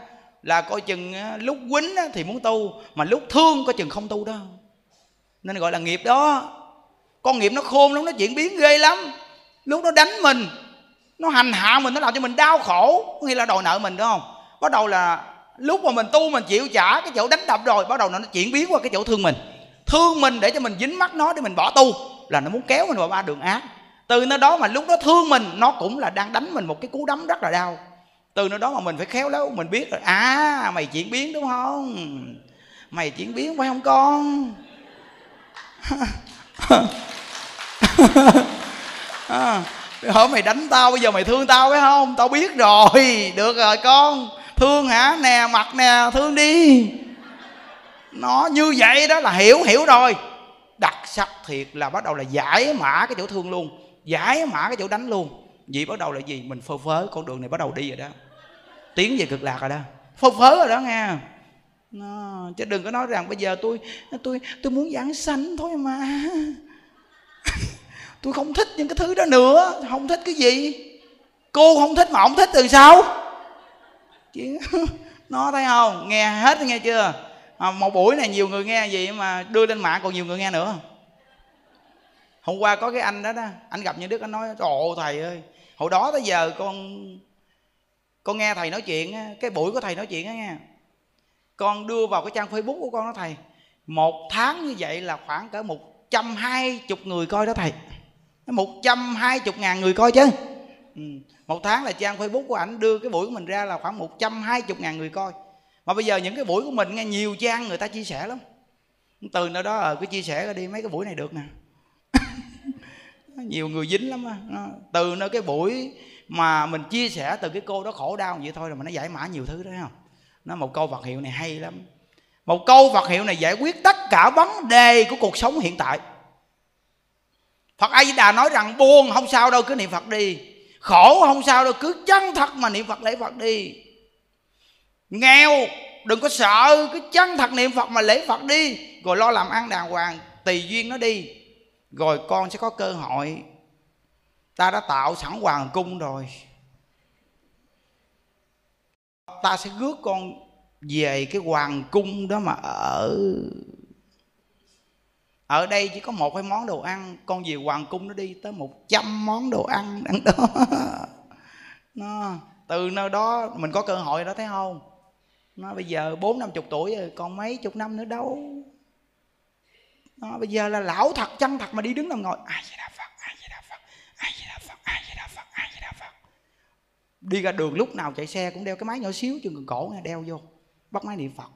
là coi chừng lúc quýnh thì muốn tu mà lúc thương coi chừng không tu đó. Nên gọi là nghiệp đó. Con nghiệp nó khôn lắm nó chuyển biến ghê lắm. Lúc nó đánh mình nó hành hạ mình nó làm cho mình đau khổ. Có nghĩa là đòi nợ mình đúng không? Bắt đầu là lúc mà mình tu mình chịu trả cái chỗ đánh đập rồi bắt đầu nó chuyển biến qua cái chỗ thương mình. Thương mình để cho mình dính mắt nó để mình bỏ tu là nó muốn kéo mình vào ba đường ác. Từ nơi đó mà lúc đó thương mình nó cũng là đang đánh mình một cái cú đấm rất là đau. Từ nơi đó mà mình phải khéo léo mình biết rồi à mày chuyển biến đúng không? Mày chuyển biến phải không con? À, hỏi mày đánh tao bây giờ mày thương tao phải không? Tao biết rồi. Được rồi con. Thương hả? Nè mặt nè thương đi. Nó như vậy đó là hiểu hiểu rồi. Đặc sắc thiệt là bắt đầu là giải mã cái chỗ thương luôn. Giải mã cái chỗ đánh luôn. Vì bắt đầu là gì? Mình phơ phớ con đường này bắt đầu đi rồi đó. Tiến về cực lạc rồi đó. Phơ phớ rồi đó nghe. Nó, chứ đừng có nói rằng bây giờ tôi tôi tôi muốn giảng sanh thôi mà tôi không thích những cái thứ đó nữa. Không thích cái gì. Cô không thích mà ông thích từ sao chứ nó thấy không? Nghe hết nghe chưa? À, một buổi này nhiều người nghe gì mà đưa lên mạng còn nhiều người nghe nữa. Hôm qua có cái anh đó đó anh gặp như đức anh nói ồ thầy ơi hồi đó tới giờ con con nghe thầy nói chuyện cái buổi của thầy nói chuyện á nghe. Con đưa vào cái trang facebook của con đó thầy. Một tháng như vậy là khoảng cỡ một trăm hai chục người coi đó thầy một trăm hai chục ngàn người coi chứ. Ừ. một tháng là trang facebook của ảnh đưa cái buổi của mình ra là khoảng một trăm hai chục ngàn người coi. Mà bây giờ những cái buổi của mình nghe nhiều trang người ta chia sẻ lắm. Từ nơi đó ờ cứ chia sẻ ra đi, mấy cái buổi này được nè. Nhiều người dính lắm á. Từ nơi cái buổi mà mình chia sẻ từ cái cô đó khổ đau vậy thôi rồi mà nó giải mã nhiều thứ đó không? Nó một câu vật hiệu này hay lắm. Một câu vật hiệu này giải quyết tất cả vấn đề của cuộc sống hiện tại. Phật A Di Đà nói rằng buồn không sao đâu, cứ niệm Phật đi. Khổ không sao đâu, cứ chân thật mà niệm Phật, lễ Phật đi. Nghèo, đừng có sợ, cứ chân thật niệm Phật mà lễ Phật đi. Rồi lo làm ăn đàng hoàng, tùy duyên nó đi. Rồi con sẽ có cơ hội. Ta đã tạo sẵn hoàng cung rồi. Ta sẽ rước con về cái hoàng cung đó mà ở ở đây chỉ có một cái món đồ ăn, con về hoàng cung nó đi tới một trăm món đồ ăn đằng đó. Nó, từ nơi đó mình có cơ hội đó, thấy không? Nó bây giờ bốn năm chục tuổi rồi, còn mấy chục năm nữa đâu. Nó bây giờ là lão thật, chân thật mà đi đứng nằm ngồi. Ai vậy đà phật, ai vậy đà phật, ai vậy đà phật, ai vậy đà phật, ai vậy đà phật. Đi ra đường lúc nào chạy xe cũng đeo cái máy nhỏ xíu, chừng gần cổ đeo vô, bắt máy niệm phật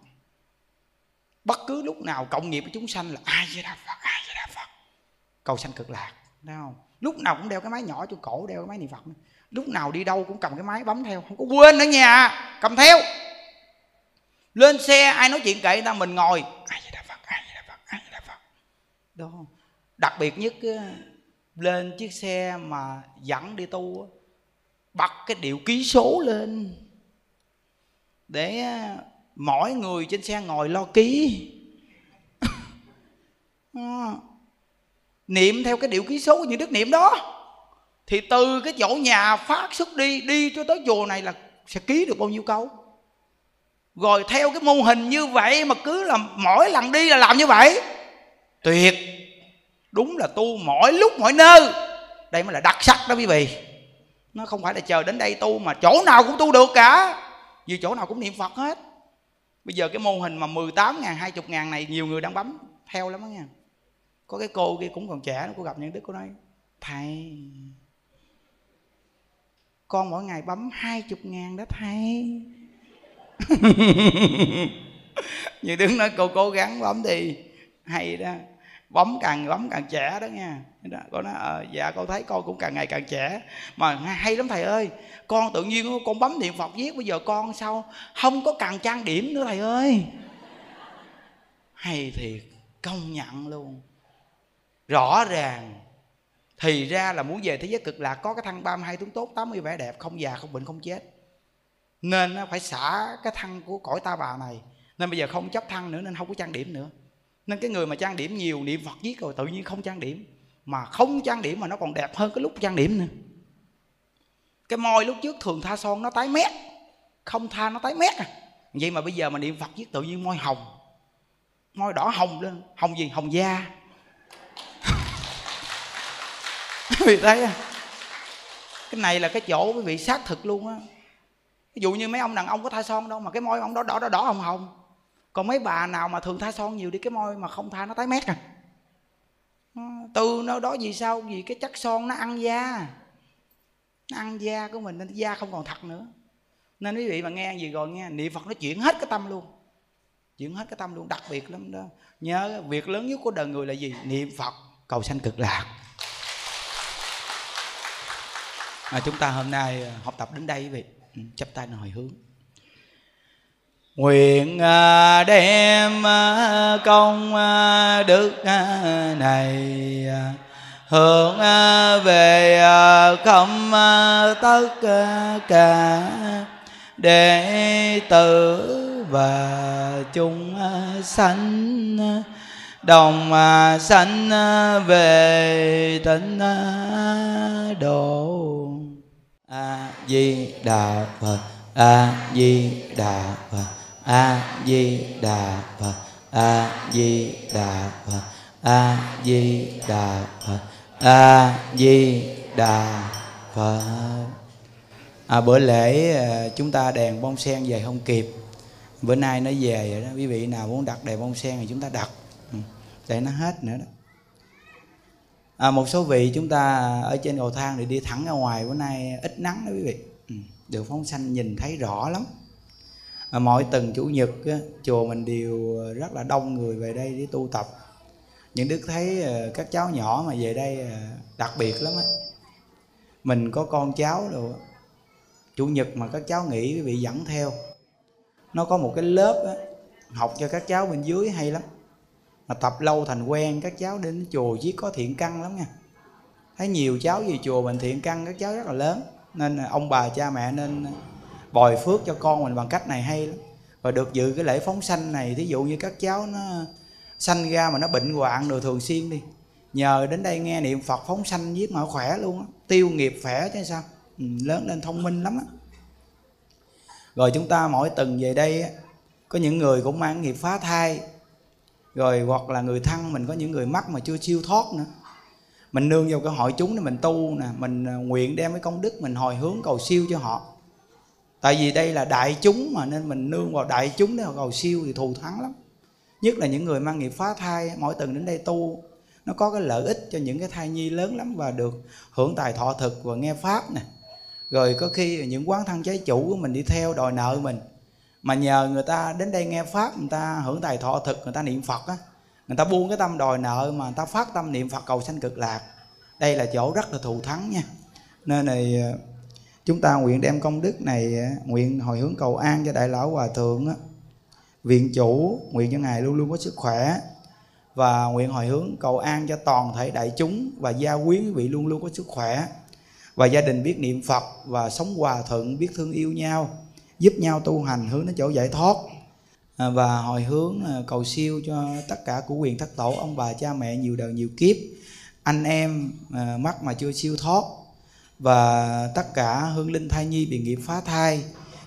bất cứ lúc nào cộng nghiệp với chúng sanh là ai vậy đà phật, ai vậy đà phật. Cầu sanh cực lạc, thấy không? Lúc nào cũng đeo cái máy nhỏ cho cổ, đeo cái máy niệm phật lúc nào đi đâu cũng cầm cái máy bấm theo, không có quên ở nhà cầm theo. Lên xe, ai nói chuyện kệ người ta, mình ngồi. Ai vậy đà phật, ai vậy đà phật, ai với đà phật. Đó. Đặc biệt nhất lên chiếc xe mà dẫn đi tu bật cái điệu ký số lên. Để mỗi người trên xe ngồi lo ký. Ờ. Niệm theo cái điệu ký số như đức niệm đó. Thì từ cái chỗ nhà phát xuất đi đi cho tới chùa này là sẽ ký được bao nhiêu câu. Rồi theo cái mô hình như vậy mà cứ là mỗi lần đi là làm như vậy. Tuyệt. Đúng là tu mỗi lúc, mỗi nơi. Đây mới là đặc sắc đó quý vị. Nó không phải là chờ đến đây tu mà chỗ nào cũng tu được cả. Vì chỗ nào cũng niệm phật hết bây giờ cái mô hình mà 18 ngàn 20 ngàn này, nhiều người đang bấm theo lắm đó nha. Có cái cô kia cũng còn trẻ nó cô gặp những đức cô nói, thầy, con mỗi ngày bấm 20 ngàn đó thầy. Như đứng nói, cô cố gắng bấm đi. Hay đó bấm càng bấm càng trẻ đó nha. Đó, con nói à, dạ con thấy con cũng càng ngày càng trẻ. Mà hay lắm thầy ơi. Con tự nhiên con bấm niệm phật viết bây giờ con sao? Không có càng trang điểm nữa thầy ơi. Hay thiệt công nhận luôn. Rõ ràng. Thì ra là muốn về thế giới cực lạc có cái thăng 32 tướng tốt 80 vẻ đẹp không già không bệnh không chết. Nên phải xả cái thăng của cõi ta bà này. Nên bây giờ không chấp thăng nữa nên không có trang điểm nữa nên cái người mà trang điểm nhiều, niệm phật giết rồi tự nhiên không trang điểm. Mà không trang điểm mà nó còn đẹp hơn cái lúc trang điểm nữa. Cái môi lúc trước thường tha son nó tái mét, không tha nó tái mét à. Vậy mà bây giờ mà niệm phật giết tự nhiên môi hồng. Môi đỏ hồng lên. Hồng gì? Hồng da. Vì thấy à? cái này là cái chỗ quý vị xác thực luôn á. Ví dụ như mấy ông đàn ông có tha son đâu, mà cái môi ông đó đỏ đỏ đỏ, hồng hồng còn mấy bà nào mà thường tha son nhiều đi cái môi mà không tha nó tái mét à. Từ nó đó vì sao? Vì cái chất son nó ăn da. Nó ăn da của mình nên da không còn thật nữa. Nên quý vị mà nghe gì rồi nghe niệm phật nó chuyển hết cái tâm luôn. Chuyển hết cái tâm luôn đặc biệt lắm đó. Nhớ việc lớn nhất của đời người là gì? Niệm phật cầu sanh cực lạc. À, chúng ta hôm nay ờ, học tập đến đây quý vị. Ừ, chắp tay hồi hướng nguyện à, đem à, công à, đức này hướng về không tất cả đệ tử và chúng sanh đồng sanh về tịnh độ. A di đà phật, a di đà phật a di đà phật. A di đà phật. A di đà phật. A di đà phật. À, bữa lễ ờ, chúng ta đèn bông sen về không kịp. Bữa nay nó về rồi đó. Quý vị nào muốn đặt đèn bông sen thì chúng ta đặt. Ừ, để nó hết nữa đó. À, một số vị chúng ta ở trên cầu thang thì đi thẳng ra ngoài. Bữa nay ít nắng đó quý vị. Ừ, Đường phóng xanh nhìn thấy rõ lắm à, mỗi tuần chủ nhật á, chùa mình đều ờ, rất là đông người về đây để tu tập. Những đức thấy à, các cháu nhỏ mà về đây à, đặc biệt lắm á. Mình có con cháu rồi chủ nhật mà các cháu nghỉ quý vị dẫn theo. Nó có một cái lớp á, học cho các cháu bên dưới hay lắm. Mà tập lâu thành quen các cháu đến chùa chỉ có thiện căn lắm nha. Thấy nhiều cháu về chùa mình thiện căn các cháu rất là lớn. Nên ông bà cha mẹ nên bồi phước cho con mình bằng cách này hay lắm. Và được dự cái lễ phóng sanh này thí dụ như các cháu nó sanh ra mà nó bệnh hoạn rồi thường xuyên đi nhờ đến đây nghe niệm phật phóng sanh giết mà khỏe luôn á tiêu nghiệp khỏe chứ sao? Ừ, lớn lên thông minh lắm á. Rồi chúng ta mỗi tuần về đây có những người cũng mang nghiệp phá thai rồi hoặc là người thân mình có những người mắc mà chưa siêu thoát nữa. Mình nương vào cái hội chúng để mình tu nè mình à, nguyện đem cái công đức mình hồi hướng cầu siêu cho họ tại vì đây là đại chúng mà, nên mình nương vào đại chúng để cầu siêu thì thù thắng lắm. Nhất là những người mang nghiệp phá thai, mỗi tuần đến đây tu, nó có cái lợi ích cho những cái thai nhi lớn lắm và được hưởng tài thọ thực và nghe pháp nè. Rồi có khi những quán thân trái chủ của mình đi theo đòi nợ mình, mà nhờ người ta đến đây nghe pháp, người ta hưởng tài thọ thực, người ta niệm phật á, người ta buông cái tâm đòi nợ mà người ta phát tâm niệm phật cầu sanh cực lạc. Đây là chỗ rất là thù thắng nha. Nên này chúng ta nguyện đem công đức này à, nguyện hồi hướng cầu an cho đại lão hòa thượng viện chủ nguyện cho ngài luôn luôn có sức khỏe và nguyện hồi hướng cầu an cho toàn thể đại chúng và gia quyến quý vị luôn luôn có sức khỏe. Và gia đình biết niệm phật và sống hòa thuận biết thương yêu nhau giúp nhau tu hành hướng đến chỗ giải thoát. À, và hồi hướng à, cầu siêu cho tất cả của quyền thất tổ ông bà cha mẹ nhiều đời nhiều kiếp. Anh em à, mắc mà chưa siêu thoát và tất cả hương linh thai nhi bị nghiệp phá thai,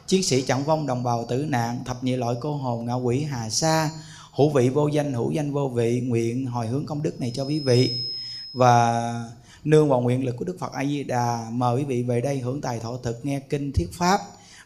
chiến sĩ trọng vong đồng bào tử nạn, thập nhị loại cô hồn ngạ quỷ hà sa, hữu vị vô danh, hữu danh vô vị, nguyện hồi hướng công đức này cho quý vị. Và nương vào nguyện lực của đức phật a di đà mời quý vị về đây hưởng tài thọ thực, nghe kinh, thuyết pháp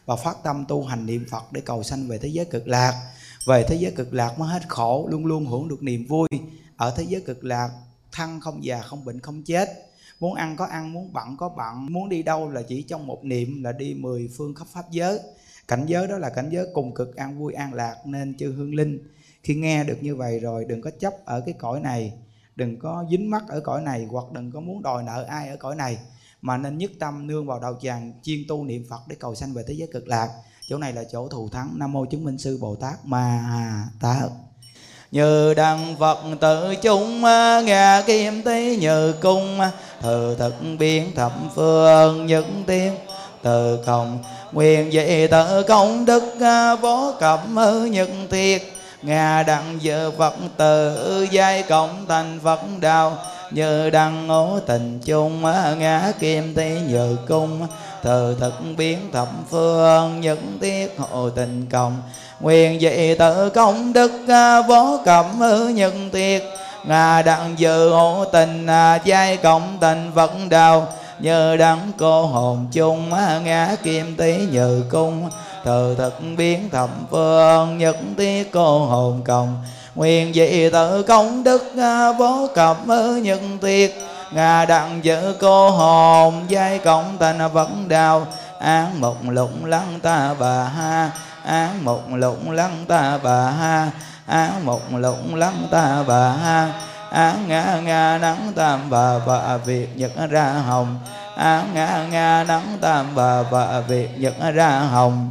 và phát tâm tu hành niệm phật để cầu sanh về thế giới cực lạc. Về thế giới cực lạc mới hết khổ, luôn luôn hưởng được niềm vui. Ở thế giới cực lạc, thăng không già, không bệnh, không chết muốn ăn có ăn, muốn bận có bận. Muốn đi đâu là chỉ trong một niệm là đi mười phương khắp pháp giới. Cảnh giới đó là cảnh giới cùng cực, an vui, an lạc, nên chư hương linh. Khi nghe được như vậy rồi, đừng có chấp ở cái cõi này. Đừng có dính mắc ở cõi này, hoặc đừng có muốn đòi nợ ai ở cõi này. Mà nên nhất tâm nương vào đầu tràng chuyên tu niệm phật để cầu sanh về thế giới cực lạc. Chỗ này là chỗ thù thắng. Nam mô chứng minh sư bồ tát ma tát như đăng phật tự chúng à, nghe kim tí như cung à, thừ thực biến thập phương những tiếng. Từ cộng nguyện dị tự công đức à, vô cẩm nhân thiệt. Ngà đặng dự phật từ giai cộng thành phật đạo. Như đăng ngũ tình chung ngã kim tí như cung từ thực biến thập phương những tiết hộ tình cộng nguyện vậy tự công đức à, vô cẩm nhân tiết ngà đặng dự hộ tình à, giai cộng tình phật đạo như đắng cô hồn chung à, ngã kim tí như cung. Thờ thực biến thầm phương nhất tiết cô hồn cộng nguyện dị tự công đức vô cập nhân tiết ngà đặng giữ cô hồn, giai cộng tình phật đạo án một lụng lăng ta bà ha án một lụng lăng ta bà ha. Án một lụng lăng ta bà ha. Án ngã ngã nắng tam bà bà việt nhật ra hồng. Án ngã ngã nắng tam bà bà việt nhật ra hồng.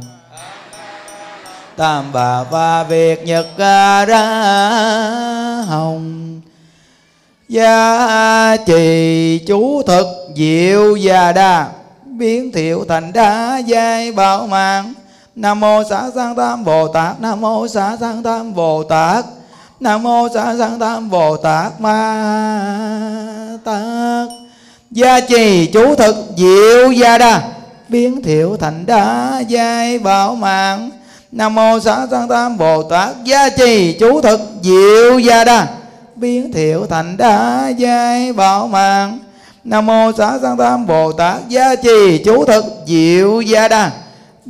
Tam bà bà việt nhật ra hồng. Gia trì chú thực diệu và đa. Biến thiệu thành đá giai bảo mạng nam mô xá sanh tam bồ tát. Nam mô xá sanh tam bồ tát. Nam mô xá sanh tam bồ tát. Ma tát. Gia trì chú thực diệu gia đa. Biến thiệu thành đá giai bảo mạng. Nam mô xá sanh tam bồ tát. Gia trì chú thực diệu gia đa. Biến thiệu thành đá giai bảo mạng. Nam mô xá sanh tam bồ tát. Gia trì chú thực diệu gia đa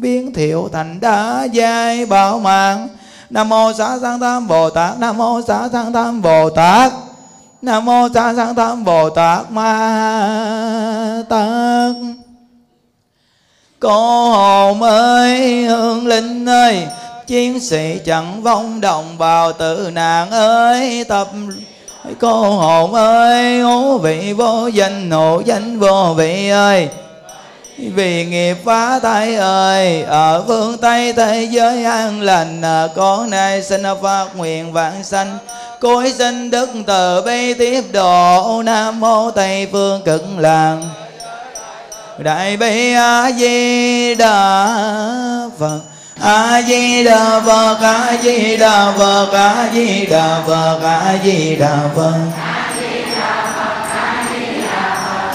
biến thiệu thành đá giai bảo mạng. Nam mô xá sanh tam bồ tát, nam mô xá sanh tam bồ tát, nam mô xá sanh tam bồ tát ma tát. Cô hồn ơi hương linh ơi, chiến sĩ chẳng vong đồng bào tử nạn ơi, tập cô hồn ơi ngũ vị vô danh hộ danh vô vị ơi vì nghiệp phá thai ơi, ở phương tây thế giới an lành à, con nay xin phát nguyện vạn sanh. Cối sinh đức từ bi tiếp độ, nam mô tây phương cực lạc đại bi a di đà phật a di đà phật a di đà phật a di đà phật a di đà phật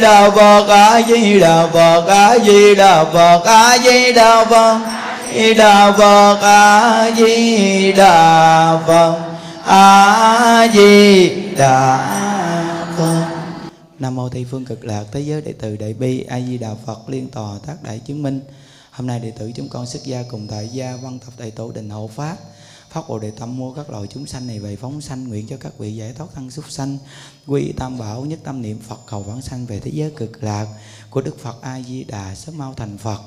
đà a di đà phật a di đà phật đà phật a di đà phật a di đà phật nam mô tây phương cực lạc thế giới đệ tử đại bi a di đà phật liên tòa tác đại chứng minh. Hôm nay đệ tử chúng con xuất gia cùng tại gia văn tập đại tổ đình hộ pháp phát bồ đề tâm, mua các loài chúng sanh này về phóng sanh, nguyện cho các vị giải thoát thân súc sanh. Quy tam bảo, nhất tâm niệm phật, cầu vãng sanh về thế giới cực lạc của đức phật a di đà, sớm mau thành phật.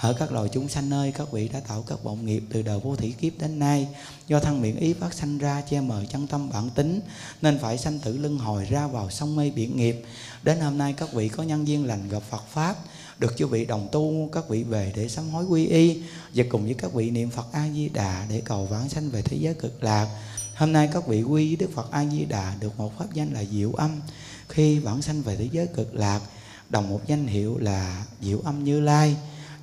Ở các loài chúng sanh nơi các vị đã tạo các vọng nghiệp từ đời vô thủy kiếp đến nay. Do thân miệng ý phát sanh ra, che mờ chân tâm bản tính, nên phải sanh tử luân hồi ra vào sông mê biển nghiệp. Đến hôm nay, các vị có nhân duyên lành gặp Phật pháp được chư vị đồng tu các vị về để sám hối quy y và cùng với các vị niệm Phật A Di Đà để cầu vãng sanh về thế giới cực lạc. Hôm nay các vị quy Đức Phật A Di Đà được một pháp danh là Diệu Âm. Khi vãng sanh về thế giới cực lạc, đồng một danh hiệu là Diệu Âm Như Lai.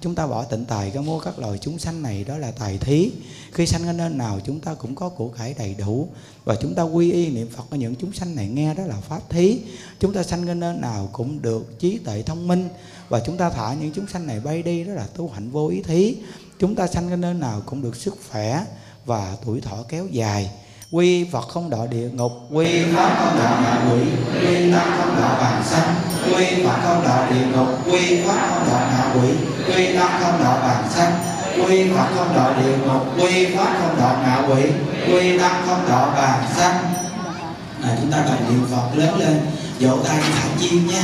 chúng ta bỏ tịnh tài cái mua các loài chúng sanh này đó là tài thí khi sanh ở nơi nào chúng ta cũng có của cải đầy đủ và chúng ta quy y niệm phật ở những chúng sanh này nghe đó là pháp thí chúng ta sanh ở nơi nào cũng được trí tuệ thông minh và chúng ta thả những chúng sanh này bay đi, đó là tu hạnh vô ý thí. Chúng ta sanh cái nơi nào cũng được sức khỏe và tuổi thọ kéo dài. Quy phật không đọa địa ngục. Quy pháp không đọa ngạ quỷ. Quy tăng không đọa bàn sanh. Quy phật không đọa địa ngục. Quy pháp không đọa ngạ quỷ. Quy tăng không đọa bàn sanh. Quy phật không đọa địa ngục. Quy pháp không đọa ngạ quỷ. Quy tăng không đọa bàn sanh. Là chúng ta cần niệm phật lớn lên. Vỗ tay thả chim nha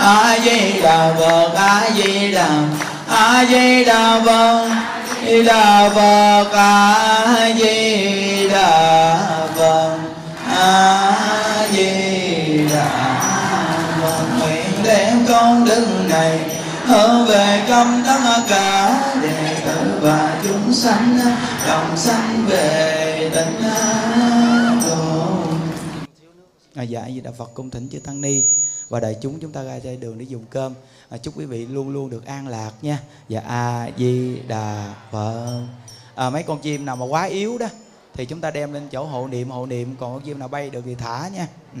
a di đà phật a di đà a di đà phật di đà phật a di đà phật a di đà phật nguyện đem con đức này hướng về công tất cả đệ tử và chúng sanh đồng sanh về tịnh độ à, dạ gì đà phật cung thỉnh chư tăng ni và đại chúng chúng ta ra trên đường để dùng cơm. À, chúc quý vị luôn luôn được an lạc nha. Dạ a di đà phật. À, mấy con chim nào mà quá yếu đó thì chúng ta đem lên chỗ hộ niệm. Hộ niệm còn con chim nào bay được thì thả nha. Ừ